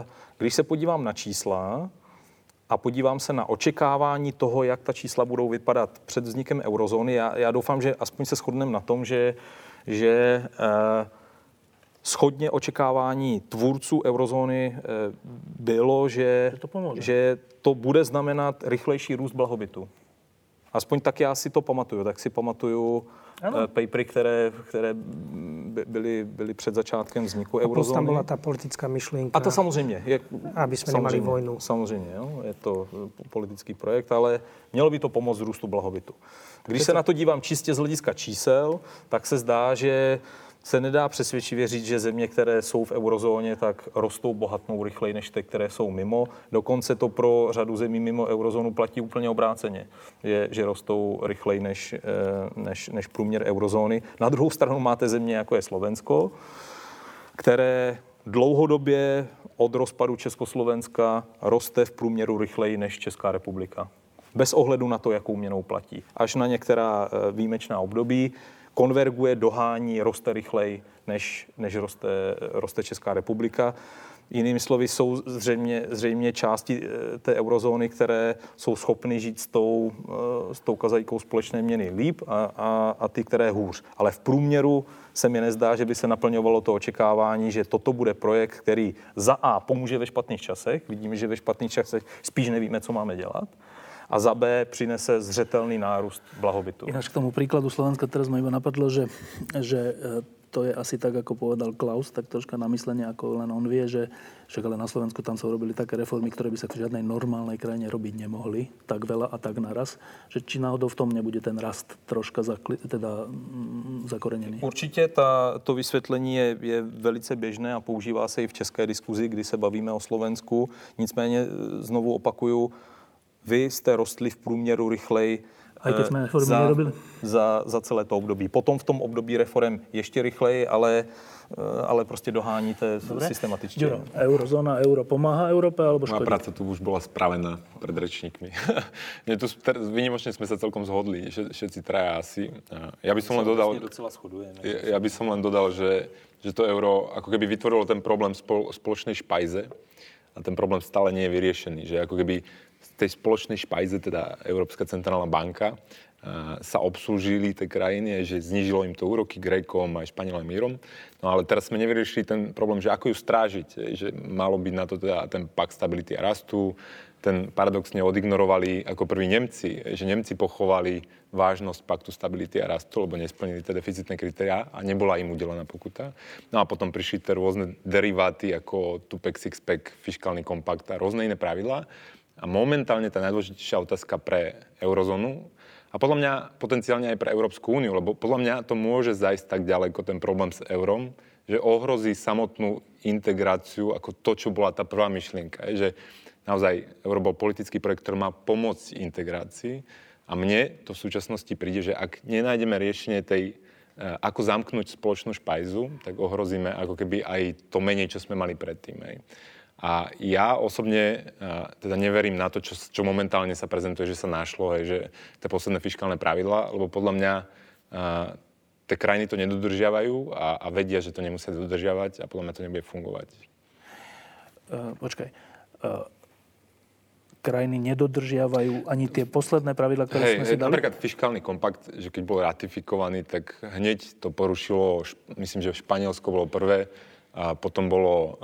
eh, když se podívám na čísla a podívám se na očekávání toho, jak ta čísla budou vypadat před vznikem eurozóny, já, já doufám, že aspoň se shodneme na tom, že, že eh, schodně očekávání tvůrců eurozóny eh, bylo, že, že, to že to bude znamenat rychlejší růst blahobytu. Aspoň tak já si to pamatuju. Tak si pamatuju ano. Eh, papery, které, které byly, byly před začátkem vzniku eurozóny. tam byla ta politická myšlenka. A to samozřejmě. Je, aby jsme nemali vojnu. Samozřejmě, jo, je to eh, politický projekt, ale mělo by to pomoct růstu blahobytu. Když se na to dívám čistě z hlediska čísel, tak se zdá, že se nedá přesvědčivě říct, že země, které jsou v eurozóně, tak rostou bohatnou rychleji než ty, které jsou mimo. Dokonce to pro řadu zemí mimo eurozónu platí úplně obráceně, je, že rostou rychleji než, eh, než, než průměr eurozóny. Na druhou stranu máte země, jako je Slovensko, které dlouhodobě od rozpadu Československa roste v průměru rychleji než Česká republika. Bez ohledu na to, jakou měnou platí. Až na některá eh, výjimečná období konverguje, dohání, roste rychleji, než, než roste, roste Česká republika. Jinými slovy, jsou zřejmě, zřejmě části eh, té eurozóny, které jsou schopny žít s tou, eh, s tou kazajkou společné měny líp a, a, a ty, které hůř. Ale v průměru se mi nezdá, že by se naplňovalo to očekávání, že toto bude projekt, který za A pomůže ve špatných časech. Vidíme, že ve špatných časech spíš nevíme, co máme dělat a za B přinese zřetelný nárůst blahobytu. Ináč k tomu príkladu Slovenska teraz ma iba napadlo, že, že e, to je asi tak, ako povedal Klaus, tak troška na myslenie, ako len on vie, že však ale na Slovensku tam sa urobili také reformy, ktoré by sa v žiadnej normálnej krajine robiť nemohli, tak veľa a tak naraz, že či náhodou v tom nebude ten rast troška zakli, teda mm, zakorenený. Určitě ta, to vysvětlení je, je velice běžné a používá se i v české diskuzi, kdy se bavíme o Slovensku. Nicméně e, znovu opakuju, vy jste rostli v průměru rychleji a keď jsme reformy za, za, za celé to období. Potom v tom období reform ještě rychleji, ale eh, ale prostě doháníte Dobre. systematicky. Jo, eurozóna, euro pomáhá Európe alebo škodí? Moja práca tu už bola spravená pred rečníkmi. tu výnimočne sme sa celkom zhodli, všetci traja asi. Ja by som len dodal... Vlastne ja, ja by som len dodal, že, že to euro ako keby vytvorilo ten problém spoločnej špajze a ten problém stále nie je vyriešený. Že ako keby z tej spoločnej špajze, teda Európska centrálna banka, sa obslúžili tie krajiny, že znižilo im to úroky Grékom aj Španielom Mírom. No ale teraz sme nevyriešili ten problém, že ako ju strážiť, že malo byť na to teda ten pakt stability a rastu, ten paradoxne odignorovali ako prví Nemci, že Nemci pochovali vážnosť paktu stability a rastu, lebo nesplnili tie deficitné kritériá a nebola im udelená pokuta. No a potom prišli tie rôzne deriváty ako Tupex, Sixpack, fiskálny kompakt a rôzne iné pravidlá. A momentálne tá najdôležitejšia otázka pre eurozónu a podľa mňa potenciálne aj pre Európsku úniu, lebo podľa mňa to môže zajsť tak ďaleko ten problém s eurom, že ohrozí samotnú integráciu ako to, čo bola tá prvá myšlienka. Že naozaj euro bol politický projekt, ktorý má pomôcť integrácii. A mne to v súčasnosti príde, že ak nenájdeme riešenie tej, eh, ako zamknúť spoločnú špajzu, tak ohrozíme ako keby aj to menej, čo sme mali predtým. Hej. A ja osobne uh, teda neverím na to, čo, čo momentálne sa prezentuje, že sa našlo, hej, že tie posledné fiskálne pravidla, lebo podľa mňa uh, tie krajiny to nedodržiavajú a, a vedia, že to nemusia dodržiavať a podľa mňa to nebude fungovať. Uh, počkaj. Uh, krajiny nedodržiavajú ani tie posledné pravidla, ktoré hej, sme si dali? Napríklad fiskálny kompakt, že keď bol ratifikovaný, tak hneď to porušilo, myslím, že Španielsko bolo prvé, potom bolo uh,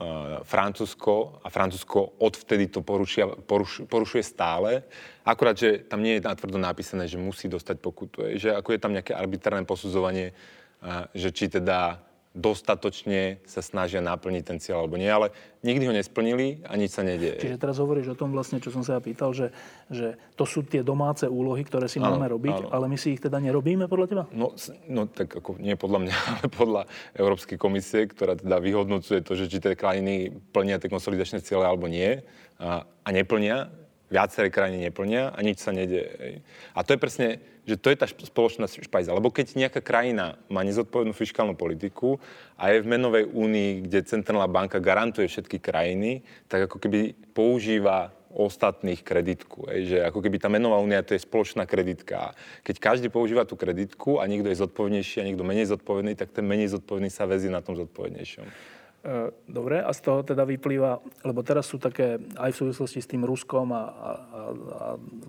Francúzsko a Francúzsko odvtedy to porušia, poruš, porušuje stále. Akurát, že tam nie je natvrdo napísané, že musí dostať pokutu. Že ako je tam nejaké arbitrárne posudzovanie, uh, že či teda dostatočne sa snažia naplniť ten cieľ alebo nie, ale nikdy ho nesplnili a nič sa nedieje. Čiže teraz hovoríš o tom vlastne, čo som sa ja pýtal, že, že to sú tie domáce úlohy, ktoré si áno, máme robiť, áno. ale my si ich teda nerobíme podľa teba? No, no tak ako nie podľa mňa, ale podľa Európskej komisie, ktorá teda vyhodnocuje to, že či tie krajiny plnia tie konsolidačné ciele alebo nie a, a neplnia, viaceré krajiny neplnia a nič sa nedieje. A to je presne že to je tá spoločná špajza. Lebo keď nejaká krajina má nezodpovednú fiskálnu politiku a je v menovej únii, kde centrálna banka garantuje všetky krajiny, tak ako keby používa ostatných kreditku. Ej, že ako keby tá menová únia to je spoločná kreditka. Keď každý používa tú kreditku a niekto je zodpovednejší a niekto menej zodpovedný, tak ten menej zodpovedný sa vezí na tom zodpovednejšom. E, dobre, a z toho teda vyplýva, lebo teraz sú také, aj v súvislosti s tým Ruskom a, a, a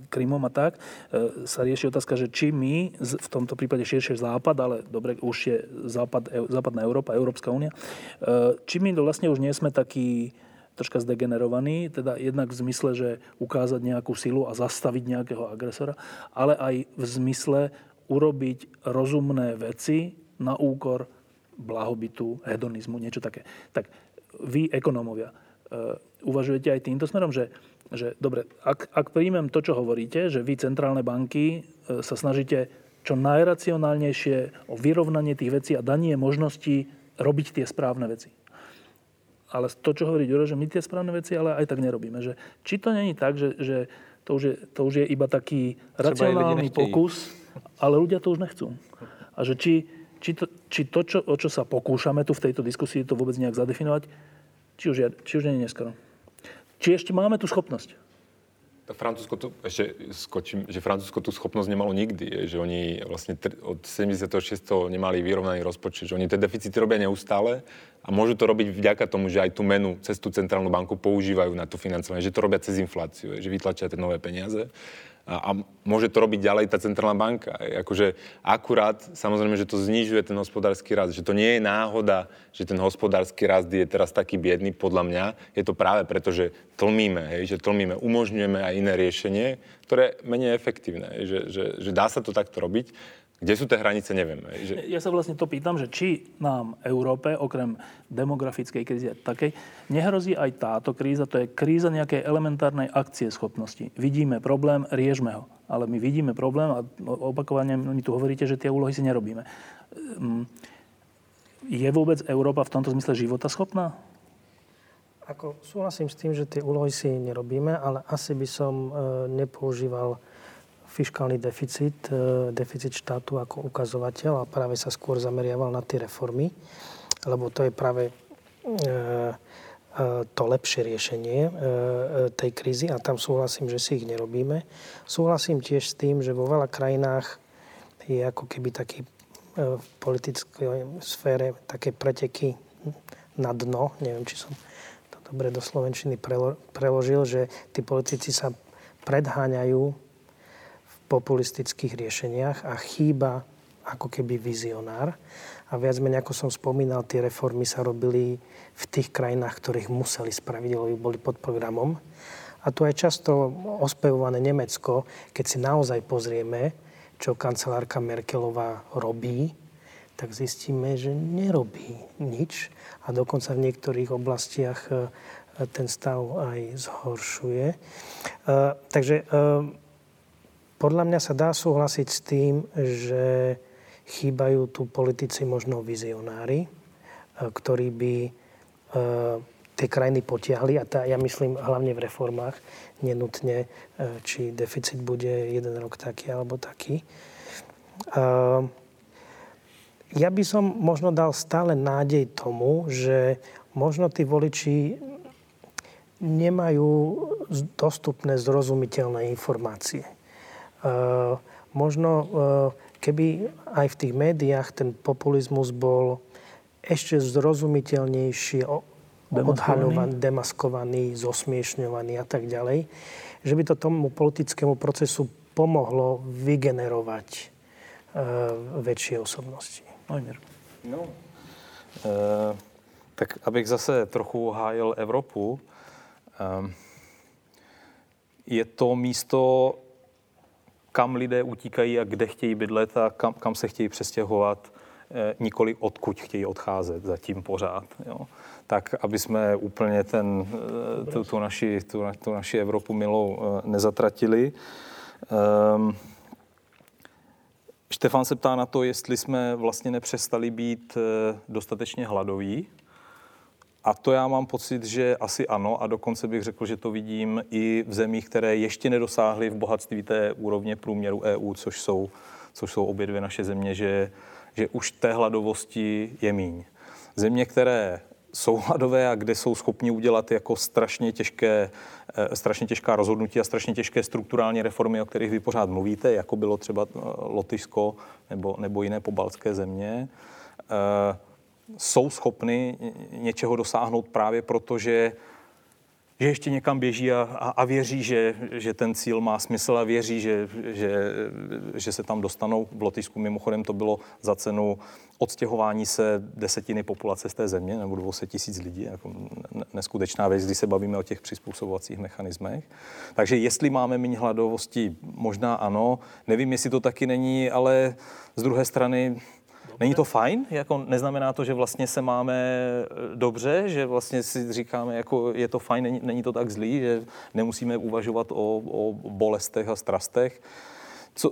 Krymom a tak, e, sa rieši otázka, že či my, v tomto prípade širšie Západ, ale dobre, už je Západ, Západná Európa, Európska únia, e, či my vlastne už nie sme takí troška zdegenerovaní, teda jednak v zmysle, že ukázať nejakú silu a zastaviť nejakého agresora, ale aj v zmysle urobiť rozumné veci na úkor blahobytu, hedonizmu, niečo také. Tak vy, ekonómovia, e, uvažujete aj týmto smerom, že, že dobre, ak, ak príjmem to, čo hovoríte, že vy, centrálne banky, e, sa snažíte čo najracionálnejšie o vyrovnanie tých vecí a danie možností robiť tie správne veci. Ale to, čo hovorí Ďuro, že my tie správne veci ale aj tak nerobíme. Že, či to není tak, že, že to, už je, to už je iba taký racionálny pokus, ale ľudia to už nechcú. A že či, či to, či to čo, o čo sa pokúšame tu v tejto diskusii, to vôbec nejak zadefinovať, či už, je, či už nie je neskoro. Či ešte máme tú schopnosť. Francúzsko tu, ešte skočím, že Francúzsko tú schopnosť nemalo nikdy, že oni vlastne od 76. nemali vyrovnaný rozpočet, že oni tie deficity robia neustále a môžu to robiť vďaka tomu, že aj tú menu cez tú centrálnu banku používajú na tú financovanie, že to robia cez infláciu, že vytlačia tie nové peniaze a, a môže to robiť ďalej tá centrálna banka. Akože akurát, samozrejme, že to znižuje ten hospodársky rast. Že to nie je náhoda, že ten hospodársky rast je teraz taký biedný, podľa mňa. Je to práve preto, že tlmíme, hej, že tlmíme, umožňujeme aj iné riešenie, ktoré je menej efektívne. Hej, že, že, že dá sa to takto robiť. Kde sú tie hranice, neviem. Že... Ja sa vlastne to pýtam, že či nám Európe, okrem demografickej krízy takej, nehrozí aj táto kríza, to je kríza nejakej elementárnej akcie schopnosti. Vidíme problém, riešme ho. Ale my vidíme problém a opakovane mi tu hovoríte, že tie úlohy si nerobíme. Hm, je vôbec Európa v tomto zmysle života schopná? Ako súhlasím s tým, že tie úlohy si nerobíme, ale asi by som e, nepoužíval fiskálny deficit, e, deficit štátu ako ukazovateľ a práve sa skôr zameriaval na tie reformy, lebo to je práve e, e, to lepšie riešenie tej krízy a tam súhlasím, že si ich nerobíme. Súhlasím tiež s tým, že vo veľa krajinách je ako keby taký v politickej sfére také preteky na dno. Neviem, či som to dobre do Slovenčiny preložil, že tí politici sa predháňajú populistických riešeniach a chýba ako keby vizionár. A viac menej, ako som spomínal, tie reformy sa robili v tých krajinách, ktorých museli spraviť, lebo boli pod programom. A tu aj často ospevované Nemecko, keď si naozaj pozrieme, čo kancelárka Merkelová robí, tak zistíme, že nerobí nič a dokonca v niektorých oblastiach e, ten stav aj zhoršuje. E, takže e, podľa mňa sa dá súhlasiť s tým, že chýbajú tu politici možno vizionári, e, ktorí by e, tie krajiny potiahli a tá, ja myslím hlavne v reformách, nenutne, či deficit bude jeden rok taký alebo taký. Ja by som možno dal stále nádej tomu, že možno tí voliči nemajú dostupné zrozumiteľné informácie. Možno keby aj v tých médiách ten populizmus bol ešte zrozumiteľnejšie odhaľovaný, demaskovaný, zosmiešňovaný a tak ďalej, že by to tomu politickému procesu pomohlo vygenerovať e, väčšie osobnosti. No, e, tak abych zase trochu hájil Evropu, e, je to místo, kam lidé utíkají a kde chtějí bydlet a kam, kam se chtějí přestěhovat, e, nikoli odkud chtějí odcházet zatím pořád. Jo. Tak, aby jsme úplně ten, e, tu, tu, naši, tu, tu naši Evropu milou e, nezatratili. Um, Štefán se ptá na to, jestli jsme vlastně nepřestali být dostatečně hladoví. A to já mám pocit, že asi ano a dokonce bych řekl, že to vidím i v zemích, které ještě nedosáhly v bohatství té úrovně průměru EU, což jsou, což jsou obě dvě naše země, že, že už té hladovosti je míň. Země, které jsou hladové a kde jsou schopni udělat jako strašně, těžké, strašně těžká rozhodnutí a strašně těžké strukturální reformy, o kterých vy pořád mluvíte, jako bylo třeba Lotyšsko nebo, nebo jiné pobaltské země, jsou schopny něčeho dosáhnout právě proto, že že ještě někam běží a, a, a věří, že, že ten cíl má smysl a věří, že, že, že se tam dostanou. V Lotyšsku mimochodem to bylo za cenu odstěhování se desetiny populace z té země, nebo 200 tisíc lidí, jako neskutečná věc, když se bavíme o těch přizpůsobovacích mechanismech. Takže jestli máme méně hladovosti, možná ano. Nevím, jestli to taky není, ale z druhé strany Není to fajn? Jako neznamená to, že vlastně se máme eh, dobře, že vlastně si říkáme, jako je to fajn, není, není to tak zlý, že nemusíme uvažovat o, o bolestech a strastech. Co,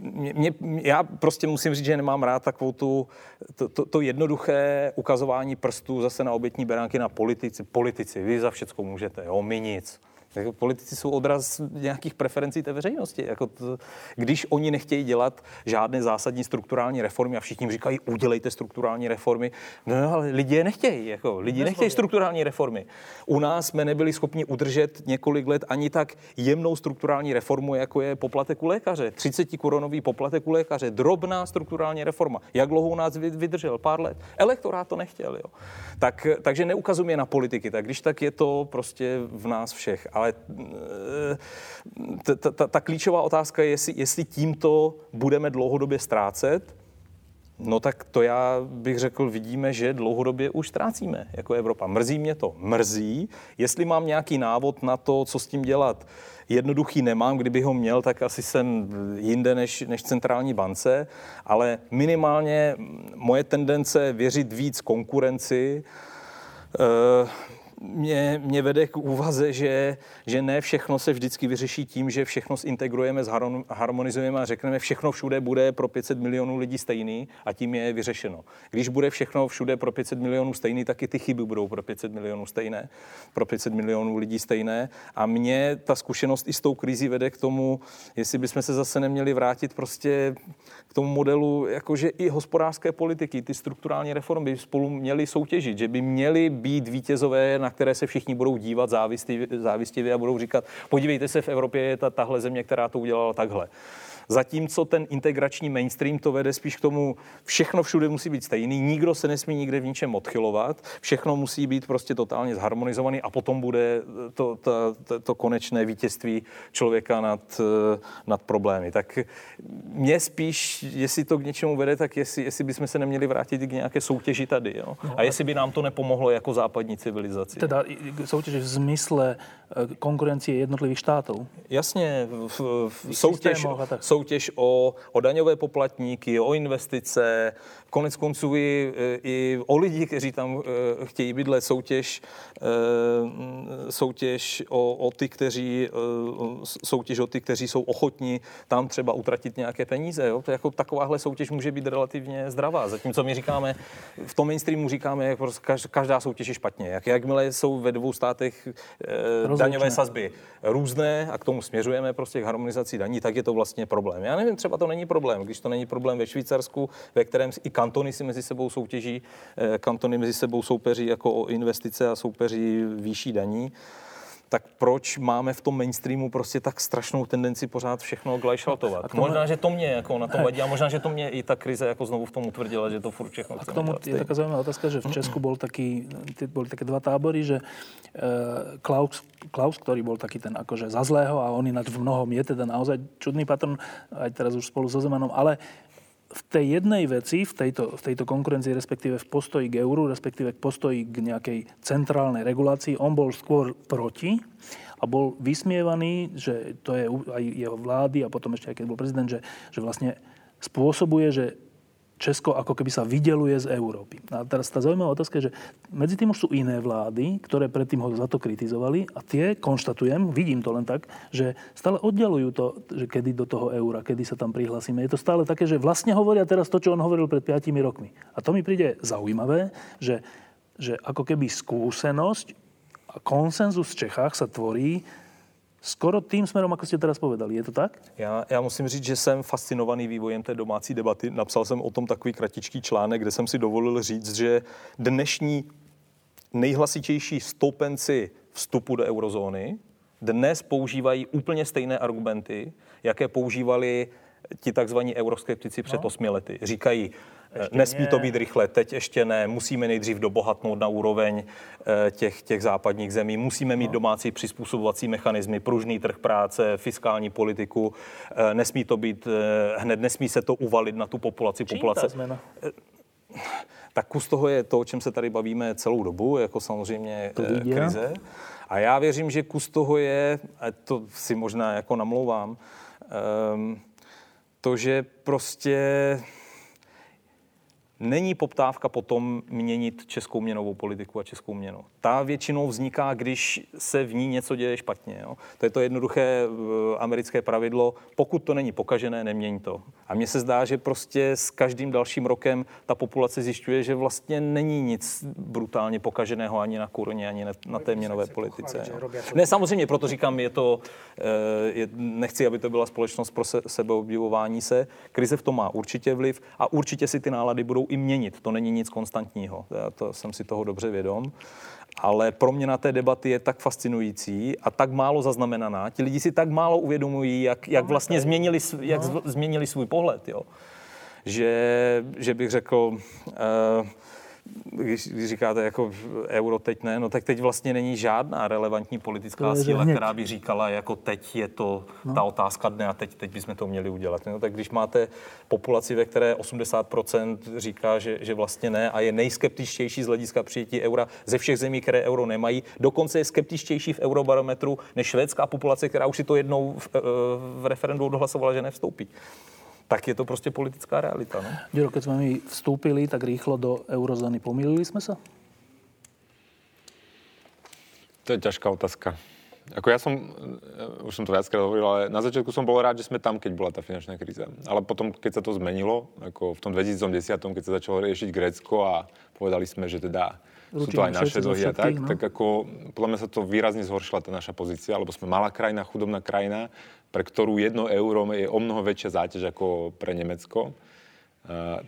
mě, mě, já prostě musím říct, že nemám rád takovou tu, to, to, to jednoduché ukazování prstů zase na obětní beránky na politici. Politici, vy za všecko můžete, jo, my nic. Jako politici jsou odraz nějakých preferencí té veřejnosti. Jako to, když oni nechtějí dělat žádné zásadní strukturální reformy a všichni říkají, udělejte strukturální reformy, no ale lidi nechtějí. Jako, lidi nechtějí strukturální reformy. U nás jsme nebyli schopni udržet několik let ani tak jemnou strukturální reformu, jako je poplatek u lékaře. 30 korunový poplatek u lékaře, drobná strukturální reforma. Jak dlouho u nás vydržel? Pár let. Elektorát to nechtěl. Jo. Tak, takže neukazuje na politiky. Tak když tak je to prostě v nás všech. Ale eh, ta, klíčová otázka je, jestli, tímto budeme dlouhodobě ztrácet, No tak to já bych řekl, vidíme, že dlouhodobě už ztrácíme jako Evropa. Mrzí mě to, mrzí. Jestli mám nějaký návod na to, co s tím dělat, jednoduchý nemám. Kdyby ho měl, tak asi jsem jinde než, než centrální bance, ale minimálně moje tendence věřit víc konkurenci, eh, mě, mě vede k úvaze, že, že ne všechno se vždycky vyřeší tím, že všechno zintegrujeme, harmonizujeme a řekneme, všechno všude bude pro 500 milionů lidí stejný a tím je vyřešeno. Když bude všechno všude pro 500 milionů stejný, tak i ty chyby budou pro 500 milionů stejné, pro 500 milionů lidí stejné. A mě ta zkušenost i s tou krizí vede k tomu, jestli bychom se zase neměli vrátit prostě k tomu modelu, jakože i hospodářské politiky, ty strukturální reformy spolu měly soutěžit, že by měly být vítězové na které se všichni budou dívat závistivě, závistivě a budou říkat, podívejte se, v Evropě je ta, tahle země, která to udělala takhle. Zatímco ten integrační mainstream to vede spíš k tomu, všechno všude musí být stejný, nikdo se nesmí nikde v ničem odchylovat, všechno musí být prostě totálně zharmonizovaný a potom bude to, to, to, to konečné vítězství člověka nad, nad problémy. Tak mě spíš, jestli to k něčemu vede, tak jestli, jestli bychom se neměli vrátit k nějaké soutěži tady. Jo? No a jestli by nám to nepomohlo jako západní civilizaci. Teda soutěž v zmysle e, konkurencie jednotlivých štátov. Jasně, v, v, soutěž, soutěž soutěž o, o daňové poplatníky, o investice, konec konců i, i o lidi, kteří tam eh, chtějí bydlet, soutěž, eh, soutěž o, o ty, kteří, eh, soutěž o ty, kteří jsou ochotní tam třeba utratit nějaké peníze. Jo? To jako takováhle soutěž může být relativně zdravá. Zatímco my říkáme, v tom mainstreamu říkáme, jak každá soutěž je špatně. Jak, jakmile jsou ve dvou státech daňové sazby různé a k tomu směřujeme prostě k harmonizaci daní, tak je to vlastně problém. Já nevím, třeba to není problém, když to není problém ve Švýcarsku, ve kterém i kantony si mezi sebou soutěží, eh, kantony mezi sebou soupeří jako o investice a soupeří výší daní. Tak proč máme v tom mainstreamu prostě tak strašnou tendenci pořád všechno glajšaltovat? Tomu... Možná, že to mě jako na tom vadí a možná, že to mě i ta krize jako znovu v tom utvrdila, že to furt všechno A k tomu je taká zaujímavá otázka, že v Česku bol taký, boli také dva tábory, že uh, Klaus, Klaus, ktorý bol taký ten akože za zlého a on ináč v mnohom je teda naozaj čudný patron, aj teraz už spolu so Zemanom, ale v tej jednej veci, v tejto, v tejto konkurencii, respektíve v postoji k euru, respektíve k postoji k nejakej centrálnej regulácii, on bol skôr proti a bol vysmievaný, že to je aj jeho vlády a potom ešte aj keď bol prezident, že, že vlastne spôsobuje, že Česko ako keby sa vydeluje z Európy. A teraz tá zaujímavá otázka je, že medzi tým už sú iné vlády, ktoré predtým ho za to kritizovali a tie, konštatujem, vidím to len tak, že stále oddialujú to, že kedy do toho eura, kedy sa tam prihlasíme. Je to stále také, že vlastne hovoria teraz to, čo on hovoril pred 5 rokmi. A to mi príde zaujímavé, že, že ako keby skúsenosť a konsenzus v Čechách sa tvorí skoro tým směrem, jako jste teraz povedali. Je to tak? Já, já musím říct, že jsem fascinovaný vývojem té domácí debaty. Napsal jsem o tom takový kratičký článek, kde jsem si dovolil říct, že dnešní nejhlasitější stoupenci vstupu do eurozóny dnes používají úplně stejné argumenty, jaké používali ti takzvaní euroskeptici před no. osmi lety. Říkají, ještě Nesmí to být rychle, teď ještě ne, musíme nejdřív dobohatnout na úroveň eh, těch, těch západních zemí, musíme mít no. domácí přizpůsobovací mechanismy, pružný trh práce, fiskální politiku, eh, nesmí to být eh, hned, nesmí se to uvalit na tu populaci. Čím populace. Tak kus toho je to, o čem se tady bavíme celou dobu, jako samozřejmě to krize. A já věřím, že kus toho je, a to si možná jako namlouvám, um, to, že prostě není poptávka potom měnit českou měnovou politiku a českou měnu. Ta většinou vzniká, když se v ní něco děje špatně. Jo. To je to jednoduché eh, americké pravidlo, pokud to není pokažené, neměň to. A mně se zdá, že prostě s každým dalším rokem ta populace zjišťuje, že vlastně není nic brutálně pokaženého ani na kuroně, ani na té měnové politice. Ne, samozřejmě, proto říkám, je to, eh, je, nechci, aby to byla společnost pro se, sebeobdivování se. Krize v tom má určitě vliv a určitě si ty nálady budou i měnit. To není nic konstantního. Já to jsem si toho dobře vědom. Ale pro mě na té debaty je tak fascinující a tak málo zaznamenaná. Ti lidi si tak málo uvědomují, jak, jak vlastně změnili, jak změnili svůj pohled. Jo. Že, že bych řekl, uh, když, když říkáte jako euro teď ne, no tak teď vlastně není žádná relevantní politická síla, která by říkala, jako teď je to no. ta otázka dne a teď, teď bychom to měli udělat. No, tak když máte populaci, ve které 80% říká, že, že vlastně ne a je nejskeptičtější z hlediska přijetí eura ze všech zemí, které euro nemají, dokonce je skeptičtější v eurobarometru než švédská populace, která už si to jednou v, eh, v referendu odhlasovala, že nevstoupí tak je to prostě politická realita. No? Ďuro, keď sme my vstúpili tak rýchlo do eurozóny, pomýlili sme sa? To je ťažká otázka. Ako ja som, e, už som to viackrát hovoril, ale na začiatku som bol rád, že sme tam, keď bola tá finančná kríza. Ale potom, keď sa to zmenilo, ako v tom 2010, keď sa začalo riešiť Grécko a povedali sme, že teda Ručíme sú to aj naše dlhy a tak, no? tak ako podľa mňa sa to výrazne zhoršila tá naša pozícia, lebo sme malá krajina, chudobná krajina, pre ktorú jedno euro je o mnoho väčšia záťaž ako pre Nemecko.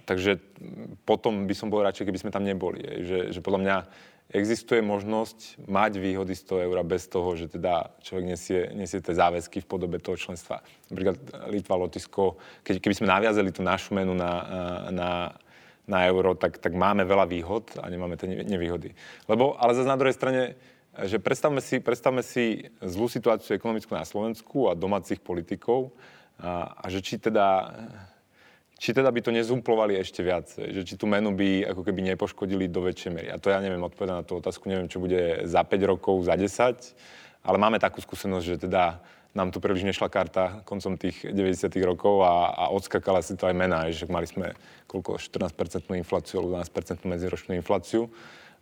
Takže potom by som bol radšej, keby sme tam neboli. Že, že podľa mňa existuje možnosť mať výhody z eura bez toho, že teda človek nesie, nesie tie záväzky v podobe toho členstva. Napríklad Litva, Lotisko, keď, keby sme naviazali tú našu menu na, na, na euro, tak, tak máme veľa výhod a nemáme tie nevýhody. Lebo, ale zase na druhej strane, že predstavme si, predstavme si zlú situáciu ekonomickú na Slovensku a domácich politikov a, a že či teda, či teda by to nezumplovali ešte viac, že či tú menu by ako keby nepoškodili do väčšej miery. A to ja neviem odpovedať na tú otázku, neviem, čo bude za 5 rokov, za 10, ale máme takú skúsenosť, že teda nám tu príliš nešla karta koncom tých 90 rokov a, a odskakala si to aj mená, že mali sme koľko, 14% infláciu alebo 12% medziročnú infláciu.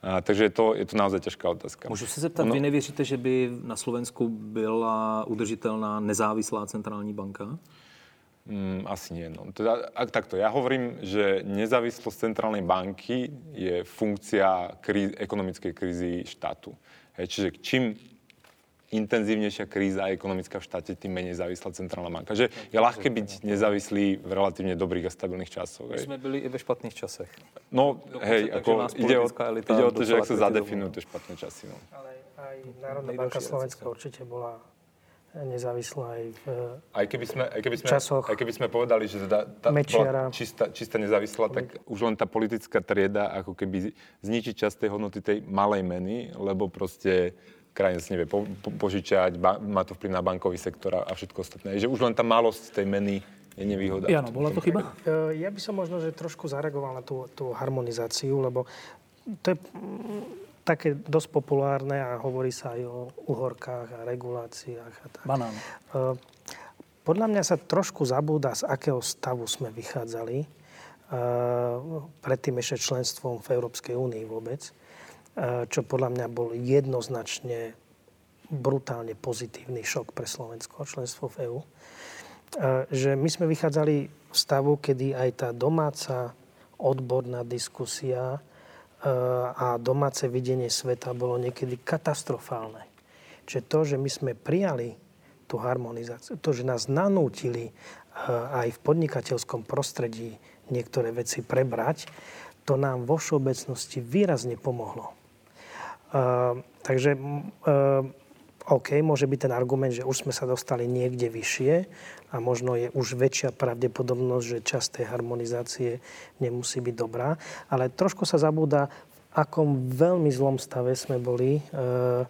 A, takže je to, je to naozaj ťažká otázka. Můžu se zeptat, ono... vy nevěříte, že by na Slovensku byla udržitelná nezávislá centrální banka? Mm, asi nie. No. Teda, ak takto, ja hovorím, že nezávislosť centrálnej banky je funkcia krí, ekonomickej krízy štátu. Hej, čiže čím intenzívnejšia kríza ekonomická v štáte, tým menej závislá centrálna banka. Že je ľahké byť nezávislý v relatívne dobrých a stabilných časoch. My sme byli i ve špatných časech. No, Dokonce hej, ako ide o, ide o to, že ak sa zadefinujú tie špatné časy. No. Ale aj Národná banka Slovenska určite bola nezávislá aj v aj keby sme, aj keby sme, časoch Aj keby sme povedali, že teda tá bola čistá, čistá nezávislá, tak už len tá politická trieda ako keby zničí časť tej hodnoty tej malej meny, lebo proste krajina si nevie po, po, požičať, ba, má to vplyv na bankový sektor a, a všetko ostatné. Že už len tá malosť tej meny je nevýhoda. Jano, bola to chyba? Ja by som možno, že trošku zareagoval na tú, tú harmonizáciu, lebo to je také dosť populárne a hovorí sa aj o uhorkách a reguláciách. A tak. Banán. E, podľa mňa sa trošku zabúda, z akého stavu sme vychádzali e, predtým ešte členstvom v Európskej únii vôbec čo podľa mňa bol jednoznačne brutálne pozitívny šok pre Slovensko, členstvo v EÚ. Že my sme vychádzali v stavu, kedy aj tá domáca odborná diskusia a domáce videnie sveta bolo niekedy katastrofálne. Čiže to, že my sme prijali tú harmonizáciu, to, že nás nanútili aj v podnikateľskom prostredí niektoré veci prebrať, to nám vo všeobecnosti výrazne pomohlo. Uh, takže uh, OK, môže byť ten argument, že už sme sa dostali niekde vyššie a možno je už väčšia pravdepodobnosť, že časť tej harmonizácie nemusí byť dobrá. Ale trošku sa zabúda, v akom veľmi zlom stave sme boli uh,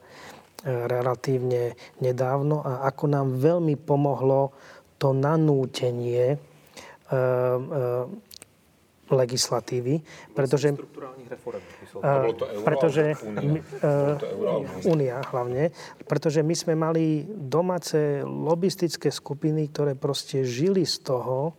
relatívne nedávno a ako nám veľmi pomohlo to nanútenie legislatívy, pretože... reform. pretože Únia hlavne, pretože my sme mali domáce lobistické skupiny, ktoré proste žili z toho,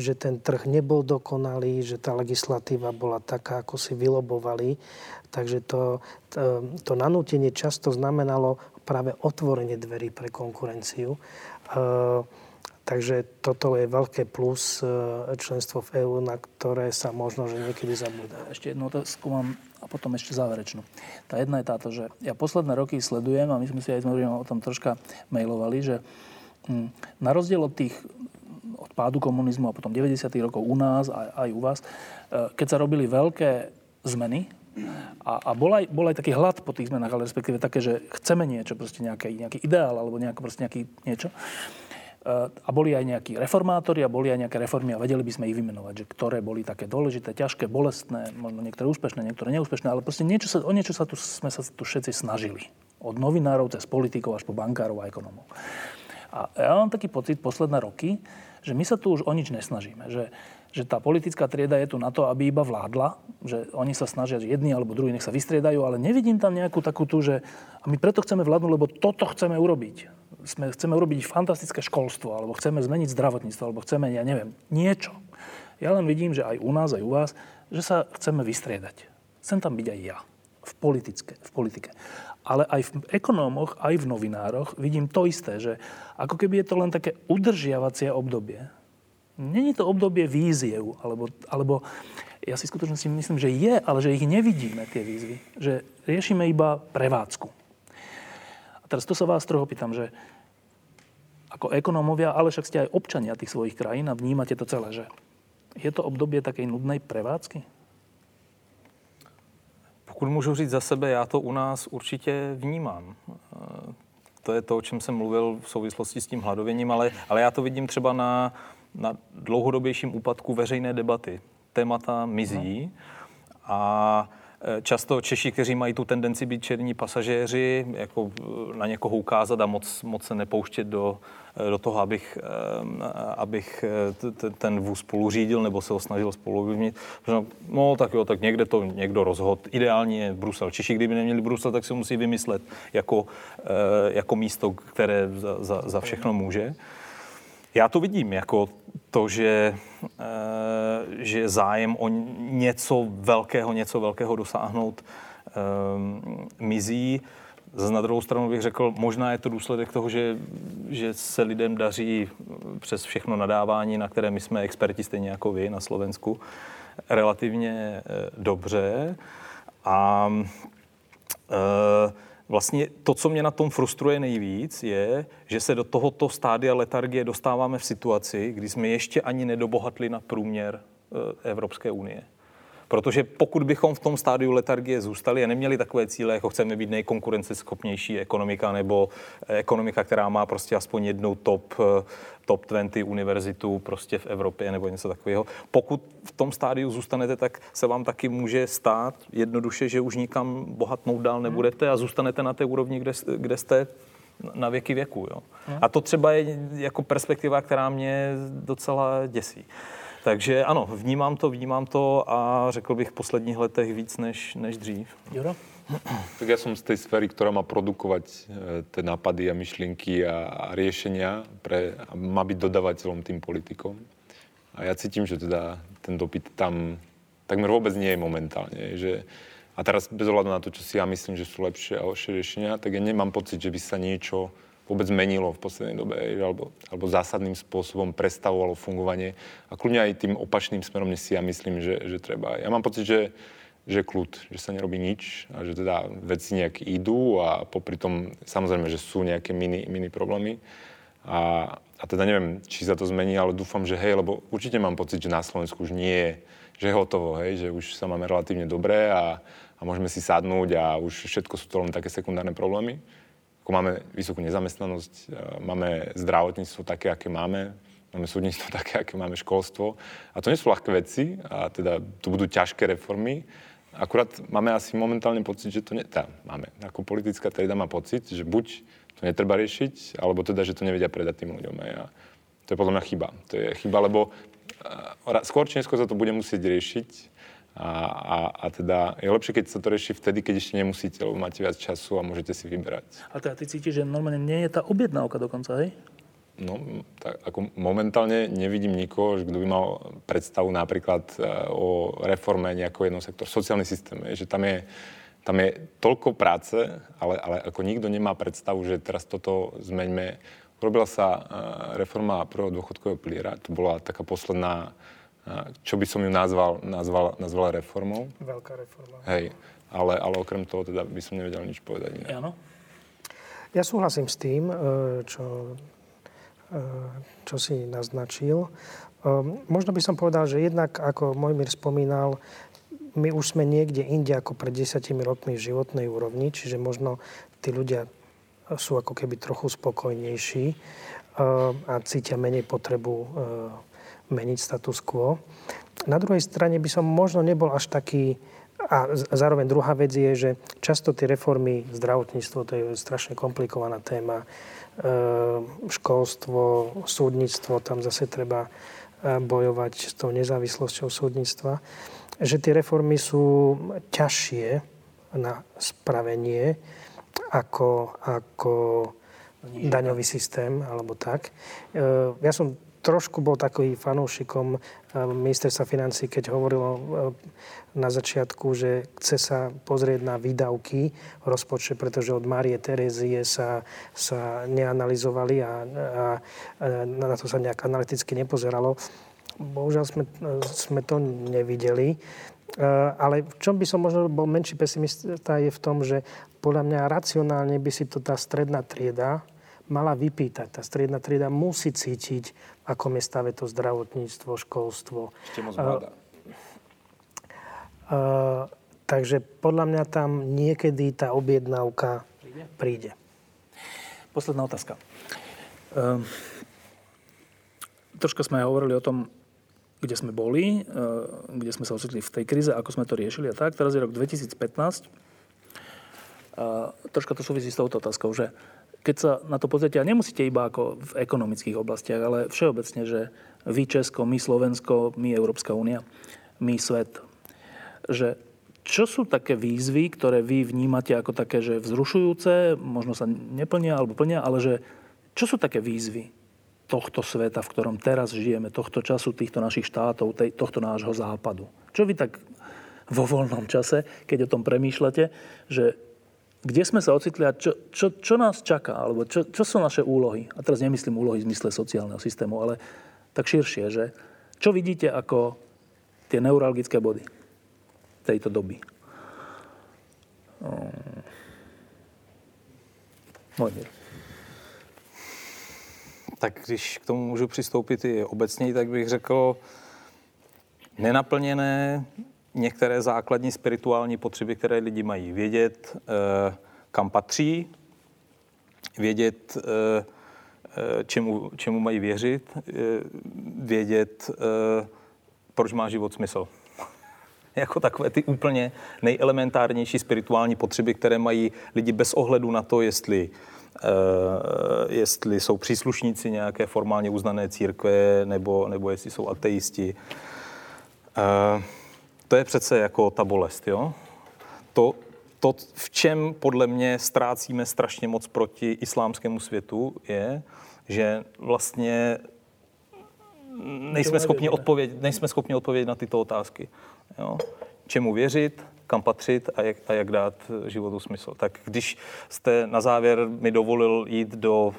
že ten trh nebol dokonalý, že tá legislatíva bola taká, ako si vylobovali. Takže to, to, to nanútenie často znamenalo práve otvorenie dverí pre konkurenciu. Uh, Takže toto je veľké plus e, členstvo v EÚ, na ktoré sa možno, že niekedy zabúda. Ešte jednu otázku mám a potom ešte záverečnú. Tá jedna je táto, že ja posledné roky sledujem a my sme si aj sme o tom troška mailovali, že hm, na rozdiel od tých od pádu komunizmu a potom 90. rokov u nás a aj u vás, e, keď sa robili veľké zmeny, a, a bol, aj, bol aj taký hlad po tých zmenách, ale respektíve také, že chceme niečo, proste nejaký, nejaký ideál alebo nejako, proste nejaký niečo a boli aj nejakí reformátori a boli aj nejaké reformy a vedeli by sme ich vymenovať, že ktoré boli také dôležité, ťažké, bolestné, možno niektoré úspešné, niektoré neúspešné, ale proste niečo sa, o niečo sa tu, sme sa tu všetci snažili. Od novinárov cez politikov až po bankárov a ekonomov. A ja mám taký pocit posledné roky, že my sa tu už o nič nesnažíme. Že, že tá politická trieda je tu na to, aby iba vládla, že oni sa snažia, že jedni alebo druhí nech sa vystriedajú, ale nevidím tam nejakú takú tú, že a my preto chceme vládnuť, lebo toto chceme urobiť sme, chceme urobiť fantastické školstvo, alebo chceme zmeniť zdravotníctvo, alebo chceme, ja neviem, niečo. Ja len vidím, že aj u nás, aj u vás, že sa chceme vystriedať. Chcem tam byť aj ja. V, politické, v politike. Ale aj v ekonómoch, aj v novinároch vidím to isté, že ako keby je to len také udržiavacie obdobie. Není to obdobie víziev, alebo, alebo ja si skutočne si myslím, že je, ale že ich nevidíme, tie výzvy. Že riešime iba prevádzku teraz to sa vás trochu pýtam, že ako ekonómovia, ale však ste aj občania tých svojich krajín a vnímate to celé, že je to obdobie takej nudnej prevádzky? Pokud můžu říct za sebe, já to u nás určitě vnímám. To je to, o čem jsem mluvil v souvislosti s tím hladověním, ale, ale já to vidím třeba na, na dlouhodobějším úpadku veřejné debaty. Témata mizí a Eh, často Češi, kteří mají tu tendenci být černí pasažéři, jako na někoho ukázat a moc, moc se nepouštět do, do toho, abych, abych ten vůz spolu řídil nebo se ho snažil spolu vyměnit. No tak jo, tak někde to někdo rozhod. Ideálně je Brusel. Češi, kdyby neměli Brusel, tak si musí vymyslet jako, jako místo, které za, za, za všechno může. Já to vidím jako to, že, eh, že zájem o něco velkého, něco velkého dosáhnout eh, mizí. Zase na druhou stranu bych řekl, možná je to důsledek toho, že, že se lidem daří přes všechno nadávání, na které my jsme experti, stejně jako vy na Slovensku, relativně eh, dobře. A e, Vlastně to, co mě na tom frustruje nejvíc, je, že se do tohoto stádia letargie dostáváme v situaci, kdy jsme ještě ani nedobohatli na průměr eh, Evropské unie. Protože pokud bychom v tom stádiu letargie zůstali a neměli takové cíle, jako chceme být nejkonkurenceschopnější ekonomika nebo ekonomika, která má prostě aspoň jednou top, top 20 univerzitu prostě v Evropě nebo něco takového. Pokud v tom stádiu zůstanete, tak se vám taky může stát jednoduše, že už nikam bohatnout dál nebudete a zůstanete na té úrovni, kde, kde jste na věky věku. Jo. A to třeba je jako perspektiva, která mě docela děsí. Takže ano, vnímám to, vnímám to a řekl bych v posledních letech víc než, než dřív. Juro? Tak ja som z tej sféry, ktorá má produkovať e, tie nápady a myšlienky a, a riešenia pre, a má byť dodávateľom tým politikom. A ja cítim, že teda ten dopyt tam takmer vôbec nie je momentálne. Že, a teraz bez ohľadu na to, čo si ja myslím, že sú lepšie a lepšie riešenia, tak ja nemám pocit, že by sa niečo vôbec zmenilo v poslednej dobe, alebo, alebo zásadným spôsobom prestavovalo fungovanie. A kľudne aj tým opačným smerom si ja myslím, že, že treba. Ja mám pocit, že, že kľud, že sa nerobí nič a že teda veci nejak idú a popri tom samozrejme, že sú nejaké mini, mini problémy. A, a teda neviem, či sa to zmení, ale dúfam, že hej, lebo určite mám pocit, že na Slovensku už nie je, že je hotovo, hej, že už sa máme relatívne dobré a, a môžeme si sadnúť a už všetko sú to len také sekundárne problémy ako máme vysokú nezamestnanosť, e, máme zdravotníctvo také, aké máme, máme súdnictvo také, aké máme školstvo. A to nie sú ľahké veci, a teda tu budú ťažké reformy. Akurát máme asi momentálne pocit, že to ne... Tá, máme. Ako politická trieda má pocit, že buď to netreba riešiť, alebo teda, že to nevedia predať tým ľuďom. A to je podľa mňa chyba. To je chyba, lebo e, skôr či neskôr sa to bude musieť riešiť a, a, a teda je lepšie, keď sa to rieši vtedy, keď ešte nemusíte, lebo máte viac času a môžete si vyberať. A teda ty cítiš, že normálne nie je tá objednávka dokonca, hej? No, tak ako momentálne nevidím nikoho, kto by mal predstavu napríklad e, o reforme nejakého jedného sektoru. Sociálny systém, je, že tam je, tam je toľko práce, ale, ale ako nikto nemá predstavu, že teraz toto zmeňme. Urobila sa e, reforma prvého dôchodkového piliera, to bola taká posledná čo by som ju nazval, nazval, nazval reformou. Veľká reforma. Hej, ale, ale okrem toho teda by som nevedel nič povedať iné. Áno. Ja súhlasím s tým, e, čo, e, čo si naznačil. E, možno by som povedal, že jednak, ako Mojmír spomínal, my už sme niekde inde ako pred desiatimi rokmi v životnej úrovni, čiže možno tí ľudia sú ako keby trochu spokojnejší a cítia menej potrebu meniť status quo. Na druhej strane by som možno nebol až taký a zároveň druhá vec je, že často tie reformy, zdravotníctvo, to je strašne komplikovaná téma, e, školstvo, súdnictvo, tam zase treba e, bojovať s tou nezávislosťou súdnictva, že tie reformy sú ťažšie na spravenie ako, ako daňový systém alebo tak. E, ja som trošku bol takový fanúšikom eh, ministerstva financí, keď hovorilo eh, na začiatku, že chce sa pozrieť na výdavky v rozpočte, pretože od Márie Terezie sa, sa neanalizovali a, a, a na to sa nejak analyticky nepozeralo. Bohužiaľ sme, sme to nevideli. Eh, ale v čom by som možno bol menší pesimista je v tom, že podľa mňa racionálne by si to tá stredná trieda mala vypýtať. Tá striedna trieda musí cítiť, akom je stave to zdravotníctvo, školstvo. Ešte moc mladá. Uh, uh, takže podľa mňa tam niekedy tá objednávka príde. príde. Posledná otázka. Uh, troška sme hovorili o tom, kde sme boli, kde sme sa ocitli v tej krize, ako sme to riešili a tak. Teraz je rok 2015. A troška to súvisí s touto otázkou, že keď sa na to pozrite, a nemusíte iba ako v ekonomických oblastiach, ale všeobecne, že vy Česko, my Slovensko, my Európska únia, my svet, že čo sú také výzvy, ktoré vy vnímate ako také, že vzrušujúce, možno sa neplnia alebo plnia, ale že čo sú také výzvy tohto sveta, v ktorom teraz žijeme, tohto času, týchto našich štátov, tej, tohto nášho západu? Čo vy tak vo voľnom čase, keď o tom premýšľate, že kde sme sa ocitli a čo, čo, čo nás čaká, alebo čo, čo sú naše úlohy. A teraz nemyslím úlohy v zmysle sociálneho systému, ale tak širšie, že čo vidíte ako tie neuralgické body tejto doby. Mojmír. Tak když k tomu můžu přistoupit i obecněji, tak bych řekl, nenaplněné některé základní spirituální potřeby, které lidi mají. Vědět, eh, kam patří, vědět, eh, eh, čemu, čemu mají věřit, vědět, proč má život smysl. jako takové ty úplně nejelementárnější spirituální potřeby, které mají lidi bez ohledu na to, jestli jestli jsou příslušníci nějaké formálně uznané církve, nebo, nebo jestli jsou ateisti to je přece jako ta bolest, jo? To, to, v čem podle mě ztrácíme strašně moc proti islámskému světu, je, že vlastně nejsme schopni, odpovědět, nejsme schopni odpovědět na tyto otázky. Jo? Čemu věřit, kam patřit a jak, a jak dát životu smysl. Tak když jste na závěr mi dovolil jít do,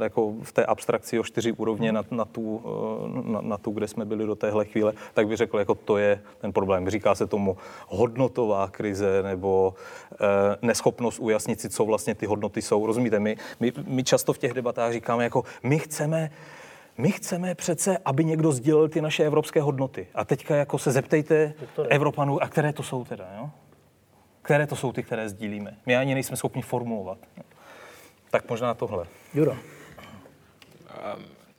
eh, jako v té abstrakci o čtyři úrovně na, na, tu, eh, na, na tu, kde jsme byli do téhle chvíle, tak bych řekl, jako to je ten problém. Říká se tomu hodnotová krize nebo eh, neschopnost ujasnit si, co vlastně ty hodnoty jsou. Rozumíte, my, my, my často v těch debatách říkáme, jako my chceme my chceme přece, aby někdo sdílel ty naše evropské hodnoty. A teďka jako se zeptejte Doktore. Evropanů, a které to jsou teda, jo? Které to jsou ty, které sdílíme? My ani nejsme schopni formulovat. Tak možná tohle. Juro.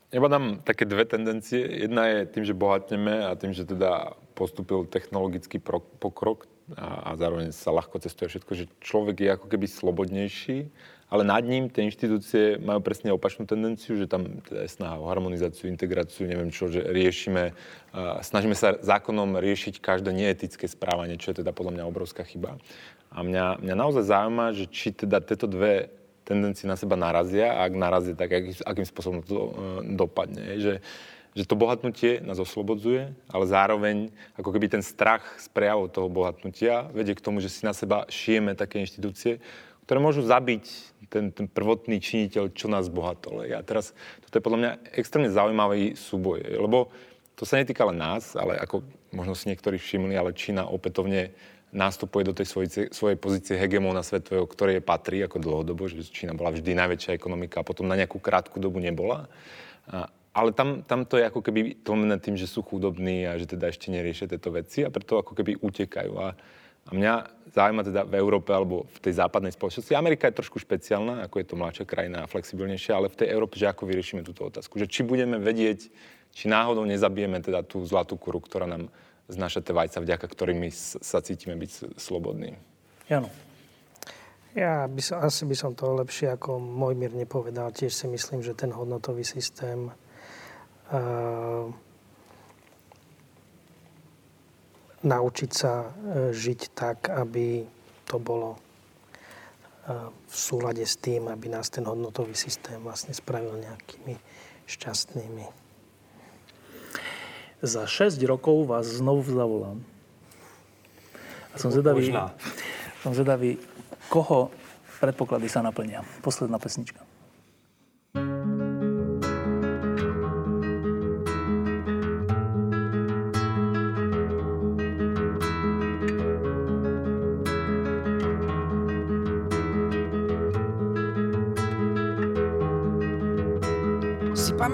Ja badám také dve tendencie. Jedna je tým, že bohatneme a tým, že teda postupil technologický pokrok a, a zároveň sa ľahko cestuje všetko, že človek je ako keby slobodnejší ale nad ním tie inštitúcie majú presne opačnú tendenciu, že tam teda je snaha o harmonizáciu, integráciu, neviem čo, že riešime, uh, snažíme sa zákonom riešiť každé neetické správanie, čo je teda podľa mňa obrovská chyba. A mňa, mňa naozaj zaujíma, že či teda tieto dve tendencie na seba narazia a ak narazia, tak aký, akým spôsobom to uh, dopadne. Že, že to bohatnutie nás oslobodzuje, ale zároveň ako keby ten strach z prejavov toho bohatnutia vedie k tomu, že si na seba šijeme také inštitúcie, ktoré môžu zabiť ten, ten prvotný činiteľ, čo nás bohatol. A teraz, toto je podľa mňa extrémne zaujímavý súboj, lebo to sa netýka len nás, ale ako možno si niektorí všimli, ale Čína opätovne nástupuje do tej svojej, svojej pozície hegemóna svetového, ktorej patrí ako dlhodobo, že Čína bola vždy najväčšia ekonomika a potom na nejakú krátku dobu nebola. A, ale tam, tam to je ako keby tlmené tým, že sú chudobní a že teda ešte neriešia tieto veci a preto ako keby utekajú. A, a mňa zaujíma teda v Európe alebo v tej západnej spoločnosti. Amerika je trošku špeciálna, ako je to mladšia krajina a flexibilnejšia, ale v tej Európe, že ako vyriešime túto otázku. Že či budeme vedieť, či náhodou nezabijeme teda tú zlatú kuru, ktorá nám znáša tie vajca, vďaka ktorým my sa cítime byť slobodní. Jano. Ja by som, asi by som to lepšie ako môj mier nepovedal. Tiež si myslím, že ten hodnotový systém uh, naučiť sa e, žiť tak, aby to bolo e, v súlade s tým, aby nás ten hodnotový systém vlastne spravil nejakými šťastnými. Za 6 rokov vás znovu zavolám. A som zvedavý, som zvedavý, koho predpoklady sa naplnia. Posledná pesnička.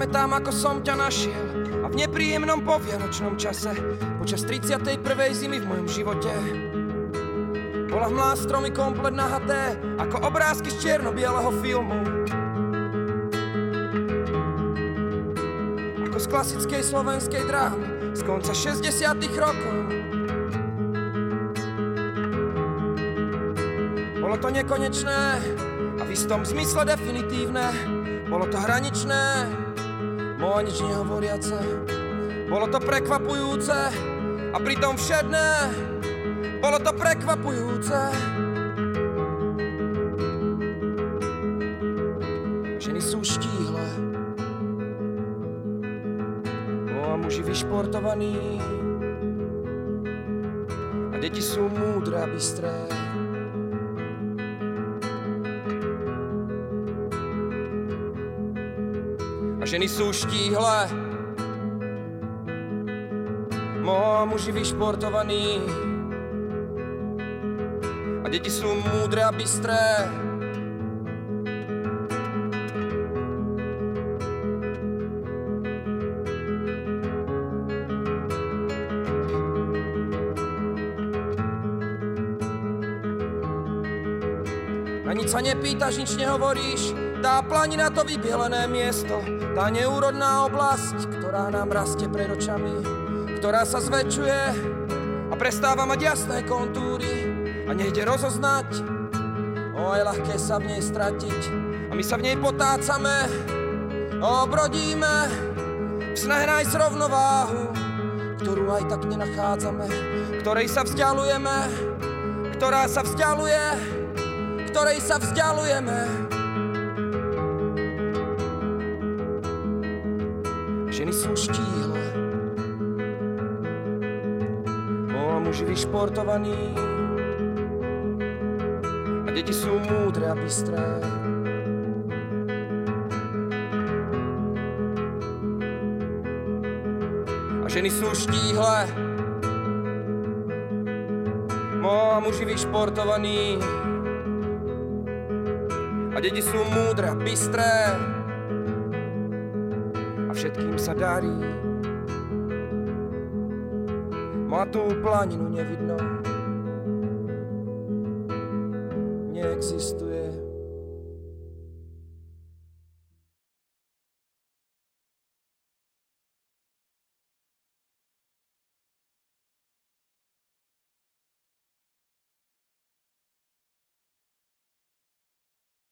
Pamätám, ako som ťa našiel a v nepríjemnom povianočnom čase počas 31. zimy v mojom živote bola hmlá stromy komplet nahaté ako obrázky z čierno-bieleho filmu. Ako z klasickej slovenskej drámy z konca 60 rokov. Bolo to nekonečné a v istom zmysle definitívne. Bolo to hraničné, mo nič nehovoriace. Bolo to prekvapujúce a pritom všedné. Bolo to prekvapujúce. Ženy sú štíhle. No a muži vyšportovaní. A deti sú múdre a bystré. Ženy sú štíhle. A muži vyšportovaní. A deti sú múdre a bystré. Na nič sa nepýtaš, nič nehovoríš, tá planina to vybielené miesto, tá neúrodná oblasť, ktorá nám rastie pred očami, ktorá sa zväčšuje a prestáva mať jasné kontúry a nejde rozoznať. O, je ľahké sa v nej stratiť a my sa v nej potácame, o, brodíme v snahe nájsť rovnováhu, ktorú aj tak nenachádzame, ktorej sa vzdialujeme, ktorá sa vzdialuje, ktorej sa vzdialujeme. Vyšportovaní a deti sú múdre a bystré. A ženy sú štíhle, mo a muži vyšportovaní a deti sú múdre a bystré a všetkým sa darí. Tú planinu nevidno, neexistuje.